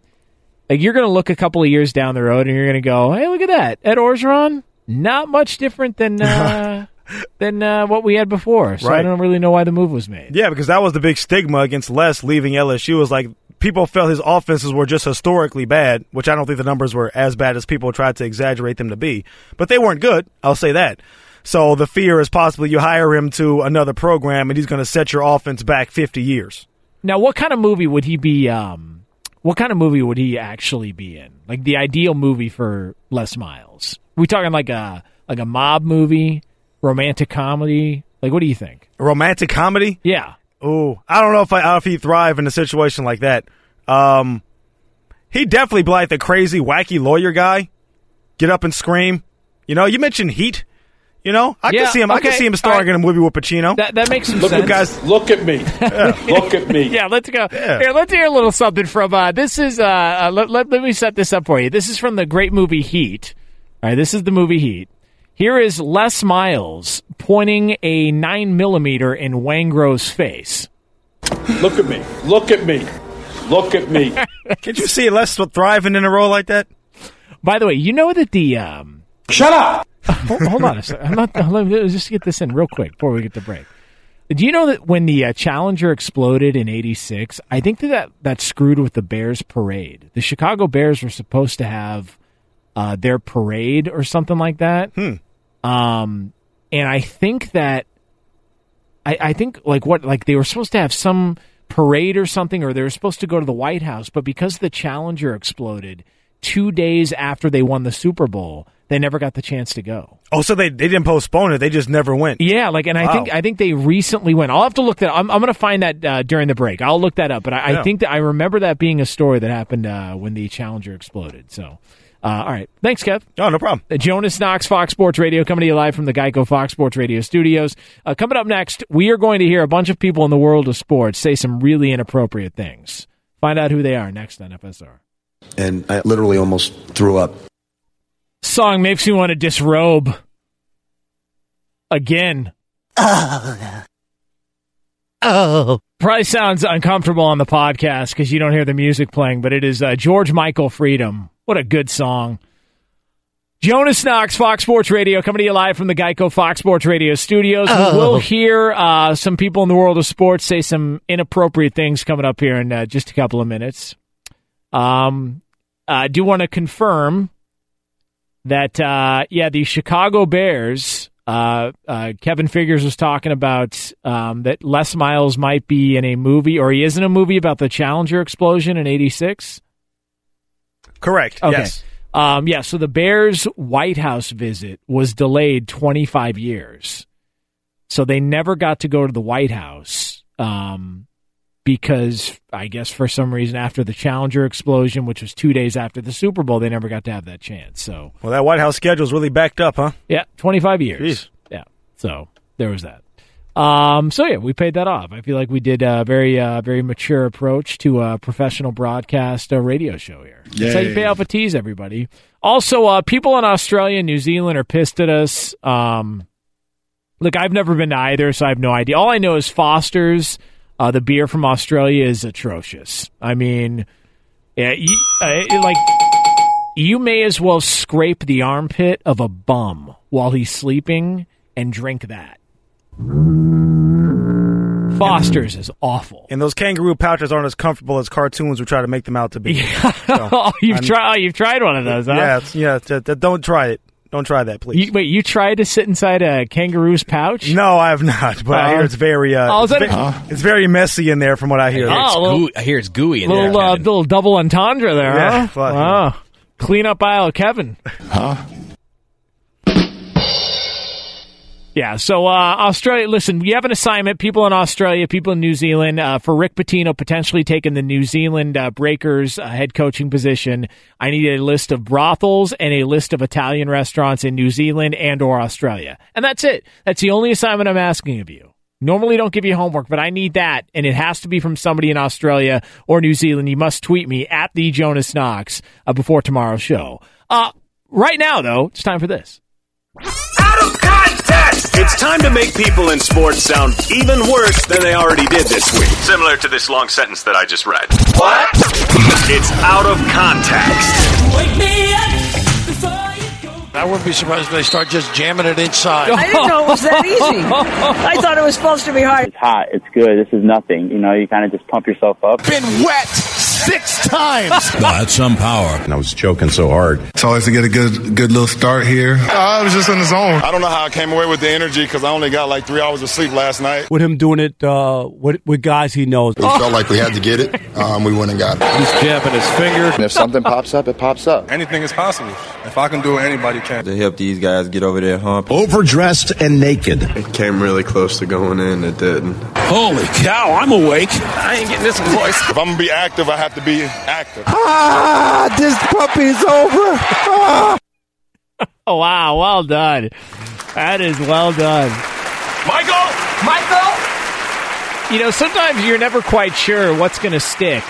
Like you're going to look a couple of years down the road and you're going to go, hey, look at that, Ed Orgeron. Not much different than. Uh, *laughs* Than uh, what we had before, so I don't really know why the move was made. Yeah, because that was the big stigma against Les leaving LSU. Was like people felt his offenses were just historically bad, which I don't think the numbers were as bad as people tried to exaggerate them to be. But they weren't good. I'll say that. So the fear is possibly you hire him to another program and he's going to set your offense back 50 years. Now, what kind of movie would he be? Um, what kind of movie would he actually be in? Like the ideal movie for Les Miles? we talking like a like a mob movie, romantic comedy? Like, what do you think? A romantic comedy? Yeah. Oh, I don't know if I if he'd thrive in a situation like that. Um, he'd definitely be like the crazy, wacky lawyer guy. Get up and scream. You know, you mentioned Heat. You know, I Yeah, can see him. I can see him all starring right. in a movie with Pacino. That that makes some Look, sense. guys, Look at me. *laughs* Look at me. yeah, let's go. Yeah. Here, let's hear a little something from. Uh, this is. Uh, uh, let, let, let me set this up for you. This is from the great movie Heat. All right, this is the movie Heat. Here is Les Miles pointing a nine millimeter in Waingro's face. Look at me. Look at me. Look at me. *laughs* Can't you see Les thriving in a role like that? By the way, you know that the um, Shut up. *laughs* hold, hold on a second. I'm not. Let me just get this in real quick before we get the break. Do you know that when the uh, Challenger exploded in '86, I think that, that that screwed with the Bears parade. The Chicago Bears were supposed to have uh, their parade or something like that. Um, and I think that I, I think like what like they were supposed to have some parade or something, or they were supposed to go to the White House, but because the Challenger exploded two days after they won the Super Bowl, They never got the chance to go. Oh, so they they didn't postpone it; they just never went. Yeah, like, and I Wow. think I think they recently went. I'll have to look that. I'm, I'm going to find that uh, during the break. I'll look that up. But I, Yeah. I think that I remember that being a story that happened uh, when the Challenger exploded. So, uh, all right, thanks, Kev. Oh, no problem. Uh, Jonas Knox, Fox Sports Radio, coming to you live from the Geico Fox Sports Radio studios. Uh, coming up next, we are going to hear a bunch of people in the world of sports say some really inappropriate things. Find out who they are next on FSR. and I literally almost threw up. Song makes me want to disrobe again. *laughs* Oh. Oh. Probably sounds uncomfortable on the podcast because you don't hear the music playing, but it is uh, George Michael Freedom. What a good song. Jonas Knox, Fox Sports Radio, coming to you live from the Geico Fox Sports Radio studios. Oh. We will hear uh, some people in the world of sports say some inappropriate things coming up here in uh, just a couple of minutes. Um, I do want to confirm that, uh, yeah, the Chicago Bears, uh, uh, Kevin Figures was talking about um, that Les Miles might be in a movie, or he is in a movie about the Challenger explosion in 86. Correct. Okay. Yes. Um, yeah, so the Bears' White House visit was delayed 25 years. So they never got to go to the White House um, because, I guess, for some reason, after the Challenger explosion, which was two days after the Super Bowl, they never got to have that chance. So, Well, that White House schedule's really backed up, huh? yeah, 25 years. Yeah, so there was that. Um, so yeah, we paid that off. I feel like we did a very, uh, very mature approach to a professional broadcast uh, radio show here. That's how you pay off a tease, everybody. Also, uh, people in Australia and New Zealand are pissed at us. Um, look, I've never been to either, so I have no idea. All I know is Foster's, uh, the beer from Australia, is atrocious. I mean, yeah, you, uh, like you may as well scrape the armpit of a bum while he's sleeping and drink that. Foster's is awful. And those kangaroo pouches aren't as comfortable as cartoons would try to make them out to be. *laughs* oh, you've tried. Oh, you've tried one of those, huh? Yeah, yeah. t- t- don't try it. Don't try that, please. You, wait, you tried to sit inside a kangaroo's pouch? no, I have not. But I hear Uh, it's very. Uh, oh, is that it's, a- ve- it's very messy in there, from what I hear. I hear it's Oh, well- I hear it's gooey in little there. uh, little double entendre there, Yeah, huh? fuck, wow. Clean up aisle, Kevin. Huh? Yeah, so uh, Australia, listen, we have an assignment. People in Australia, people in New Zealand, uh, for Rick Pitino potentially taking the New Zealand uh, Breakers uh, head coaching position. I need a list of brothels and a list of Italian restaurants in New Zealand and or Australia, and that's it. That's the only assignment I'm asking of you. Normally, don't give you homework, but I need that, and it has to be from somebody in Australia or New Zealand. You must tweet me at the Jonas Knox uh, before tomorrow's show. Uh, right now, though, it's time for this. It's time to make people in sports sound even worse than they already did this week. Similar to this long sentence that I just read. What? It's out of context. I wouldn't be surprised if they start just jamming it inside. I didn't know it was that easy. I thought it was supposed to be hard. It's hot. It's good. This is nothing. You know, you kind of just pump yourself up. Been wet six times. *laughs* That's some power. And I was choking so hard. It's always to get a good, good little start here. I was just in the zone. I don't know how I came away with the energy because I only got like three hours of sleep last night. with him doing it uh, with, with guys he knows. We felt like we had to get it. Um, we went and got it. He's jabbing his finger. And if something pops up, it pops up. Anything is possible. If I can do it, anybody can. to help these guys get over their hump. Overdressed and naked. It came really close to going in. It didn't. Holy cow, I'm awake. I ain't getting this voice. If I'm gonna be active, I have to be active. Ah, this puppy's over. Ah. Oh, *laughs* wow, well done. That is well done. Michael! Michael? You know, sometimes you're never quite sure what's going to stick.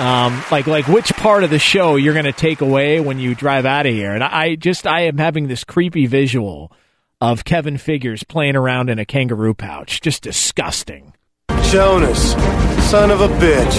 Um, like like which part of the show you're going to take away when you drive out of here. And I just I am having this creepy visual of Kevin Figures playing around in a kangaroo pouch. Just disgusting. Jonas, son of a bitch.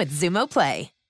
with Xumo Play.